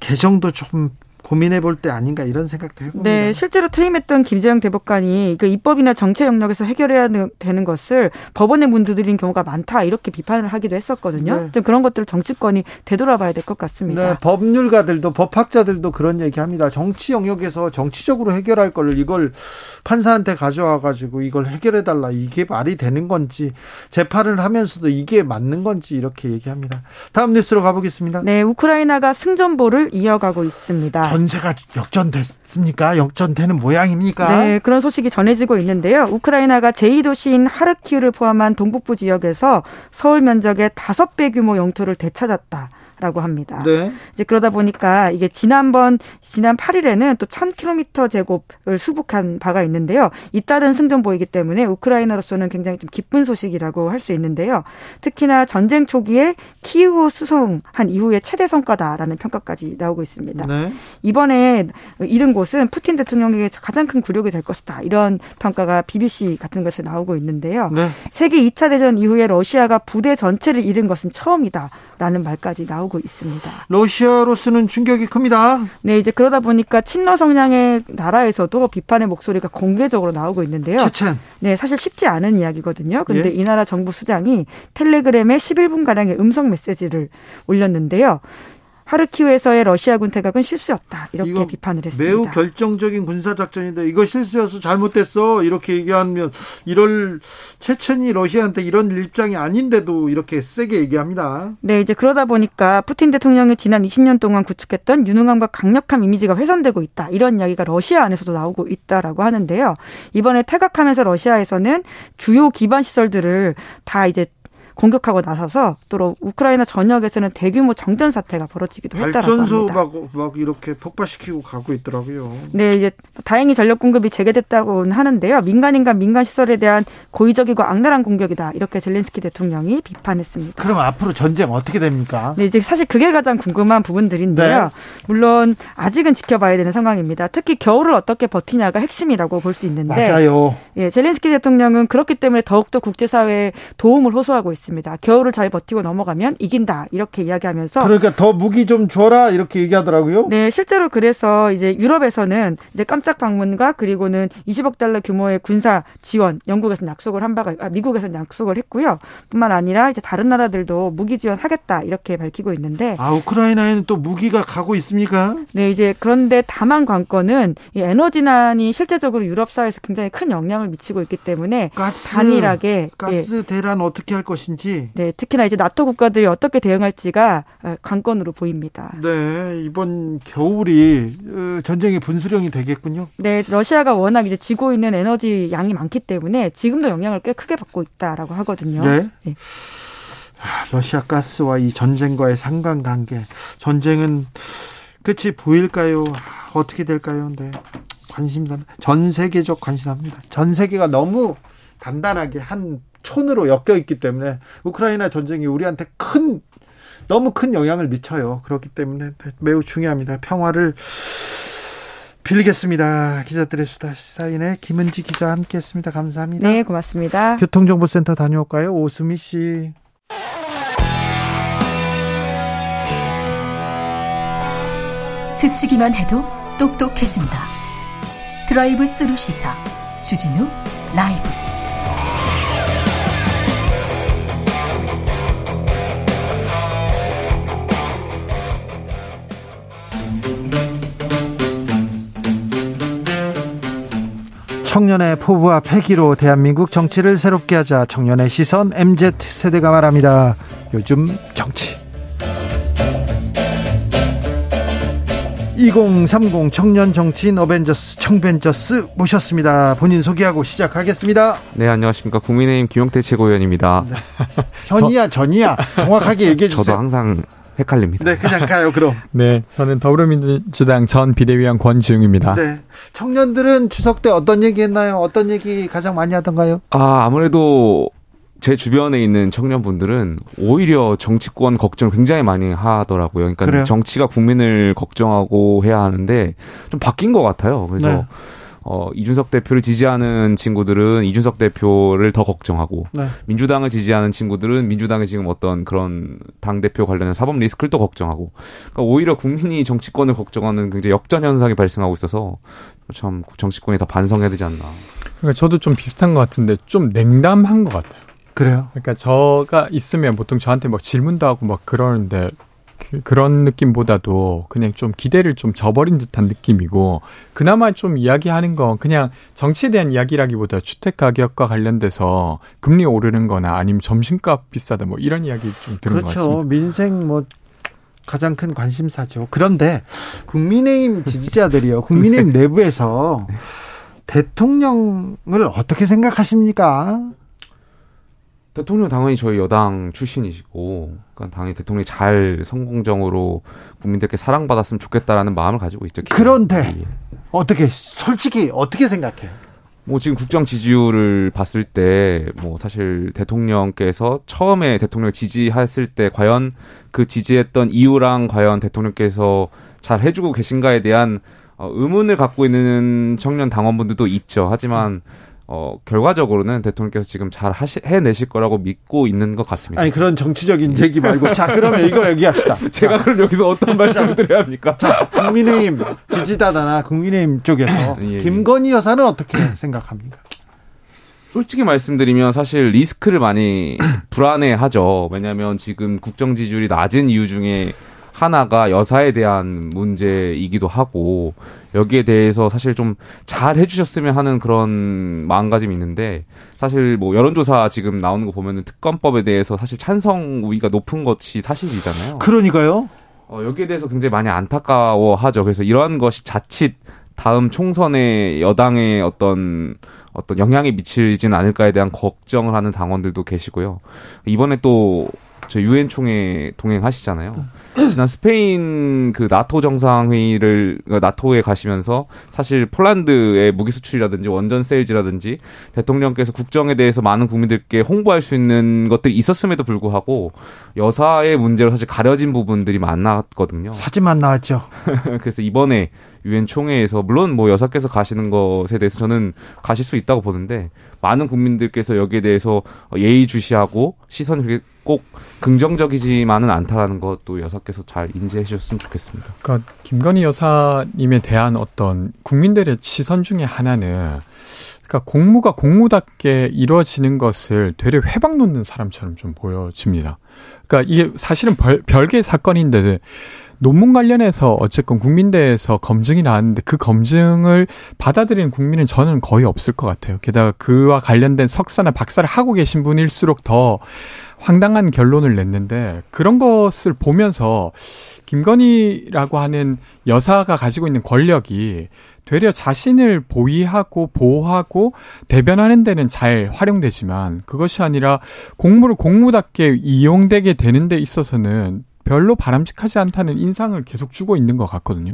Speaker 1: 개정도 좀 고민해 볼 때 아닌가 이런 생각도 해봅니다.
Speaker 9: 네, 실제로 퇴임했던 김재영 대법관이 그 입법이나 정책 영역에서 해결해야 되는 것을 법원에 문 두드린 경우가 많다 이렇게 비판을 하기도 했었거든요.
Speaker 1: 네.
Speaker 9: 좀 그런 것들을 정치권이 되돌아봐야 될 것 같습니다.
Speaker 1: 네, 법률가들도 법학자들도 그런 얘기합니다. 정치 영역에서 정치적으로 해결할 걸 이걸 판사한테 가져와 가지고 이걸 해결해 달라 이게 말이 되는 건지 재판을 하면서도 이게 맞는 건지 이렇게 얘기합니다. 다음 뉴스로 가보겠습니다.
Speaker 9: 네, 우크라이나가 승전보를 이어가고 있습니다.
Speaker 1: 전세가 역전됐습니까? 역전되는 모양입니까?
Speaker 9: 네, 그런 소식이 전해지고 있는데요. 우크라이나가 제2도시인 하르키우를 포함한 동북부 지역에서 서울 면적의 5배 규모 영토를 되찾았다. 라고 합니다.
Speaker 1: 네.
Speaker 9: 이제 그러다 보니까 이게 지난번 지난 8일에는 또 1000km 제곱을 수복한 바가 있는데요. 잇따른 승전보이기 때문에 우크라이나로서는 굉장히 좀 기쁜 소식이라고 할 수 있는데요. 특히나 전쟁 초기에 키우 수송한 이후의 최대 성과다라는 평가까지 나오고 있습니다.
Speaker 1: 네.
Speaker 9: 이번에 잃은 곳은 푸틴 대통령에게 가장 큰 굴욕이 될 것이다. 이런 평가가 BBC 같은 것에 나오고 있는데요.
Speaker 1: 네.
Speaker 9: 세계 2차 대전 이후에 러시아가 부대 전체를 잃은 것은 처음이다라는 말까지 나오고 있습니다.
Speaker 1: 러시아로서는 충격이 큽니다.
Speaker 9: 네, 이제 그러다 보니까 친러 성향의 나라에서도 비판의 목소리가 공개적으로 나오고 있는데요.
Speaker 1: 체첸.
Speaker 9: 네, 사실 쉽지 않은 이야기거든요. 근데
Speaker 1: 예?
Speaker 9: 이 나라 정부 수장이 텔레그램에 11분 가량의 음성 메시지를 올렸는데요. 하르키우에서의 러시아군 퇴각은 실수였다. 이렇게 비판을 했습니다.
Speaker 1: 매우 결정적인 군사 작전인데 이거 실수여서 잘못됐어 이렇게 얘기하면 이럴 체첸이 러시아한테 이런 입장이 아닌데도 이렇게 세게 얘기합니다.
Speaker 9: 네, 이제 그러다 보니까 푸틴 대통령이 지난 20년 동안 구축했던 유능함과 강력한 이미지가 훼손되고 있다. 이런 이야기가 러시아 안에서도 나오고 있다라고 하는데요. 이번에 퇴각하면서 러시아에서는 주요 기반 시설들을 다 이제 공격하고 나서서 또 우크라이나 전역에서는 대규모 정전 사태가 벌어지기도 했다라고
Speaker 1: 발전소
Speaker 9: 합니다.
Speaker 1: 막, 막 이렇게 폭발시키고 가고 있더라고요.
Speaker 9: 네, 이제 다행히 전력 공급이 재개됐다고는 하는데요. 민간인과 민간 시설에 대한 고의적이고 악랄한 공격이다. 이렇게 젤렌스키 대통령이 비판했습니다.
Speaker 1: 그럼 앞으로 전쟁 어떻게 됩니까?
Speaker 9: 네, 이제 사실 그게 가장 궁금한 부분들인데요.
Speaker 1: 네.
Speaker 9: 물론 아직은 지켜봐야 되는 상황입니다. 특히 겨울을 어떻게 버티냐가 핵심이라고 볼 수 있는데
Speaker 1: 맞아요.
Speaker 9: 예, 젤렌스키 대통령은 그렇기 때문에 더욱더 국제사회에 도움을 호소하고 있습니다. 겨울을 잘 버티고 넘어가면 이긴다. 이렇게 이야기하면서
Speaker 1: 그러니까 더 무기 좀 줘라 이렇게 얘기하더라고요.
Speaker 9: 네, 실제로 그래서 이제 유럽에서는 이제 깜짝 방문과 그리고는 20억 달러 규모의 군사 지원 영국에서는 약속을 한 바가 아, 미국에서는 약속을 했고요. 뿐만 아니라 이제 다른 나라들도 무기 지원하겠다 이렇게 밝히고 있는데
Speaker 1: 아 우크라이나에는 또 무기가 가고 있습니까?
Speaker 9: 네, 이제 그런데 다만 관건은 이 에너지난이 실제적으로 유럽 사회에서 굉장히 큰 영향을 미치고 있기 때문에
Speaker 1: 가스
Speaker 9: 단일하게
Speaker 1: 가스 대란 어떻게 할 것인지.
Speaker 9: 예, 네, 특히나 이제 나토 국가들이 어떻게 대응할지가 어, 관건으로 보입니다.
Speaker 1: 네 이번 겨울이 어, 전쟁의 분수령이 되겠군요.
Speaker 9: 네, 러시아가 워낙 이제 지고 있는 에너지 양이 많기 때문에 지금도 영향을 꽤 크게 받고 있다라고 하거든요.
Speaker 1: 네.
Speaker 9: 네.
Speaker 1: 아, 러시아 가스와 이 전쟁과의 상관관계. 전쟁은 끝이 보일까요? 아, 어떻게 될까요? 네. 관심사. 전 세계적 관심사입니다. 전 세계가 너무 단단하게 한 촌으로 엮여 있기 때문에 우크라이나 전쟁이 우리한테 큰 너무 큰 영향을 미쳐요. 그렇기 때문에 매우 중요합니다. 평화를 빌겠습니다. 기자들의 수다 시사인의 김은지 기자 함께했습니다. 감사합니다.
Speaker 9: 네, 고맙습니다.
Speaker 1: 교통정보센터 다녀올까요? 오수미 씨.
Speaker 2: 스치기만 해도 똑똑해진다. 드라이브 스루 시사 주진우 라이브.
Speaker 1: 청년의 포부와 패기로 대한민국 정치를 새롭게 하자 청년의 시선 MZ 세대가 말합니다. 요즘 정치. 2030 청년 정치인 어벤져스 청벤져스 모셨습니다. 본인 소개하고 시작하겠습니다.
Speaker 10: 네, 안녕하십니까. 국민의힘 김용태 최고위원입니다.
Speaker 1: 네. 전이야, 전이야. 정확하게 얘기해 주세요.
Speaker 10: 저도 항상 헷갈립니다.
Speaker 1: 네, 그냥 가요, 그럼.
Speaker 11: 네, 저는 더불어민주당 전 비대위원 권지웅입니다.
Speaker 1: 네. 청년들은 추석 때 어떤 얘기 했나요? 어떤 얘기 가장 많이 하던가요?
Speaker 10: 아, 아무래도 제 주변에 있는 청년분들은 오히려 정치권 걱정을 굉장히 많이 하더라고요. 그러니까
Speaker 1: 그래요?
Speaker 10: 정치가 국민을 걱정하고 해야 하는데 좀 바뀐 것 같아요. 그래서
Speaker 1: 네.
Speaker 10: 어, 이준석 대표를 지지하는 친구들은 이준석 대표를 더 걱정하고
Speaker 1: 네.
Speaker 10: 민주당을 지지하는 친구들은 민주당의 지금 어떤 그런 당 대표 관련된 사법 리스크를 또 걱정하고 그러니까 오히려 국민이 정치권을 걱정하는 굉장히 역전 현상이 발생하고 있어서 참 정치권이 다 반성해야 되지 않나.
Speaker 11: 그러니까 저도 좀 비슷한 것 같은데 좀 냉담한 것 같아요.
Speaker 1: 그래요?
Speaker 11: 그러니까 저가 있으면 보통 저한테 막 질문도 하고 막 그러는데 그, 런 느낌보다도 그냥 좀 기대를 좀 저버린 듯한 느낌이고 그나마 좀 이야기하는 건 그냥 정치에 대한 이야기라기보다 주택 가격과 관련돼서 금리 오르는 거나 아니면 점심값 비싸다 뭐 이런 이야기 좀 들은 것
Speaker 1: 그렇죠.
Speaker 11: 같습니다.
Speaker 1: 민생 뭐 가장 큰 관심사죠. 그런데 국민의힘 지지자들이요. 국민의힘 내부에서 대통령을 어떻게 생각하십니까?
Speaker 10: 대통령 당연히 저희 여당 출신이시고, 그러니까 당연히 대통령이 잘 성공적으로 국민들께 사랑받았으면 좋겠다라는 마음을 가지고 있죠.
Speaker 1: 그런데
Speaker 10: 예.
Speaker 1: 어떻게 솔직히 어떻게 생각해요?
Speaker 10: 뭐 지금 국정 지지율을 봤을 때 뭐 사실 대통령께서 처음에 대통령을 지지했을 때 과연 그 지지했던 이유랑 과연 대통령께서 잘 해주고 계신가에 대한 어, 의문을 갖고 있는 청년 당원분들도 있죠. 하지만 어, 결과적으로는 대통령께서 지금 잘 하시, 해내실 거라고 믿고 있는 것 같습니다.
Speaker 1: 아니 그런 정치적인 얘기 말고 자 그러면 이거 얘기합시다.
Speaker 10: 제가 그럼 여기서 어떤 말씀을 드려야 합니까?
Speaker 1: 자, 국민의힘 지지자다나 국민의힘 쪽에서
Speaker 10: 예, 예.
Speaker 1: 김건희 여사는 어떻게 생각합니까?
Speaker 10: 솔직히 말씀드리면 사실 리스크를 많이 불안해하죠. 왜냐하면 지금 국정 지지율이 낮은 이유 중에 하나가 여사에 대한 문제이기도 하고 여기에 대해서 사실 좀 잘 해주셨으면 하는 그런 마음가짐이 있는데 사실 뭐 여론조사 지금 나오는 거 보면은 특검법에 대해서 사실 찬성 우위가 높은 것이 사실이잖아요.
Speaker 1: 그러니까요.
Speaker 10: 어, 여기에 대해서 굉장히 많이 안타까워하죠. 그래서 이러한 것이 자칫 다음 총선에 여당의 어떤 어떤 영향이 미치지는 않을까에 대한 걱정을 하는 당원들도 계시고요. 이번에 또 저 유엔 총회 동행하시잖아요. 지난 스페인 그 나토 정상회의를 그 나토에 가시면서 사실 폴란드의 무기 수출이라든지 원전 세일즈라든지 대통령께서 국정에 대해서 많은 국민들께 홍보할 수 있는 것들이 있었음에도 불구하고 여사의 문제로 사실 가려진 부분들이 많았거든요.
Speaker 1: 사진만 나왔죠.
Speaker 10: 그래서 이번에 유엔 총회에서 물론 뭐 여사께서 가시는 것에 대해서 저는 가실 수 있다고 보는데 많은 국민들께서 여기에 대해서 예의주시하고 그렇게 꼭 긍정적이지만은 않다라는 것도 여사께서 잘 인지해 주셨으면 좋겠습니다.
Speaker 11: 그러니까 김건희 여사님에 대한 어떤 국민들의 시선 중에 하나는 그러니까 공무가 공무답게 이루어지는 것을 되려 회방 놓는 사람처럼 좀 보여집니다. 그러니까 이게 사실은 별, 별개의 사건인데 논문 관련해서 어쨌건 국민대에서 검증이 나왔는데 그 검증을 받아들이는 국민은 저는 거의 없을 것 같아요. 게다가 그와 관련된 석사나 박사를 하고 계신 분일수록 더 황당한 결론을 냈는데 그런 것을 보면서 김건희라고 하는 여사가 가지고 있는 권력이 되려 자신을 보위하고 보호하고 대변하는 데는 잘 활용되지만 그것이 아니라 공무를 공무답게 이용되게 되는 데 있어서는 별로 바람직하지 않다는 인상을 계속 주고 있는 것 같거든요.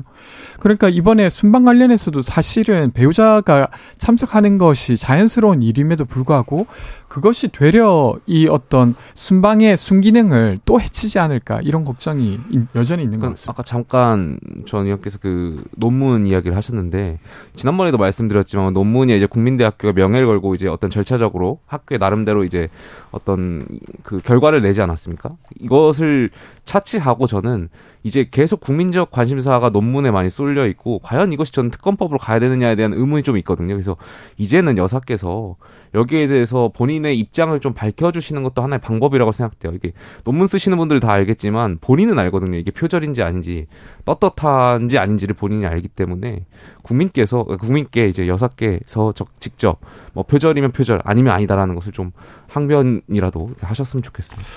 Speaker 11: 그러니까 이번에 순방 관련해서도 사실은 배우자가 참석하는 것이 자연스러운 일임에도 불구하고 그것이 되려 이 어떤 순방의 순기능을 또 해치지 않을까 이런 걱정이 여전히 있는 것 같습니다.
Speaker 10: 아까 잠깐 전 의원께서 그 논문 이야기를 하셨는데 지난번에도 말씀드렸지만 논문이 이제 국민대학교가 명예를 걸고 이제 어떤 절차적으로 학교에 나름대로 이제 어떤 그 결과를 내지 않았습니까? 이것을 차치하고 저는 이제 계속 국민적 관심사가 논문에 많이 쏠려 있고 과연 이것이 전 특검법으로 가야 되느냐에 대한 의문이 좀 있거든요. 그래서 이제는 여사께서 여기에 대해서 본인의 입장을 좀 밝혀주시는 것도 하나의 방법이라고 생각돼요. 이게 논문 쓰시는 분들 다 알겠지만 본인은 알거든요. 이게 표절인지 아닌지 떳떳한지 아닌지를 본인이 알기 때문에 국민께서 국민께 이제 여사께서 적- 직접 뭐 표절이면 표절 아니면 아니다라는 것을 좀 항변이라도 하셨으면 좋겠습니다.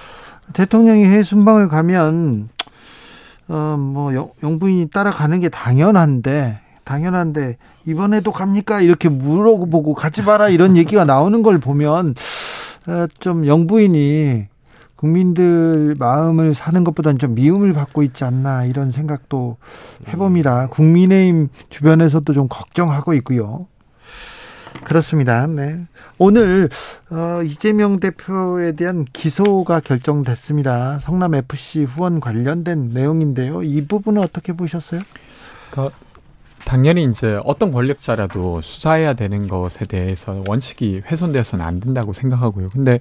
Speaker 1: 대통령이 해외 순방을 가면 어, 뭐 영, 영부인이 따라가는 게 당연한데 당연한데 이번에도 갑니까 이렇게 물어보고 가지 마라 이런 얘기가 나오는 걸 보면 어, 좀 영부인이 국민들 마음을 사는 것보다는 좀 미움을 받고 있지 않나 이런 생각도 해봅니다. 국민의힘 주변에서도 좀 걱정하고 있고요. 그렇습니다. 네. 오늘 어, 이재명 대표에 대한 기소가 결정됐습니다. 성남 FC 후원 관련된 내용인데요. 이 부분은 어떻게 보셨어요?
Speaker 11: 그 당연히 이제 어떤 권력자라도 수사해야 되는 것에 대해서 원칙이 훼손되어서는 안 된다고 생각하고요. 근데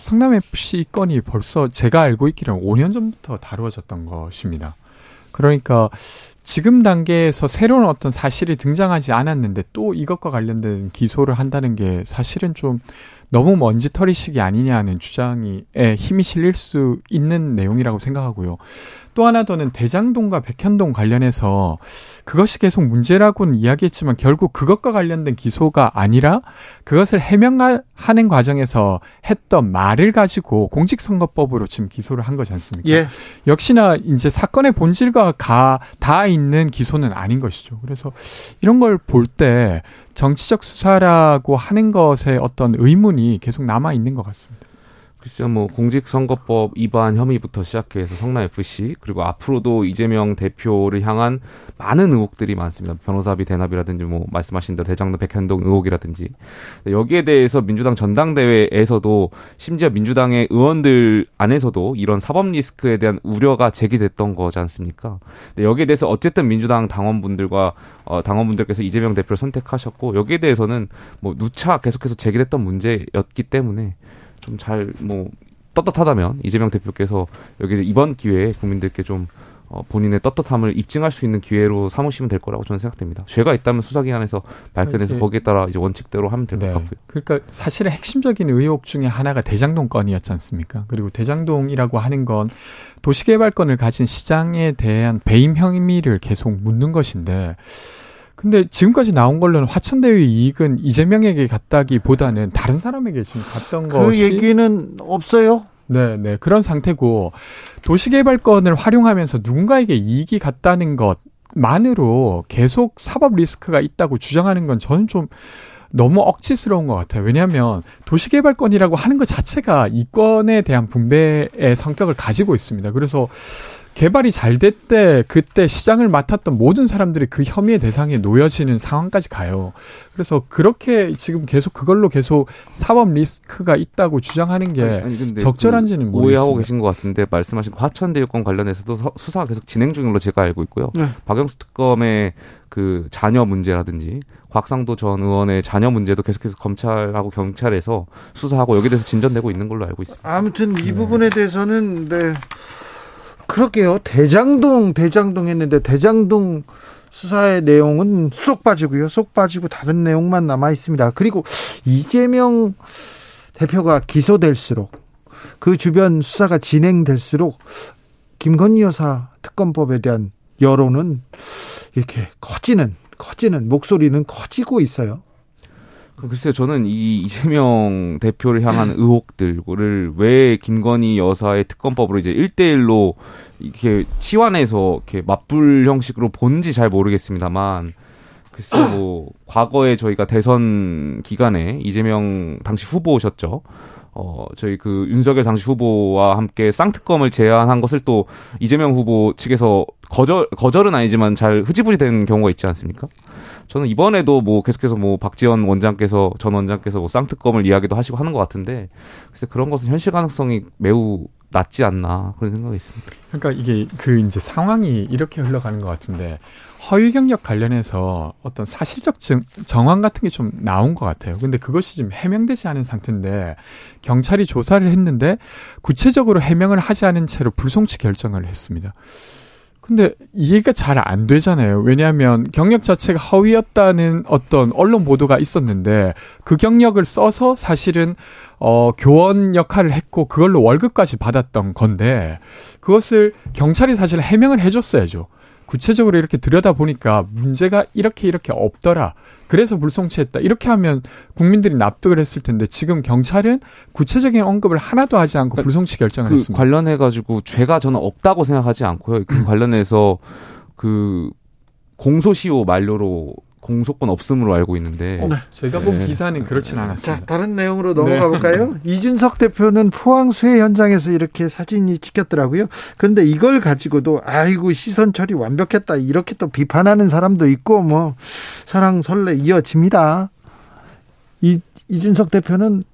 Speaker 11: 성남 FC 건이 벌써 제가 알고 있기로는 5년 전부터 다루어졌던 것입니다. 그러니까 지금 단계에서 새로운 어떤 사실이 등장하지 않았는데 또 이것과 관련된 기소를 한다는 게 사실은 좀 너무 먼지털이식이 아니냐는 주장이 에 힘이 실릴 수 있는 내용이라고 생각하고요. 또 하나 더는 대장동과 백현동 관련해서 그것이 계속 문제라고는 이야기했지만 결국 그것과 관련된 기소가 아니라 그것을 해명하는 과정에서 했던 말을 가지고 공직선거법으로 지금 기소를 한 거지 않습니까?
Speaker 1: 예.
Speaker 11: 역시나 이제 사건의 본질과 가, 다 있는 기소는 아닌 것이죠. 그래서 이런 걸 볼 때 정치적 수사라고 하는 것에 어떤 의문이 계속 남아 있는 것 같습니다.
Speaker 10: 글쎄요, 뭐 공직선거법 위반 혐의부터 시작해서 성남 FC 그리고 앞으로도 이재명 대표를 향한 많은 의혹들이 많습니다. 변호사비 대납이라든지 뭐 말씀하신 대로 대장동 백현동 의혹이라든지 여기에 대해서 민주당 전당대회에서도 심지어 민주당의 의원들 안에서도 이런 사법 리스크에 대한 우려가 제기됐던 거지 않습니까? 여기에 대해서 어쨌든 민주당 당원분들과 어, 당원분들께서 이재명 대표를 선택하셨고 여기에 대해서는 뭐 누차 계속해서 제기됐던 문제였기 때문에 좀 잘 뭐 떳떳하다면 이재명 대표께서 여기 이번 기회에 국민들께 좀 어, 본인의 떳떳함을 입증할 수 있는 기회로 삼으시면 될 거라고 저는 생각됩니다. 죄가 있다면 수사기관에서 발견해서
Speaker 11: 네.
Speaker 10: 거기에 따라 이제 원칙대로 하면 될것
Speaker 11: 네.
Speaker 10: 같고요.
Speaker 11: 그러니까 사실은 핵심적인 의혹 중에 하나가 대장동 건이었지 않습니까? 그리고 대장동이라고 하는 건 도시개발권을 가진 시장에 대한 배임 혐의를 계속 묻는 것인데 근데 지금까지 나온 걸로는 화천대유 이익은 이재명에게 갔다기보다는 다른 사람에게 지금 갔던
Speaker 1: 그
Speaker 11: 것이
Speaker 1: 얘기는 없어요.
Speaker 11: 네, 네. 그런 상태고 도시개발권을 활용하면서 누군가에게 이익이 갔다는 것만으로 계속 사법 리스크가 있다고 주장하는 건 저는 좀 너무 억지스러운 것 같아요. 왜냐하면 도시개발권이라고 하는 것 자체가 이권에 대한 분배의 성격을 가지고 있습니다. 그래서 개발이 잘 됐대 그때 시장을 맡았던 모든 사람들이 그 혐의의 대상에 놓여지는 상황까지 가요. 그래서 그렇게 지금 계속 그걸로 계속 사법 리스크가 있다고 주장하는 게
Speaker 10: 아니, 근데
Speaker 11: 적절한지는
Speaker 10: 그
Speaker 11: 모르겠습니다.
Speaker 10: 오해하고 계신 것 같은데 말씀하신 그 화천대유권 관련해서도 서- 수사가 계속 진행 중인 걸로 제가 알고 있고요.
Speaker 1: 네.
Speaker 10: 박영수 특검의 그 자녀 문제라든지 곽상도 전 의원의 자녀 문제도 계속해서 검찰하고 경찰에서 수사하고 여기에 대해서 진전되고 있는 걸로 알고 있습니다.
Speaker 1: 아무튼 이 부분에 대해서는 네 그럴게요. 대장동 대장동 했는데 대장동 수사의 내용은 쏙 빠지고요. 쏙 빠지고 다른 내용만 남아 있습니다. 그리고 이재명 대표가 기소될수록 그 주변 수사가 진행될수록 김건희 여사 특검법에 대한 여론은 이렇게 커지는 커지는 목소리는 커지고 있어요.
Speaker 10: 그 글쎄요, 저는 이 이재명 대표를 향한 의혹들을 왜 김건희 여사의 특검법으로 이제 1대1로 이렇게 치환해서 이렇게 맞불 형식으로 본지 잘 모르겠습니다만, 글쎄 뭐, 과거에 저희가 대선 기간에 이재명 당시 후보셨죠. 어, 저희 그 윤석열 당시 후보와 함께 쌍특검을 제안한 것을 또 이재명 후보 측에서 거절, 거절은 아니지만 잘 흐지부지 된 경우가 있지 않습니까? 저는 이번에도 뭐 계속해서 뭐 박지원 원장께서 전 원장께서 뭐 쌍특검을 이야기도 하시고 하는 것 같은데 글쎄 그런 것은 현실 가능성이 매우 낮지 않나 그런 생각이 있습니다.
Speaker 11: 그러니까 이게 그 이제 상황이 이렇게 흘러가는 것 같은데 허위 경력 관련해서 어떤 사실적 증, 정황 같은 게 좀 나온 것 같아요. 근데 그것이 지금 해명되지 않은 상태인데 경찰이 조사를 했는데 구체적으로 해명을 하지 않은 채로 불송치 결정을 했습니다. 근데 이해가 잘 안 되잖아요. 왜냐하면 경력 자체가 허위였다는 어떤 언론 보도가 있었는데 그 경력을 써서 사실은 어 교원 역할을 했고 그걸로 월급까지 받았던 건데 그것을 경찰이 사실 해명을 해줬어야죠. 구체적으로 이렇게 들여다 보니까 문제가 이렇게 이렇게 없더라. 그래서 불송치했다. 이렇게 하면 국민들이 납득을 했을 텐데 지금 경찰은 구체적인 언급을 하나도 하지 않고 불송치 결정을
Speaker 10: 그
Speaker 11: 했습니다.
Speaker 10: 관련해 가지고 죄가 저는 없다고 생각하지 않고요. 그 관련해서 그 공소시효 만료로 공소권 없음으로 알고 있는데
Speaker 11: 어, 제가 본
Speaker 10: 네.
Speaker 11: 기사는 그렇진 않았습니다.
Speaker 1: 자, 다른 내용으로 넘어가
Speaker 11: 네.
Speaker 1: 볼까요? 이준석 대표는 포항 수해 현장에서 이렇게 사진이 찍혔더라고요. 그런데 이걸 가지고도 아이고 시선 처리 완벽했다 이렇게 또 비판하는 사람도 있고 뭐 사랑 설레 이어집니다. 이 이준석 대표는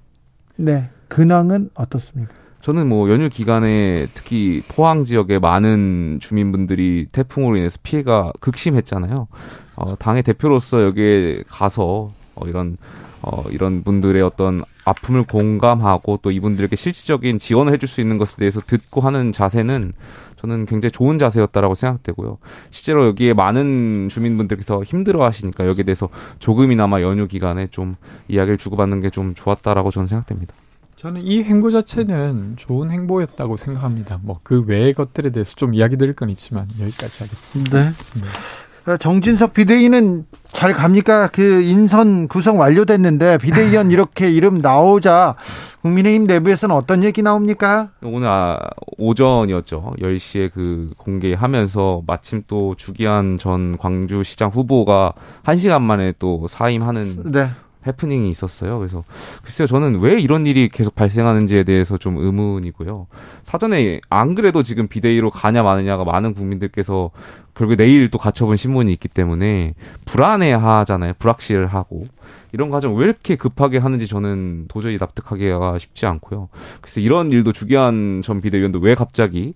Speaker 1: 네 근황은 어떻습니까?
Speaker 10: 저는 뭐 연휴 기간에 특히 포항 지역의 많은 주민분들이 태풍으로 인해서 피해가 극심했잖아요. 어, 당의 대표로서 여기에 가서 어, 이런 어, 이런 분들의 어떤 아픔을 공감하고 또 이분들에게 실질적인 지원을 해줄 수 있는 것에 대해서 듣고 하는 자세는 저는 굉장히 좋은 자세였다라고 생각되고요. 실제로 여기에 많은 주민분들께서 힘들어 하시니까 여기에 대해서 조금이나마 연휴 기간에 좀 이야기를 주고받는 게 좀 좋았다라고 저는 생각됩니다.
Speaker 11: 저는 이 행보 자체는 좋은 행보였다고 생각합니다. 뭐 그 외의 것들에 대해서 좀 이야기 드릴 건 있지만 여기까지 하겠습니다.
Speaker 1: 네. 어, 정진석 비대위는 잘 갑니까? 그 인선 구성 완료됐는데 비대위원 이렇게 이름 나오자 국민의힘 내부에서는 어떤 얘기 나옵니까?
Speaker 10: 오늘 아, 오전이었죠. 10시에 그 공개하면서 마침 또 주기한 전 광주시장 후보가 1시간 만에 또 사임하는
Speaker 1: 네.
Speaker 10: 해프닝이 있었어요. 그래서 글쎄요, 저는 왜 이런 일이 계속 발생하는지에 대해서 좀 의문이고요. 사전에 안 그래도 지금 비대위로 가냐 마느냐가 많은 국민들께서 결국 내일 또 가처분 신문이 있기 때문에 불안해하잖아요. 불확실하고 이런 과정 왜 이렇게 급하게 하는지 저는 도저히 납득하기가 쉽지 않고요. 그래서 이런 일도 주기한 전 비대위원도 왜 갑자기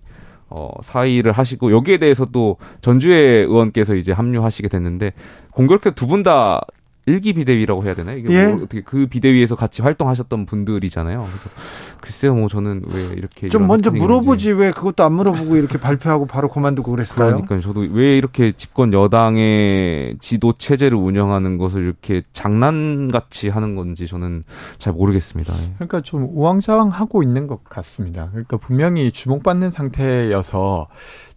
Speaker 10: 어, 사의를 하시고 여기에 대해서 또 전주혜 의원께서 이제 합류하시게 됐는데 공교롭게 두 분 다 일기 비대위라고 해야 되나요? 이게
Speaker 1: 예.
Speaker 10: 뭐 어떻게 그 비대위에서 같이 활동하셨던 분들이잖아요. 그래서 글쎄요, 뭐 저는 왜 이렇게
Speaker 1: 좀 먼저. 물어보지 왜 그것도 안 물어보고 이렇게 발표하고 바로 그만두고 그랬을까요?
Speaker 10: 그러니까요. 저도 왜 이렇게 집권 여당의 지도 체제를 운영하는 것을 이렇게 장난같이 하는 건지 저는 잘 모르겠습니다. 예.
Speaker 11: 그러니까 좀 우왕좌왕하고 있는 것 같습니다. 그러니까 분명히 주목받는 상태여서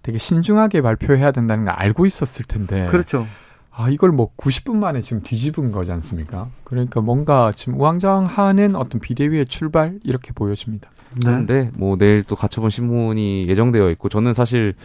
Speaker 11: 되게 신중하게 발표해야 된다는 걸 알고 있었을 텐데.
Speaker 1: 그렇죠.
Speaker 11: 아, 이걸 뭐 90분 만에 지금 뒤집은 거지 않습니까? 그러니까 뭔가 지금 우왕좌왕하는 어떤 비대위의 출발 이렇게 보여집니다.
Speaker 1: 네.
Speaker 10: 그런데 뭐 내일 또 가처분 신문이 예정되어 있고 저는 사실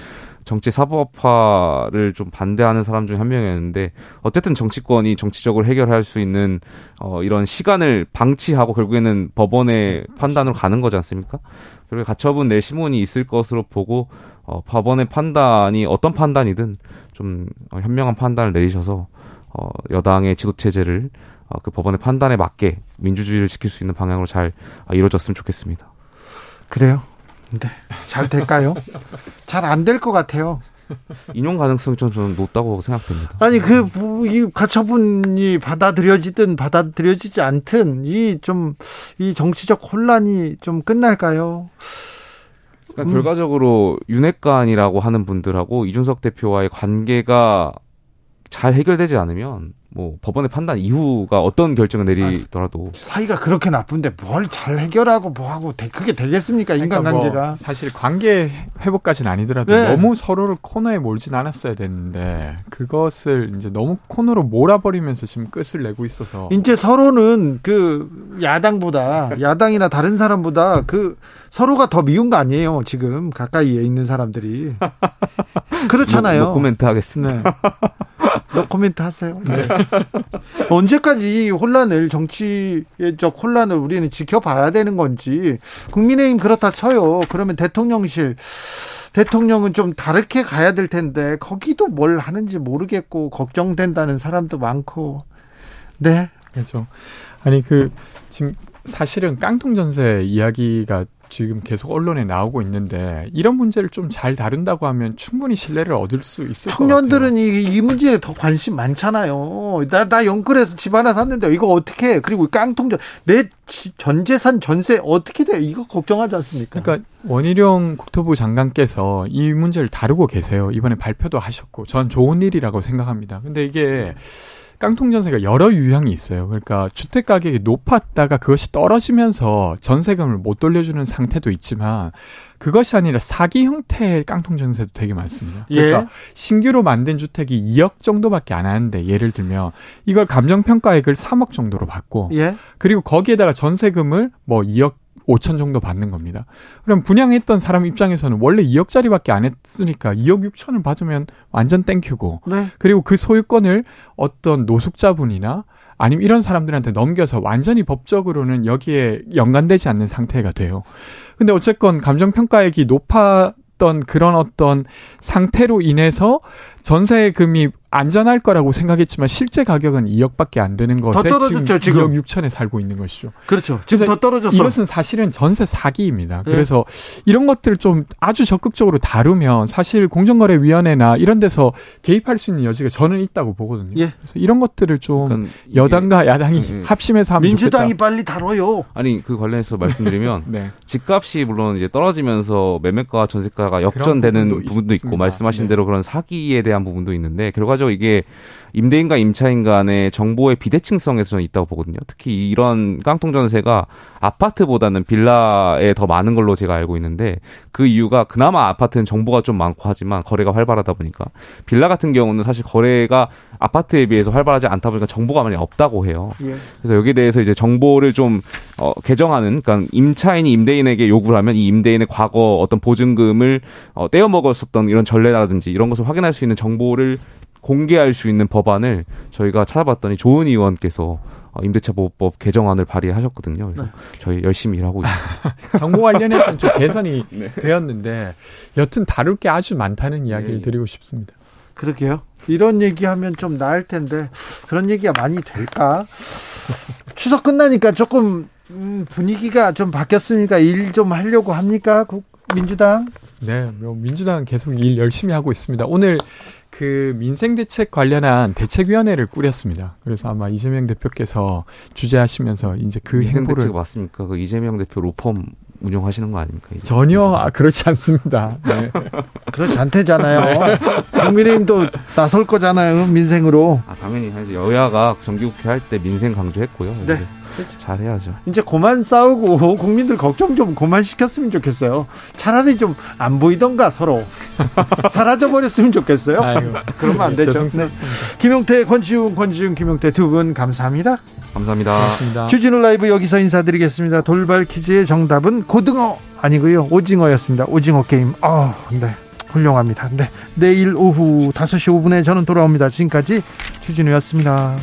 Speaker 10: 정치 사법화를 좀 반대하는 사람 중에 한 명이었는데 어쨌든 정치권이 정치적으로 해결할 수 있는 어 이런 시간을 방치하고 결국에는 법원의 판단으로 가는 거지 않습니까? 그리고 가처분 내일 신문이 있을 것으로 보고 어 법원의 판단이 어떤 판단이든 좀 어, 현명한 판단을 내리셔서 어 여당의 지도 체제를 어, 그 법원의 판단에 맞게 민주주의를 지킬 수 있는 방향으로 잘 아, 이루어졌으면 좋겠습니다.
Speaker 1: 그래요. 네. 잘 될까요? 잘 안 될 것 같아요.
Speaker 10: 인용 가능성이 좀 저는 높다고 생각됩니다.
Speaker 1: 아니 그이 가처분이 받아들여지든 받아들여지지 않든 이 좀이 정치적 혼란이 좀 끝날까요?
Speaker 10: 그러니까 결과적으로 윤핵관이라고 하는 분들하고 이준석 대표와의 관계가 잘 해결되지 않으면 뭐 법원의 판단 이후가 어떤 결정을 내리더라도
Speaker 1: 사이가 그렇게 나쁜데 뭘 잘 해결하고 뭐하고 되- 그게 되겠습니까 인간관계가?
Speaker 11: 그러니까 뭐 사실 관계 회복까지는 아니더라도
Speaker 1: 네.
Speaker 11: 너무 서로를 코너에 몰진 않았어야 되는데 그것을 이제 너무 코너로 몰아버리면서 지금 끝을 내고 있어서
Speaker 1: 이제 서로는 그 야당보다 야당이나 다른 사람보다 그 서로가 더 미운 거 아니에요 지금 가까이에 있는 사람들이 그렇잖아요.
Speaker 10: no, no comment 하겠습니다.
Speaker 1: 네. no comment 하세요. 네. 언제까지 이 혼란을 정치적 혼란을 우리는 지켜봐야 되는 건지 국민의힘 그렇다 쳐요. 그러면 대통령실 대통령은 좀 다르게 가야 될 텐데 거기도 뭘 하는지 모르겠고 걱정된다는 사람도 많고 네
Speaker 11: 그렇죠. 아니 그 지금 사실은 깡통 전세 이야기가 지금 계속 언론에 나오고 있는데 이런 문제를 좀 잘 다룬다고 하면 충분히 신뢰를 얻을 수 있을 것 같아요.
Speaker 1: 청년들은 이, 이 문제에 더 관심 많잖아요. 나, 나 영끌에서 집 하나 샀는데 이거 어떻게 해? 그리고 깡통전, 내 전 재산 전세 어떻게 돼? 이거 걱정하지 않습니까?
Speaker 11: 그러니까 원희룡 국토부 장관께서 이 문제를 다루고 계세요. 이번에 발표도 하셨고 전 좋은 일이라고 생각합니다. 근데 이게 깡통 전세가 여러 유형이 있어요. 그러니까 주택 가격이 높았다가 그것이 떨어지면서 전세금을 못 돌려주는 상태도 있지만 그것이 아니라 사기 형태의 깡통 전세도 되게 많습니다. 그러니까
Speaker 1: 예.
Speaker 11: 신규로 만든 주택이 2억 정도밖에 안 하는데 예를 들면 이걸 감정 평가액을 3억 정도로 받고
Speaker 1: 예.
Speaker 11: 그리고 거기에다가 전세금을 뭐 2억 5천 정도 받는 겁니다. 그럼 분양했던 사람 입장에서는 원래 2억짜리밖에 안 했으니까 2억 6천을 받으면 완전 땡큐고
Speaker 1: 네.
Speaker 11: 그리고 그 소유권을 어떤 노숙자분이나 아니면 이런 사람들한테 넘겨서 완전히 법적으로는 여기에 연관되지 않는 상태가 돼요. 근데 어쨌건 감정평가액이 높았던 그런 어떤 상태로 인해서 전세금이 안전할 거라고 생각했지만 실제 가격은 2억밖에 안 되는 것에
Speaker 1: 떨어졌죠, 지금.
Speaker 11: 2억 6천에 살고 있는 것이죠.
Speaker 1: 그렇죠. 지금
Speaker 11: 그래서
Speaker 1: 더 떨어졌어.
Speaker 11: 이것은 사실은 전세 사기입니다.
Speaker 1: 네.
Speaker 11: 그래서 이런 것들을 좀 아주 적극적으로 다루면 사실 공정거래위원회나 이런 데서 개입할 수 있는 여지가 저는 있다고 보거든요.
Speaker 1: 예.
Speaker 11: 그래서 이런 것들을 좀
Speaker 10: 그러니까 이게-
Speaker 11: 여당과 야당이
Speaker 10: 예, 예.
Speaker 11: 합심해서 하면
Speaker 1: 민주당이
Speaker 11: 좋겠다.
Speaker 1: 빨리 다뤄요.
Speaker 10: 아니 그 관련해서 말씀드리면
Speaker 11: 네.
Speaker 10: 집값이 물론 이제 떨어지면서 매매가 전세가가 역전되는
Speaker 11: 부분도
Speaker 10: 부분도, 있고. 말씀하신
Speaker 11: 네.
Speaker 10: 대로 그런 사기에 대한 부분도 있는데 결과적으로 이게 임대인과 임차인 간의 정보의 비대칭성에서 저는 있다고 보거든요. 특히 이런 깡통 전세가 아파트보다는 빌라에 더 많은 걸로 제가 알고 있는데 그 이유가 그나마 아파트는 정보가 좀 많고 하지만 거래가 활발하다 보니까 빌라 같은 경우는 사실 거래가 아파트에 비해서 활발하지 않다 보니까 정보가 많이 없다고 해요.
Speaker 1: 예.
Speaker 10: 그래서 여기에 대해서 이제 정보를 좀 어, 개정하는 그러니까 임차인이 임대인에게 요구를 하면 이 임대인의 과거 어떤 보증금을 어, 떼어 먹었었던 이런 전례라든지 이런 것을 확인할 수 있는 정보를 공개할 수 있는 법안을 저희가 찾아봤더니 조은 의원께서 어, 임대차 보호법 개정안을 발의하셨거든요. 그래서 저희 열심히 일하고 있습니다.
Speaker 11: 정보 관련해서는 좀 개선이
Speaker 10: 네.
Speaker 11: 되었는데 여튼 다룰 게 아주 많다는 이야기를
Speaker 10: 예, 예.
Speaker 11: 드리고 싶습니다.
Speaker 1: 그러게요. 이런 얘기하면 좀 나을 텐데 그런 얘기가 많이 될까? 추석 끝나니까 조금 음, 분위기가 좀 바뀌었으니까 일 좀 하려고 합니까? 국- 민주당?
Speaker 11: 네, 뭐 민주당은 계속 일 열심히 하고 있습니다. 오늘 그 민생 대책 관련한 대책위원회를 꾸렸습니다. 그래서 아마 이재명 대표께서 주재하시면서 이제 그 행보를
Speaker 10: 대책 맞습니까? 그 이재명 대표 로펌 운영하시는 거 아닙니까? 이제?
Speaker 11: 전혀 아, 그렇지 않습니다. 네.
Speaker 1: 그렇지 않대잖아요. 국민의힘도 나설 거잖아요. 민생으로.
Speaker 10: 아, 당연히. 여야가 정기국회 할 때 민생 강조했고요.
Speaker 1: 네.
Speaker 10: 이제 잘 해야죠.
Speaker 1: 이제 그만 싸우고 국민들 걱정 좀 그만 시켰으면 좋겠어요. 차라리 좀 안 보이던가 서로 사라져 버렸으면 좋겠어요.
Speaker 11: 아이고,
Speaker 1: 그러면 안 되죠. 네. 김용태, 권지웅, 권지웅, 김용태 두 분 감사합니다.
Speaker 10: 감사합니다.
Speaker 11: 고맙습니다.
Speaker 1: 주진우 라이브 여기서 인사드리겠습니다. 돌발 퀴즈의 정답은 고등어 아니고요. 오징어였습니다. 오징어 게임. 아, 네. 훌륭합니다. 네. 내일 오후 5시 5분에 저는 돌아옵니다. 지금까지 주진우였습니다.